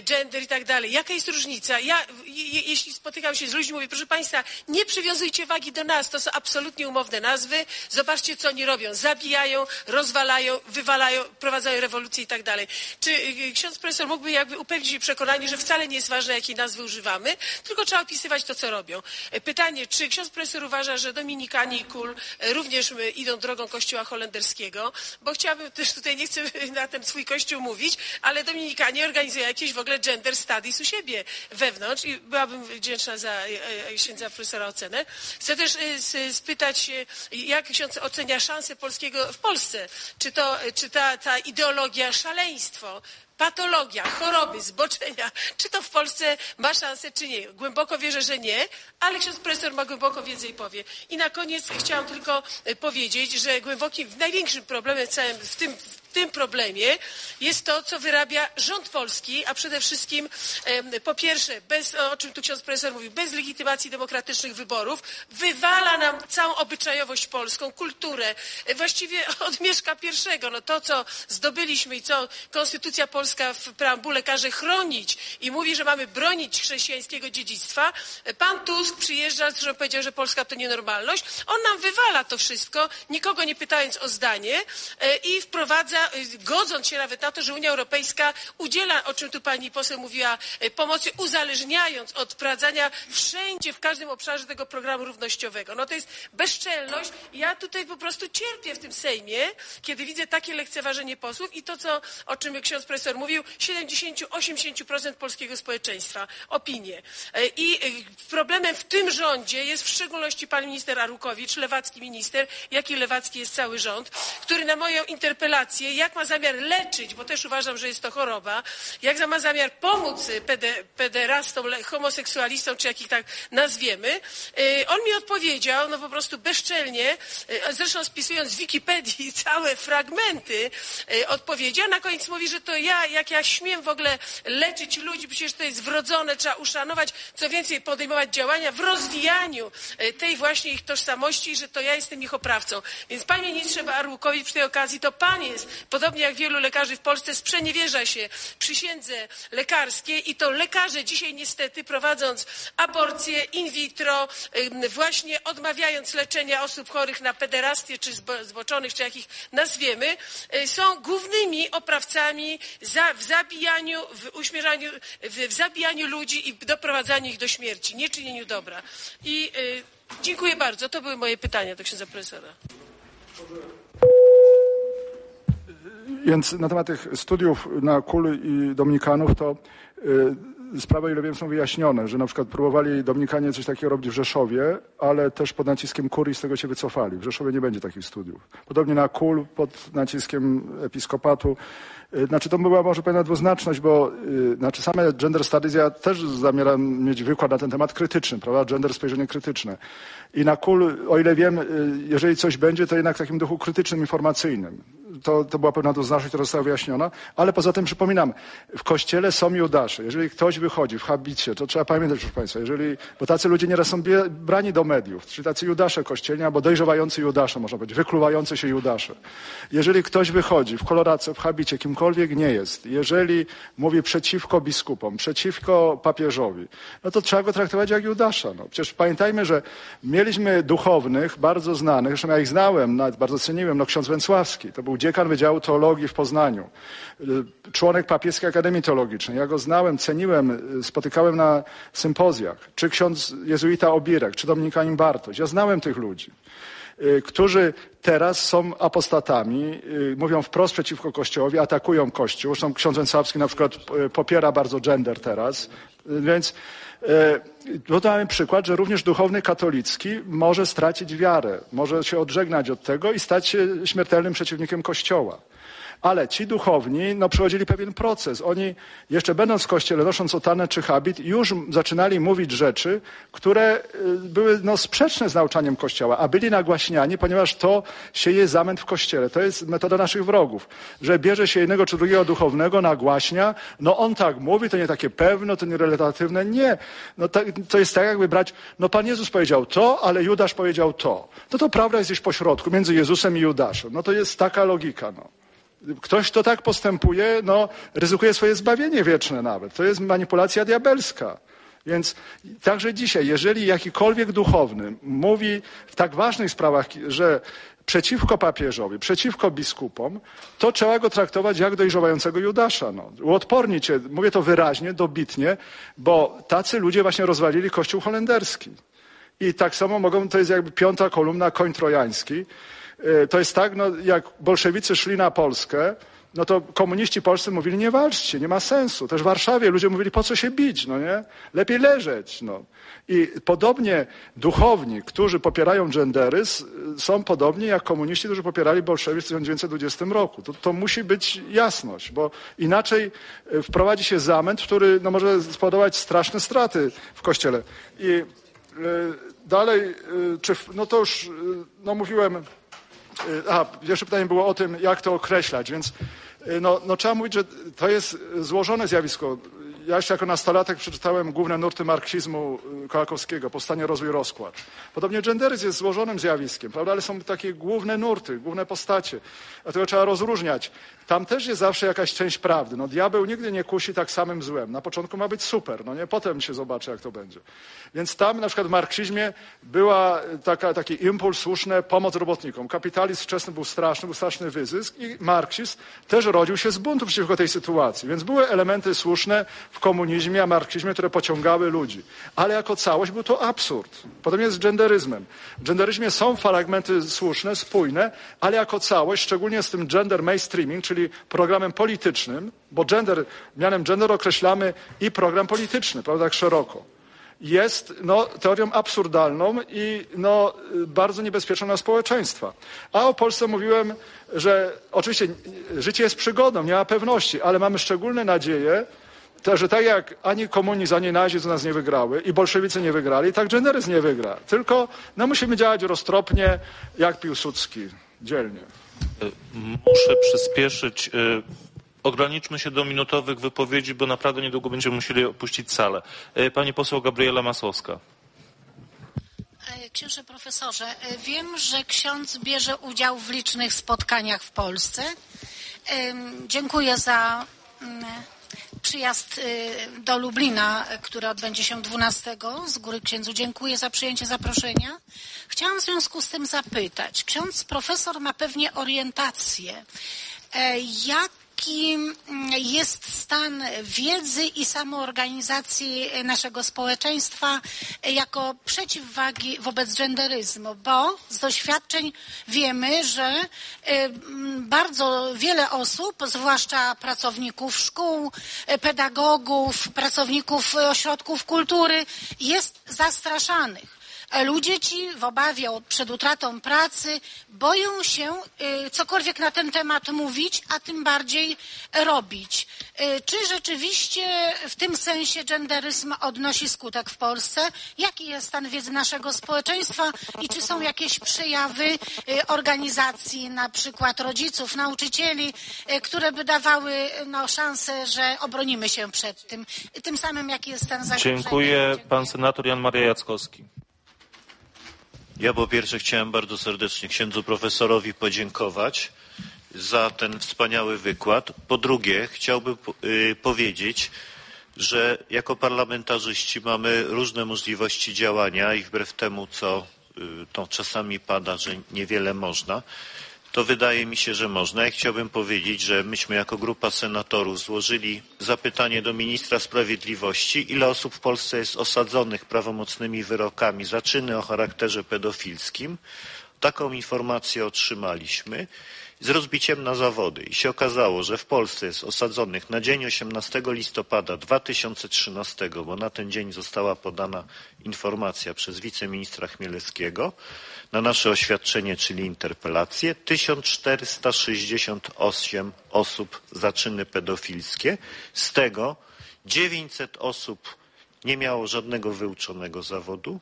gender i tak dalej. Jaka jest różnica? Ja, je- je- jeśli spotykam się z ludźmi, mówię, proszę Państwa, nie przywiązujcie wagi do nas, to są absolutnie umowne nazwy. Zobaczcie, co oni robią. Zabijają, rozwalają, wywalają, prowadzają rewolucję i tak dalej. Czy y, ksiądz profesor mógłby jakby upewnić przekonanie, że wcale nie jest ważne, jakiej nazwy używamy, tylko trzeba opisywać to, co robią. E, Pytanie, czy ksiądz profesor uważa, że Dominikanie i Kul e, również y, idą drogą kościoła holenderskiego? Bo chciałabym też tutaj, nie chcę (laughs) na ten swój kościół mówić, ale Dominikanie organizują jakieś w ogóle gender studies u siebie wewnątrz i byłabym wdzięczna za e, księdza profesora ocenę. Chcę też spytać, jak ksiądz ocenia szanse polskiego w Polsce? Czy, to, czy ta, ta ideologia szaleństwo, patologia, choroby, zboczenia, czy to w Polsce ma szansę, czy nie. Głęboko wierzę, że nie, ale ksiądz profesor ma głęboko wiedzę i powie. I na koniec chciałam tylko e, powiedzieć, że głębokim, największym problemem w całym, w tym tym problemie jest to, co wyrabia rząd polski, a przede wszystkim po pierwsze, bez, o czym tu ksiądz profesor mówił, bez legitymacji demokratycznych wyborów, wywala nam całą obyczajowość polską, kulturę, e, właściwie (laughs) od Mieszka I. No to, co zdobyliśmy i co Konstytucja Polska w preambule każe chronić i mówi, że mamy bronić chrześcijańskiego dziedzictwa. E, Pan Tusk przyjeżdża, zresztą powiedział, że Polska to nienormalność. On nam wywala to wszystko, nikogo nie pytając o zdanie e, i wprowadza, godząc się nawet na to, że Unia Europejska udziela, o czym tu pani poseł mówiła, e, pomocy, uzależniając od wprowadzania wszędzie, w każdym obszarze tego programu równościowego. No to jest bezczelność. Ja tutaj po prostu cierpię w tym Sejmie, kiedy widzę takie lekceważenie posłów i to, co, o czym ksiądz profesor mówił, 70-80% polskiego społeczeństwa, opinie. E, I e, problemem w tym rządzie jest w szczególności pan minister Arłukowicz, lewacki minister, jak i lewacki jest cały rząd, który na moją interpelację, jak ma zamiar leczyć, bo też uważam, że jest to choroba, jak ma zamiar pomóc pede, pederastom, homoseksualistom, czy jak ich tak nazwiemy, e, on mi odpowiedział, no po prostu bezczelnie, e, zresztą spisując z Wikipedii (laughs) całe fragmenty e, odpowiedzi, a na koniec mówi, że to ja, jak ja śmiem w ogóle leczyć ludzi, przecież to jest wrodzone, trzeba uszanować, co więcej, podejmować działania w rozwijaniu tej właśnie ich tożsamości, że to ja jestem ich oprawcą. Więc panie ministrze Arłukowicz, przy tej okazji to pan jest, podobnie jak wielu lekarzy w Polsce, sprzeniewierza się przysiędze lekarskiej i to lekarze dzisiaj niestety prowadząc aborcję in vitro, właśnie odmawiając leczenia osób chorych na pederastię czy zbo- zboczonych, czy jak ich nazwiemy, y, są głównymi oprawcami za, w zabijaniu, w uśmierzaniu, w, w zabijaniu ludzi i doprowadzaniu ich do śmierci, nie czynieniu dobra. I y, dziękuję bardzo. To były moje pytania do księdza profesora. Więc na temat tych studiów na kul i dominikanów to y, sprawy, ile wiem, są wyjaśnione, że na przykład próbowali dominikanie coś takiego robić w Rzeszowie, ale też pod naciskiem kurii z tego się wycofali. W Rzeszowie nie będzie takich studiów. Podobnie na kul pod naciskiem episkopatu. Y, Znaczy to była może pewna dwuznaczność, bo y, znaczy same gender studies, ja też zamieram mieć wykład na ten temat krytyczny, prawda? Gender spojrzenie krytyczne. I na kul, o ile wiem, jeżeli coś będzie, to jednak w takim duchu krytycznym, informacyjnym. To, to była pewna dwuznaczność, która została wyjaśniona, ale poza tym przypominam, w kościele są Judasze. Jeżeli ktoś wychodzi w habicie, to trzeba pamiętać, proszę Państwa, jeżeli, bo tacy ludzie nieraz są brani do mediów, czyli tacy Judasze kościelni, albo dojrzewający Judasze, można powiedzieć, wykluwający się Judasze. Jeżeli ktoś wychodzi w kolorace, w habicie, kimkolwiek nie jest, jeżeli mówi przeciwko biskupom, przeciwko papieżowi, no to trzeba go traktować jak Judasza. No. Przecież pamiętajmy, że mieliśmy duchownych, bardzo znanych, zresztą ja ich znałem, nawet bardzo ceniłem, no ksiądz Węcławski, to był dziekan Wydziału Teologii w Poznaniu, y, członek Papieskiej Akademii Teologicznej. Ja go znałem, ceniłem, y, spotykałem na sympozjach. Czy ksiądz jezuita Obirek, czy dominikanin Bartoś. Ja znałem tych ludzi y, którzy teraz są apostatami, mówią wprost przeciwko Kościołowi, atakują Kościół. Zresztą ksiądz Węcławski na przykład popiera bardzo gender teraz. Więc no to mamy przykład, że również duchowny katolicki może stracić wiarę, może się odżegnać od tego i stać się śmiertelnym przeciwnikiem Kościoła. Ale ci duchowni no, przechodzili pewien proces. Oni, jeszcze będąc w kościele, nosząc otanę czy habit, już zaczynali mówić rzeczy, które y, były no, sprzeczne z nauczaniem kościoła, a byli nagłaśniani, ponieważ to sieje zamęt w kościele. To jest metoda naszych wrogów, że bierze się jednego czy drugiego duchownego, nagłaśnia, no on tak mówi, to nie takie pewne, to nie relatywne. Nie. No, to, to jest tak, jakby brać, no Pan Jezus powiedział to, ale Judasz powiedział to. No to prawda jest gdzieś pośrodku, między Jezusem i Judaszem. No to jest taka logika. No. Ktoś, kto tak postępuje, no, ryzykuje swoje zbawienie wieczne nawet. To jest manipulacja diabelska. Więc także dzisiaj, jeżeli jakikolwiek duchowny mówi w tak ważnych sprawach, że przeciwko papieżowi, przeciwko biskupom, to trzeba go traktować jak dojrzewającego Judasza. No. Uodpornić mówię to wyraźnie, dobitnie, bo tacy ludzie właśnie rozwalili Kościół holenderski. I tak samo mogą, to jest jakby piąta kolumna, koń trojański. Y, To jest tak, no, jak bolszewicy szli na Polskę, no to komuniści polscy mówili, nie walczcie, nie ma sensu. Też w Warszawie ludzie mówili, po co się bić, no nie? Lepiej leżeć, no. I podobnie duchowni, którzy popierają gendery, są podobni jak komuniści, którzy popierali bolszewizm w 1920 roku. To, to musi być jasność, bo inaczej y, wprowadzi się zamęt, który no, może spowodować straszne straty w Kościele. I y, dalej, y, czy, no to już, y, no mówiłem, a, pierwsze pytanie było o tym, jak to określać, więc y, no, no trzeba mówić, że to jest złożone zjawisko. Ja jeszcze jako nastolatek przeczytałem główne nurty marksizmu y, Kołakowskiego, Powstanie, Rozwój, Rozkład. Podobnie genderyzm jest złożonym zjawiskiem, prawda? ale są takie główne nurty, główne postacie. Dlatego trzeba rozróżniać. Tam też jest zawsze jakaś część prawdy. No, diabeł nigdy nie kusi tak samym złem. Na początku ma być super, no nie? Potem się zobaczy, jak to będzie. Więc tam na przykład w marksizmie była taka, taki impuls słuszny, pomoc robotnikom. Kapitalizm wczesny był straszny, był straszny wyzysk i marksizm też rodził się z buntu przeciwko tej sytuacji. Więc były elementy słuszne w komunizmie, a marksizmie, które pociągały ludzi. Ale jako całość był to absurd. Potem jest z genderyzmem. W genderyzmie są fragmenty słuszne, spójne, ale jako całość, szczególnie z tym gender mainstreaming, czyli programem politycznym, bo gender, mianem gender określamy i program polityczny, prawda, tak szeroko jest no, teorią absurdalną i no, bardzo niebezpieczną dla społeczeństwa. A o Polsce mówiłem, że oczywiście życie jest przygodą, nie ma pewności, ale mamy szczególne nadzieje, to, że tak jak ani komunizm, ani nazizm nas nie wygrały i bolszewicy nie wygrali, tak genderyzm nie wygra. Tylko no, musimy działać roztropnie, jak Piłsudski, dzielnie. Muszę przyspieszyć. y, Ograniczmy się do minutowych wypowiedzi, bo naprawdę niedługo będziemy musieli opuścić salę. Y, Pani poseł Gabriela Masłowska. E, Księże profesorze, e, wiem, że ksiądz bierze udział w licznych spotkaniach w Polsce. Dziękuję za mm, przyjazd e, do Lublina, który odbędzie się 12. Z góry księdzu dziękuję za przyjęcie zaproszenia. Chciałam w związku z tym zapytać. Ksiądz profesor ma pewnie orientację. E, Jaki mm, jest stan wiedzy i samoorganizacji naszego społeczeństwa jako przeciwwagi wobec genderyzmu? Bo z doświadczeń wiemy, że e, mm, bardzo wiele osób, zwłaszcza pracowników szkół, e, pedagogów, pracowników ośrodków kultury, jest zastraszanych. Ludzie ci w obawie przed utratą pracy boją się y, cokolwiek na ten temat mówić, a tym bardziej robić. Y, Czy rzeczywiście w tym sensie genderyzm odnosi skutek w Polsce? Jaki jest stan wiedzy naszego społeczeństwa i czy są jakieś przejawy y, organizacji, na przykład rodziców, nauczycieli, które by dawały no, szansę, że obronimy się przed tym? Tym samym jaki jest stan zagrożenia? Dziękuję. Pan senator Jan Maria Jackowski. Ja po pierwsze chciałem bardzo serdecznie księdzu profesorowi podziękować za ten wspaniały wykład. Po drugie chciałbym y, powiedzieć, że jako parlamentarzyści mamy różne możliwości działania i wbrew temu, co y, to czasami pada, że niewiele można, to wydaje mi się, że można. Ja chciałbym powiedzieć, że myśmy jako grupa senatorów złożyli zapytanie do ministra sprawiedliwości, ile osób w Polsce jest osadzonych prawomocnymi wyrokami za czyny o charakterze pedofilskim. Taką informację otrzymaliśmy z rozbiciem na zawody. I się okazało, że w Polsce jest osadzonych na dzień 18 listopada 2013, bo na ten dzień została podana informacja przez wiceministra Chmielewskiego na nasze oświadczenie, czyli interpelację, 1468 osób za czyny pedofilskie, z tego 900 osób nie miało żadnego wyuczonego zawodu,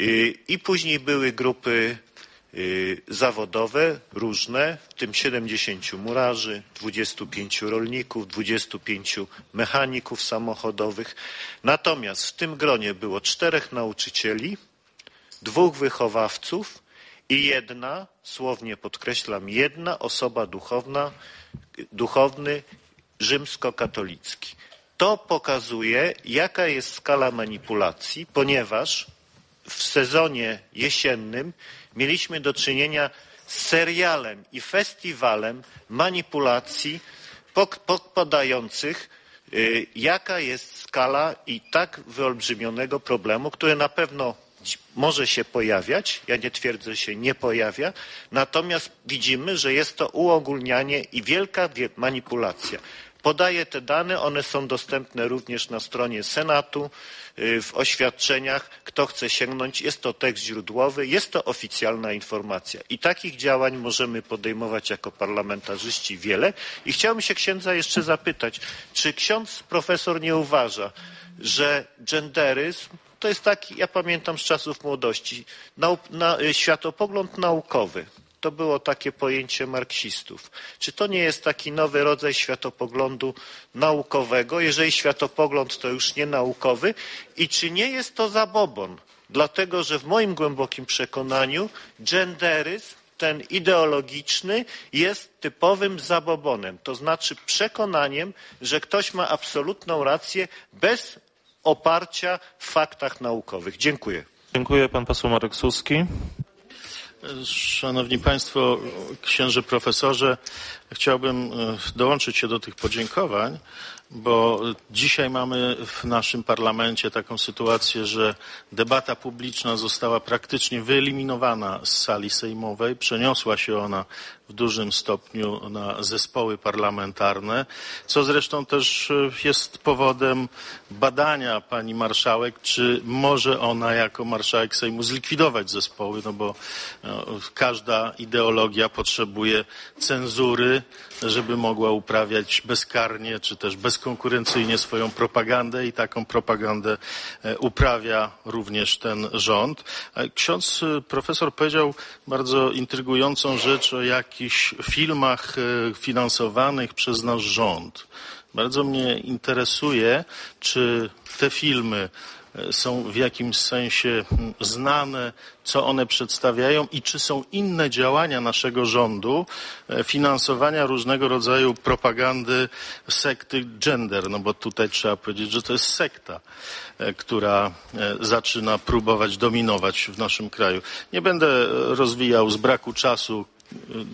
Y, I później były grupy zawodowe, różne, w tym 70 murarzy, 25 rolników, 25 mechaników samochodowych. Natomiast w tym gronie było czterech nauczycieli, dwóch wychowawców i jedna, słownie podkreślam, jedna osoba duchowna, duchowny rzymskokatolicki. To pokazuje, jaka jest skala manipulacji, ponieważ w sezonie jesiennym mieliśmy do czynienia z serialem i festiwalem manipulacji podających, y, jaka jest skala i tak wyolbrzymionego problemu, który na pewno może się pojawiać, ja nie twierdzę, że się nie pojawia, natomiast widzimy, że jest to uogólnianie i wielka wie- manipulacja. Podaję te dane, one są dostępne również na stronie Senatu, y, w oświadczeniach. Kto chce sięgnąć, jest to tekst źródłowy, jest to oficjalna informacja. I takich działań możemy podejmować jako parlamentarzyści wiele. I chciałbym się księdza jeszcze zapytać, czy ksiądz profesor nie uważa, że genderyzm to jest taki, ja pamiętam z czasów młodości, na, światopogląd naukowy. To było takie pojęcie marksistów. Czy to nie jest taki nowy rodzaj światopoglądu naukowego, jeżeli światopogląd to już nie naukowy? I czy nie jest to zabobon? Dlatego, że w moim głębokim przekonaniu genderyzm ten ideologiczny jest typowym zabobonem, to znaczy przekonaniem, że ktoś ma absolutną rację bez oparcia w faktach naukowych. Dziękuję. Dziękuję. Pan poseł Marek Suski. Szanowni Państwo, księże profesorze, chciałbym e, dołączyć się do tych podziękowań bo dzisiaj mamy w naszym parlamencie taką sytuację, że debata publiczna została praktycznie wyeliminowana z sali sejmowej, przeniosła się ona w dużym stopniu na zespoły parlamentarne, co zresztą też jest powodem badania pani marszałek, czy może ona jako marszałek Sejmu zlikwidować zespoły, no bo no, każda ideologia potrzebuje cenzury, żeby mogła uprawiać bezkarnie czy też bezkonkurencyjnie swoją propagandę i taką propagandę e, uprawia również ten rząd. Ksiądz e, profesor powiedział bardzo intrygującą rzecz o jakichś filmach e, finansowanych przez nasz rząd. Bardzo mnie interesuje, czy te filmy są w jakimś sensie znane, co one przedstawiają i czy są inne działania naszego rządu e, finansowania różnego rodzaju propagandy sekty gender, no bo tutaj trzeba powiedzieć, że to jest sekta, e, która e, zaczyna próbować dominować w naszym kraju. Nie będę rozwijał z braku czasu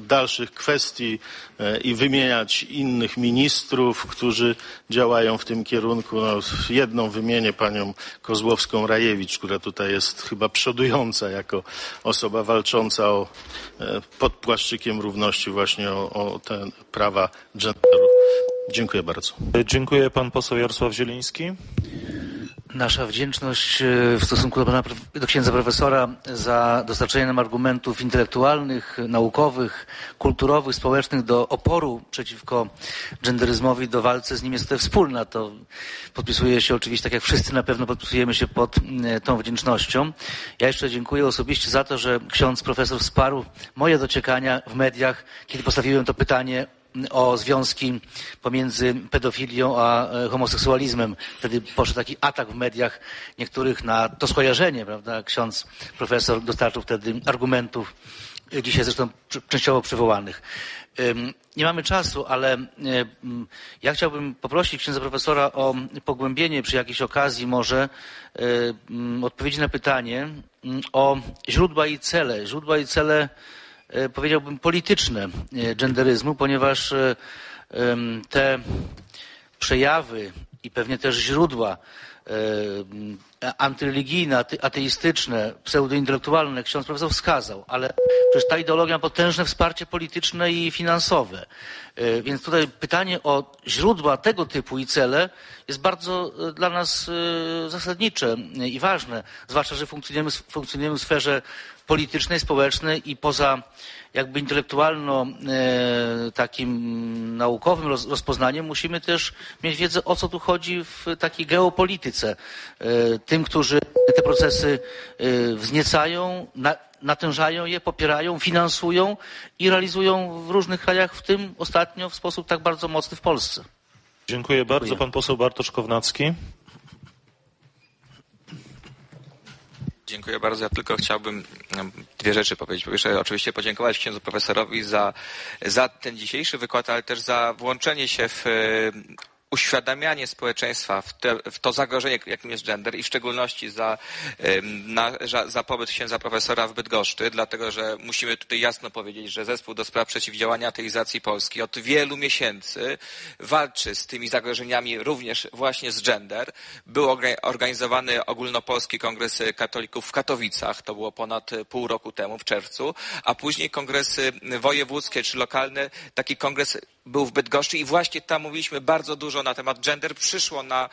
dalszych kwestii e, i wymieniać innych ministrów, którzy działają w tym kierunku. No, jedną wymienię panią Kozłowską-Rajewicz, która tutaj jest chyba przodująca jako osoba walcząca o, e, pod płaszczykiem równości właśnie o, o te prawa genderu. Dziękuję bardzo. Dziękuję pan poseł Jarosław Zieliński nasza wdzięczność e, w stosunku do, pana, do księdza profesora za dostarczenie nam argumentów intelektualnych, naukowych, kulturowych, społecznych do oporu przeciwko genderyzmowi, do walce z nim jest tutaj wspólna. To podpisuje się oczywiście, tak jak wszyscy na pewno podpisujemy się pod e, tą wdzięcznością. Ja jeszcze dziękuję osobiście za to, że ksiądz profesor wsparł moje dociekania w mediach, kiedy postawiłem to pytanie o związki pomiędzy pedofilią a e, homoseksualizmem. Wtedy poszedł taki atak w mediach niektórych na to skojarzenie, prawda? Ksiądz profesor dostarczył wtedy argumentów, e, dzisiaj zresztą częściowo przywołanych. Nie mamy czasu, ale e, ja chciałbym poprosić księdza profesora o pogłębienie przy jakiejś okazji może odpowiedzi na pytanie o źródła i cele. Źródła i cele E, powiedziałbym, polityczne e, genderyzmu, ponieważ e, te przejawy i pewnie też źródła antyreligijne, ateistyczne, pseudointelektualne ksiądz profesor wskazał, ale przecież ta ideologia ma potężne wsparcie polityczne i finansowe. Więc tutaj pytanie o źródła tego typu i cele jest bardzo dla nas zasadnicze i ważne, zwłaszcza, że funkcjonujemy, funkcjonujemy w sferze politycznej, społecznej i poza jakby intelektualno e, takim naukowym rozpoznaniem musimy też mieć wiedzę o co tu chodzi w takiej geopolityce. E, tym, którzy te procesy e, wzniecają, natężają je, popierają, finansują i realizują w różnych krajach, w tym ostatnio w sposób tak bardzo mocny w Polsce. Dziękuję bardzo. Dziękuję. Pan poseł Bartosz Kownacki. Dziękuję bardzo. Ja tylko chciałbym dwie rzeczy powiedzieć. Po pierwsze, oczywiście podziękować księdzu profesorowi za, za ten dzisiejszy wykład, ale też za włączenie się w uświadamianie społeczeństwa w, te, w, to zagrożenie, jakim jest gender i w szczególności za, na, za pobyt profesora w Bydgoszczy, dlatego że musimy tutaj jasno powiedzieć, że zespół do spraw przeciwdziałania ateizacji Polski od wielu miesięcy walczy z tymi zagrożeniami również właśnie z gender. Był organizowany ogólnopolski kongres katolików w Katowicach, to było ponad pół roku temu w czerwcu, a później kongresy wojewódzkie czy lokalne, taki kongres był w Bydgoszczy i właśnie tam mówiliśmy bardzo dużo na temat gender. Przyszło na,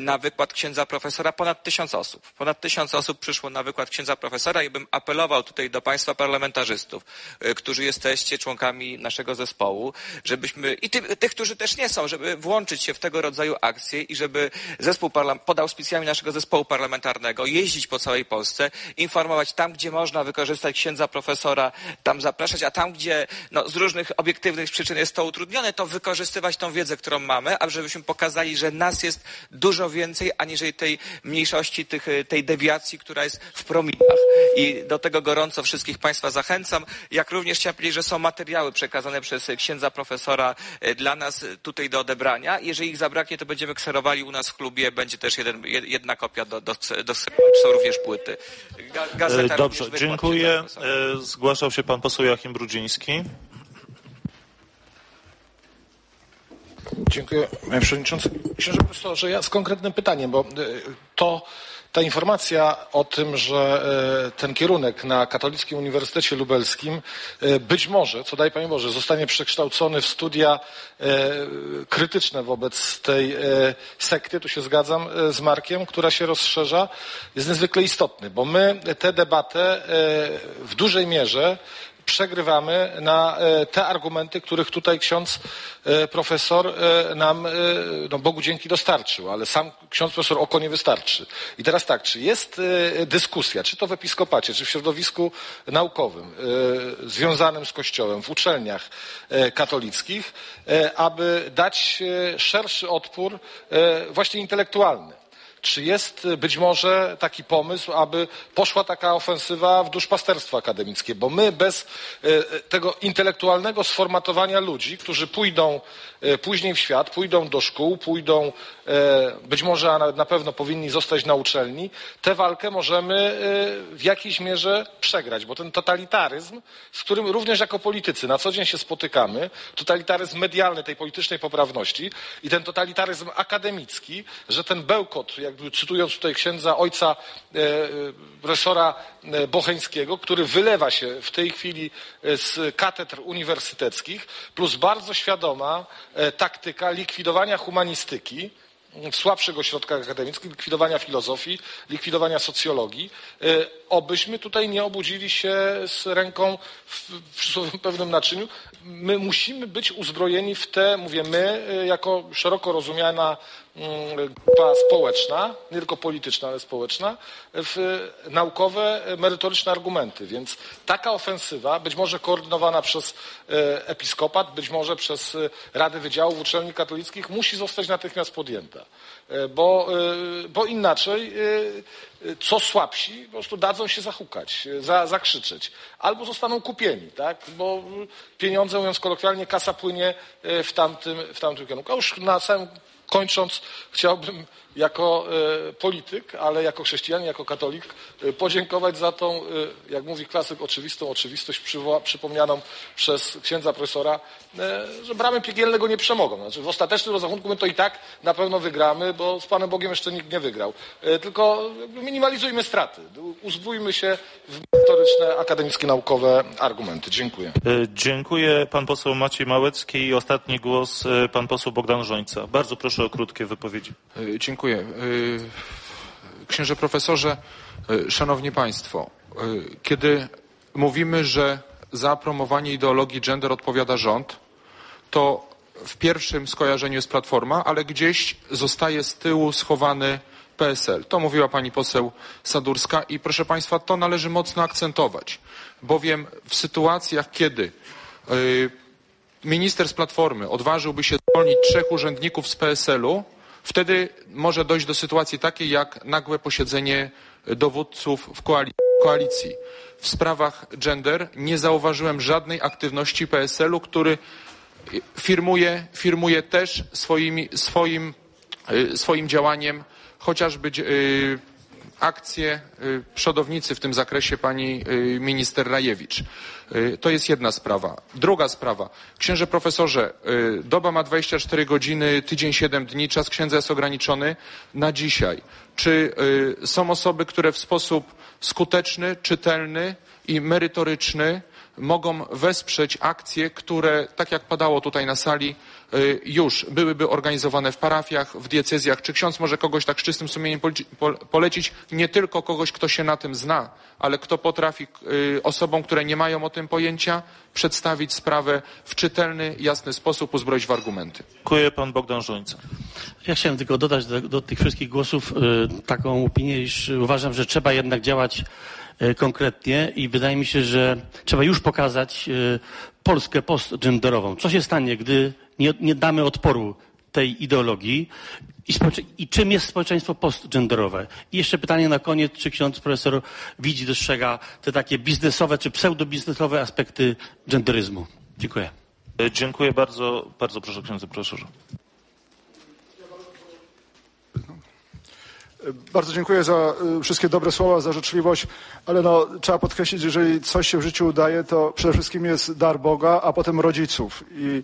na wykład księdza profesora ponad tysiąc osób. Ponad tysiąc osób przyszło na wykład księdza profesora i bym apelował tutaj do Państwa parlamentarzystów, y, którzy jesteście członkami naszego zespołu, żebyśmy, i ty, tych, którzy też nie są, żeby włączyć się w tego rodzaju akcje i żeby zespół pod auspicjami naszego zespołu parlamentarnego jeździć po całej Polsce, informować tam, gdzie można wykorzystać księdza profesora, tam zapraszać, a tam, gdzie no, z różnych obiektywnych przyczyn jest to utrudnione, to wykorzystywać tą wiedzę, którą mamy, a żebyśmy pokazali, że nas jest dużo więcej, aniżeli tej mniejszości, tych, tej dewiacji, która jest w promilach. I do tego gorąco wszystkich Państwa zachęcam. Jak również chciałem powiedzieć, że są materiały przekazane przez księdza profesora e, dla nas tutaj do odebrania. Jeżeli ich zabraknie, to będziemy kserowali u nas w klubie. Będzie też jeden, jedna kopia do, do, do są również płyty. Gazeta Dobrze, dziękuję. E, zgłaszał się pan poseł Joachim Brudziński. Dziękuję, panie przewodniczący. Księże profesorze, ja z konkretnym pytaniem, bo e, to ta informacja o tym, że e, ten kierunek na Katolickim Uniwersytecie Lubelskim e, być może, co daj Panie Boże, zostanie przekształcony w studia krytyczne wobec tej sekty, tu się zgadzam z Markiem, która się rozszerza, jest niezwykle istotny, bo my tę debatę w dużej mierze przegrywamy na e, te argumenty, których tutaj ksiądz e, profesor e, nam, no Bogu dzięki, dostarczył, ale sam ksiądz profesor oko nie wystarczy. I teraz tak, czy jest dyskusja, czy to w episkopacie, czy w środowisku naukowym, związanym z Kościołem, w uczelniach katolickich, aby dać szerszy odpór właśnie intelektualny czy jest być może taki pomysł, aby poszła taka ofensywa w duszpasterstwo akademickie? Bo my bez e, e, tego intelektualnego sformatowania ludzi, którzy pójdą później w świat, pójdą do szkół, pójdą być może, a na pewno powinni zostać na uczelni, tę walkę możemy w jakiejś mierze przegrać, bo ten totalitaryzm, z którym również jako politycy na co dzień się spotykamy, totalitaryzm medialny tej politycznej poprawności i ten totalitaryzm akademicki, że ten bełkot, jakby cytując tutaj księdza ojca e, e, profesora e, Bocheńskiego, który wylewa się w tej chwili z katedr uniwersyteckich, plus bardzo świadoma taktyka likwidowania humanistyki, w słabszych ośrodkach akademickich, likwidowania filozofii, likwidowania socjologii, obyśmy tutaj nie obudzili się z ręką w, w pewnym naczyniu. My musimy być uzbrojeni w te, mówię my, jako szeroko rozumiana grupa społeczna, nie tylko polityczna, ale społeczna, w naukowe, merytoryczne argumenty. Więc taka ofensywa, być może koordynowana przez e, episkopat, być może przez e, Rady Wydziałów Uczelni Katolickich, musi zostać natychmiast podjęta. E, bo, bo inaczej co słabsi po prostu dadzą się zahukać, za, zakrzyczeć. Albo zostaną kupieni, tak? bo pieniądze, mówiąc kolokwialnie, kasa płynie w tamtym, w tamtym kierunku. A już na samym kończąc chciałbym jako e, polityk, ale jako chrześcijanin, jako katolik e, podziękować za tą, e, jak mówi klasyk, oczywistą oczywistość przypomnianą przez księdza profesora, że bramy piekielne go nie przemogą. Znaczy, w ostatecznym rozrachunku my to i tak na pewno wygramy, bo z Panem Bogiem jeszcze nikt nie wygrał. Tylko minimalizujmy straty. Uzbrójmy się w merytoryczne, akademickie, naukowe argumenty. Dziękuję. Dziękuję. Pan poseł Maciej Małecki i ostatni głos pan poseł Bogdan Żońca. Bardzo proszę o krótkie wypowiedzi. Dziękuję. Dziękuję. Y, księże profesorze, y, szanowni państwo, y, kiedy mówimy, że za promowanie ideologii gender odpowiada rząd, to w pierwszym skojarzeniu jest Platforma, ale gdzieś zostaje z tyłu schowany PSL. To mówiła pani poseł Sadurska i proszę państwa, to należy mocno akcentować, bowiem w sytuacjach, kiedy minister z Platformy odważyłby się zwolnić trzech urzędników z PSL-u, Wtedy może dojść do sytuacji takiej jak nagłe posiedzenie dowódców w koalicji. W sprawach gender nie zauważyłem żadnej aktywności PSL-u, który firmuje, firmuje też swoimi, swoim, y, swoim działaniem chociażby y, akcję y, przodownicy w tym zakresie pani minister Rajewicz. To jest jedna sprawa. Druga sprawa. Księże profesorze, doba ma 24 godziny, tydzień 7 dni, czas księdza jest ograniczony na dzisiaj. Czy są osoby, które w sposób skuteczny, czytelny i merytoryczny mogą wesprzeć akcje, które, tak jak padało tutaj na sali, y, już byłyby organizowane w parafiach, w diecezjach. Czy ksiądz może kogoś tak z czystym sumieniem poleci- pol- polecić? Nie tylko kogoś, kto się na tym zna, ale kto potrafi y, osobom, które nie mają o tym pojęcia, przedstawić sprawę w czytelny, jasny sposób, uzbroić w argumenty. Dziękuję pan Bogdan Żońca. Ja chciałem tylko dodać do, do tych wszystkich głosów y, taką opinię, iż uważam, że trzeba jednak działać y, konkretnie i wydaje mi się, że trzeba już pokazać y, Polskę postgenderową. Co się stanie, gdy nie, nie damy odporu tej ideologii i, i czym jest społeczeństwo postgenderowe? I jeszcze pytanie na koniec, czy ksiądz profesor widzi, dostrzega te takie biznesowe czy pseudobiznesowe aspekty genderyzmu? Dziękuję. E, Dziękuję bardzo. Bardzo proszę księdza profesorze. Bardzo dziękuję za y, wszystkie dobre słowa, za życzliwość, ale no, trzeba podkreślić, że jeżeli coś się w życiu udaje, to przede wszystkim jest dar Boga, a potem rodziców. I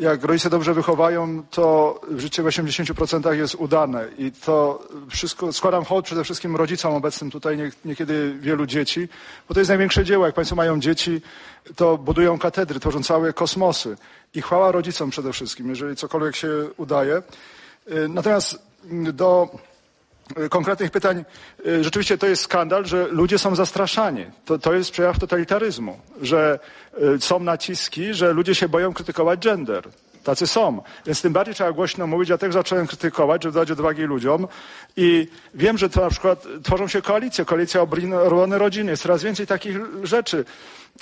jak rodzice dobrze wychowają, to życie w 80% jest udane. I to wszystko składam hołd przede wszystkim rodzicom obecnym tutaj, nie, niekiedy wielu dzieci, bo to jest największe dzieło. Jak Państwo mają dzieci, to budują katedry, tworzą całe kosmosy. I chwała rodzicom przede wszystkim, jeżeli cokolwiek się udaje. Y, Natomiast mm, do konkretnych pytań. Y, Rzeczywiście to jest skandal, że ludzie są zastraszani. To, to jest przejaw totalitaryzmu, że y, są naciski, że ludzie się boją krytykować gender. Tacy są. Więc tym bardziej trzeba głośno mówić. Ja też zacząłem krytykować, żeby dać odwagi ludziom. I wiem, że to na przykład tworzą się koalicje. Koalicja obrony rodziny. Jest coraz więcej takich rzeczy.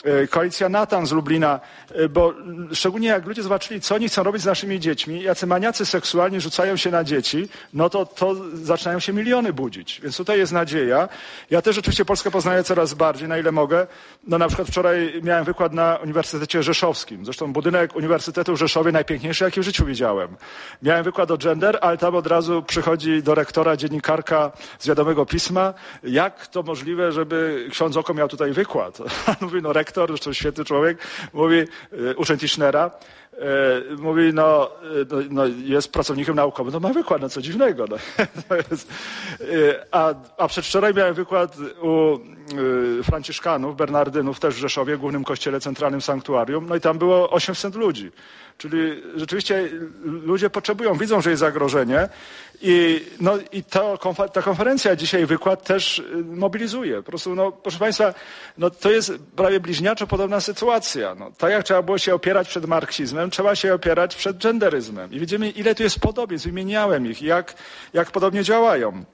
E, Koalicja Natan z Lublina, e, bo szczególnie jak ludzie zobaczyli, co oni chcą robić z naszymi dziećmi, jacy maniacy seksualni rzucają się na dzieci, no to, to zaczynają się miliony budzić. Więc tutaj jest nadzieja. Ja też oczywiście Polskę poznaję coraz bardziej, na ile mogę. No na przykład wczoraj miałem wykład na Uniwersytecie Rzeszowskim. Zresztą budynek Uniwersytetu w Rzeszowie najpiękniejszy, jaki w życiu widziałem. Miałem wykład o gender, ale tam od razu przychodzi do rektora dziennikarka z wiadomego pisma, jak to możliwe, żeby ksiądz Oko miał tutaj wykład. (laughs) Mówi, no rektor, zresztą świetny człowiek, mówi, e, uczeń Tischnera, e, mówi, no, e, no, no jest pracownikiem naukowym, no ma wykład, no co dziwnego. No. (laughs) A, a przedwczoraj miałem wykład u Franciszkanów, Bernardynów, też w Rzeszowie, głównym kościele centralnym sanktuarium, no i tam było 800 ludzi. Czyli rzeczywiście ludzie potrzebują, widzą, że jest zagrożenie i, no, i to, ta konferencja dzisiaj, wykład też y, mobilizuje. Po prostu, no, proszę Państwa, no, to jest prawie bliźniaczo podobna sytuacja. No, tak jak trzeba było się opierać przed marksizmem, trzeba się opierać przed genderyzmem. I widzimy, ile tu jest podobieństw, wymieniałem ich, jak, jak podobnie działają.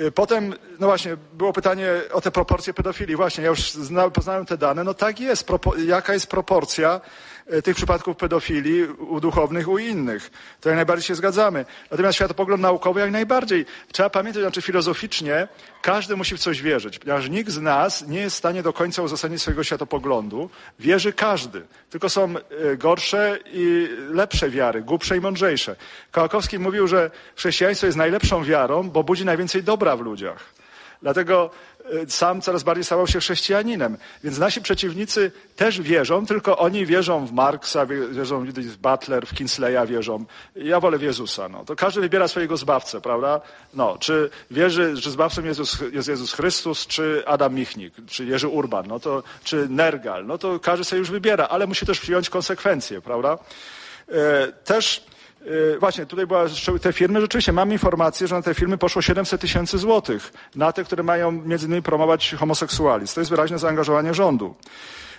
Y, Potem, no właśnie, było pytanie o te proporcje pedofilii. Właśnie, ja już zna, poznałem te dane. No tak jest. Jaka jest proporcja tych przypadków pedofilii u duchownych, u innych? To jak najbardziej się zgadzamy. Natomiast światopogląd naukowy jak najbardziej. Trzeba pamiętać, znaczy filozoficznie, każdy musi w coś wierzyć, ponieważ nikt z nas nie jest w stanie do końca uzasadnić swojego światopoglądu. Wierzy każdy. Tylko są y, gorsze i lepsze wiary, głupsze i mądrzejsze. Kołakowski mówił, że chrześcijaństwo jest najlepszą wiarą, bo budzi najwięcej dobra w ludziach. Dlatego sam coraz bardziej stawał się chrześcijaninem. Więc nasi przeciwnicy też wierzą, tylko oni wierzą w Marksa, wie- wierzą w Butler, w Kinsleya wierzą. Ja wolę w Jezusa. No. To każdy wybiera swojego zbawcę, prawda? No, czy wierzy, że zbawcą Jezus, jest Jezus Chrystus, czy Adam Michnik, czy Jerzy Urban, no to, czy Nergal. No to każdy sobie już wybiera, ale musi też przyjąć konsekwencje, prawda? E, Też właśnie tutaj była te firmy, rzeczywiście mam informację, że na te firmy poszło 700 tysięcy złotych, na te, które mają między innymi promować homoseksualizm. To jest wyraźne zaangażowanie rządu.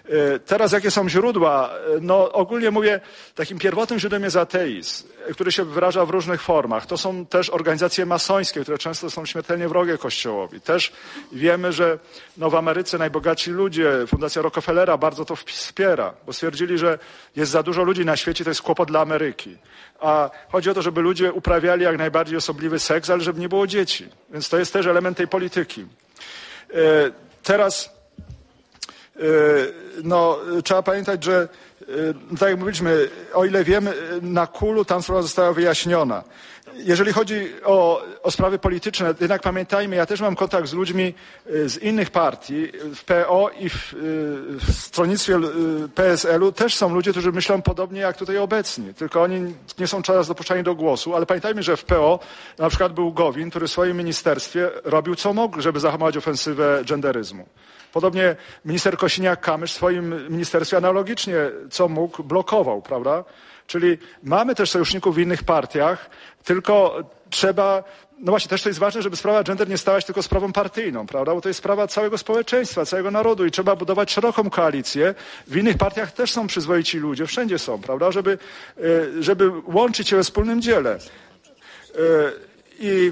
E, Teraz jakie są źródła? E, No ogólnie mówię, takim pierwotnym źródłem jest ateizm, który się wyraża w różnych formach. To są też organizacje masońskie, które często są śmiertelnie wrogie Kościołowi. Też wiemy, że no, w Ameryce najbogatsi ludzie, Fundacja Rockefellera bardzo to wspiera, bo stwierdzili, że jest za dużo ludzi na świecie, to jest kłopot dla Ameryki. A chodzi o to, żeby ludzie uprawiali jak najbardziej osobliwy seks, ale żeby nie było dzieci. Więc to jest też element tej polityki. E, Teraz no, trzeba pamiętać, że y, tak jak mówiliśmy, o ile wiemy, y, na kulu tam sprawa została wyjaśniona. Jeżeli chodzi o, o sprawy polityczne, jednak pamiętajmy, ja też mam kontakt z ludźmi z innych partii, w PO i w, w stronnictwie PSL-u też są ludzie, którzy myślą podobnie jak tutaj obecni, tylko oni nie są teraz dopuszczani do głosu, ale pamiętajmy, że w PO na przykład był Gowin, który w swoim ministerstwie robił co mógł, żeby zahamować ofensywę genderyzmu. Podobnie minister Kosiniak-Kamysz w swoim ministerstwie analogicznie co mógł blokował, prawda? Czyli mamy też sojuszników w innych partiach, tylko trzeba, no właśnie też to jest ważne, żeby sprawa gender nie stała się tylko sprawą partyjną, prawda? Bo to jest sprawa całego społeczeństwa, całego narodu i trzeba budować szeroką koalicję. W innych partiach też są przyzwoici ludzie, wszędzie są, prawda? Żeby, e, żeby łączyć się we wspólnym dziele. E, I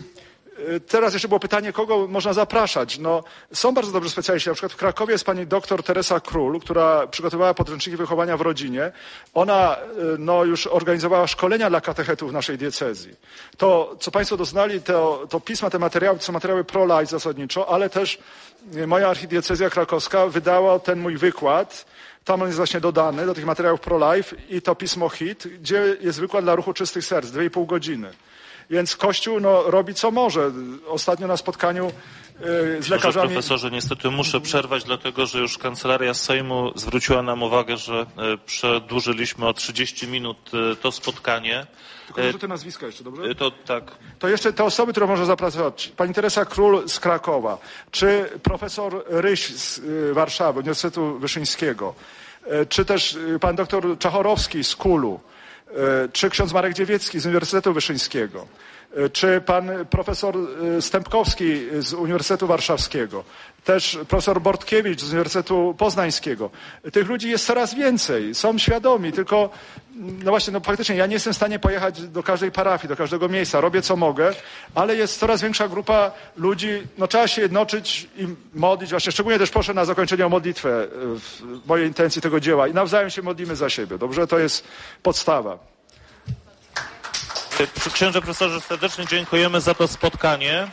Teraz jeszcze było pytanie, kogo można zapraszać. No, są bardzo dobrzy specjaliści. Na przykład w Krakowie jest pani doktor Teresa Król, która przygotowała podręczniki wychowania w rodzinie. Ona e, no, już organizowała szkolenia dla katechetów naszej diecezji. To, co państwo doznali, to, to pisma, te materiały, to są materiały pro-life zasadniczo, ale też e, moja archidiecezja krakowska wydała ten mój wykład, tam on jest właśnie dodany do tych materiałów pro-life i to pismo HIT, gdzie jest wykład dla ruchu czystych serc, dwie i pół godziny. Więc Kościół no, robi co może. Ostatnio na spotkaniu yy, z Proszę, lekarzami. profesorze, niestety muszę przerwać, dlatego że już kancelaria Sejmu zwróciła nam uwagę, że e, przedłużyliśmy o 30 minut e, to spotkanie. Tylko może te nazwiska jeszcze, dobrze? To tak. To jeszcze te osoby, które można zapracować. Pani Teresa Król z Krakowa, czy profesor Ryś z y, Warszawy, Uniwersytetu Wyszyńskiego, y, czy też y, pan doktor Czachorowski z Kulu, y, czy ksiądz Marek Dziewiecki z Uniwersytetu Wyszyńskiego, czy pan profesor y, Stępkowski z Uniwersytetu Warszawskiego, też profesor Bortkiewicz z Uniwersytetu Poznańskiego. Tych ludzi jest coraz więcej, są świadomi, tylko no właśnie, no faktycznie ja nie jestem w stanie pojechać do każdej parafii, do każdego miejsca, robię co mogę, ale jest coraz większa grupa ludzi, no trzeba się jednoczyć i modlić, właśnie szczególnie też proszę na zakończenie o modlitwę e, w mojej intencji tego dzieła i nawzajem się modlimy za siebie, dobrze? To jest podstawa. Księże profesorze, serdecznie dziękujemy za to spotkanie.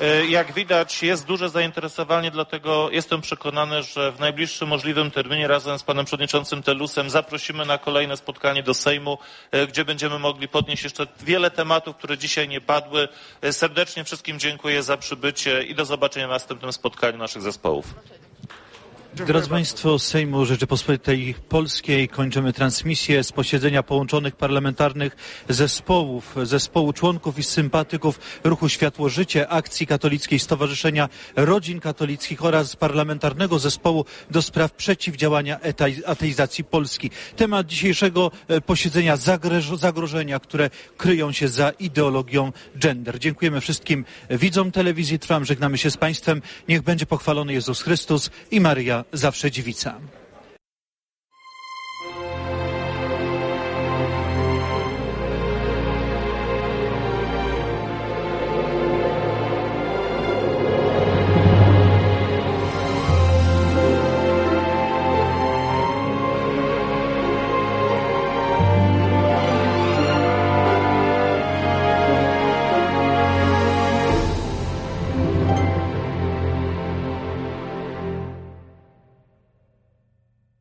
E, Jak widać jest duże zainteresowanie, dlatego jestem przekonany, że w najbliższym możliwym terminie razem z panem przewodniczącym Telusem zaprosimy na kolejne spotkanie do Sejmu, e, gdzie będziemy mogli podnieść jeszcze wiele tematów, które dzisiaj nie padły. E, Serdecznie wszystkim dziękuję za przybycie i do zobaczenia na następnym spotkaniu naszych zespołów. Drodzy Państwo, Sejmu Rzeczypospolitej Polskiej kończymy transmisję z posiedzenia połączonych parlamentarnych zespołów, zespołu członków i sympatyków Ruchu Światło Życie, Akcji Katolickiej Stowarzyszenia Rodzin Katolickich oraz parlamentarnego zespołu do spraw przeciwdziałania ateizacji Polski. Temat dzisiejszego e, posiedzenia zagroż- zagrożenia, które kryją się za ideologią gender. Dziękujemy wszystkim widzom telewizji Trwam, żegnamy się z Państwem. Niech będzie pochwalony Jezus Chrystus i Maryja zawsze dziewica.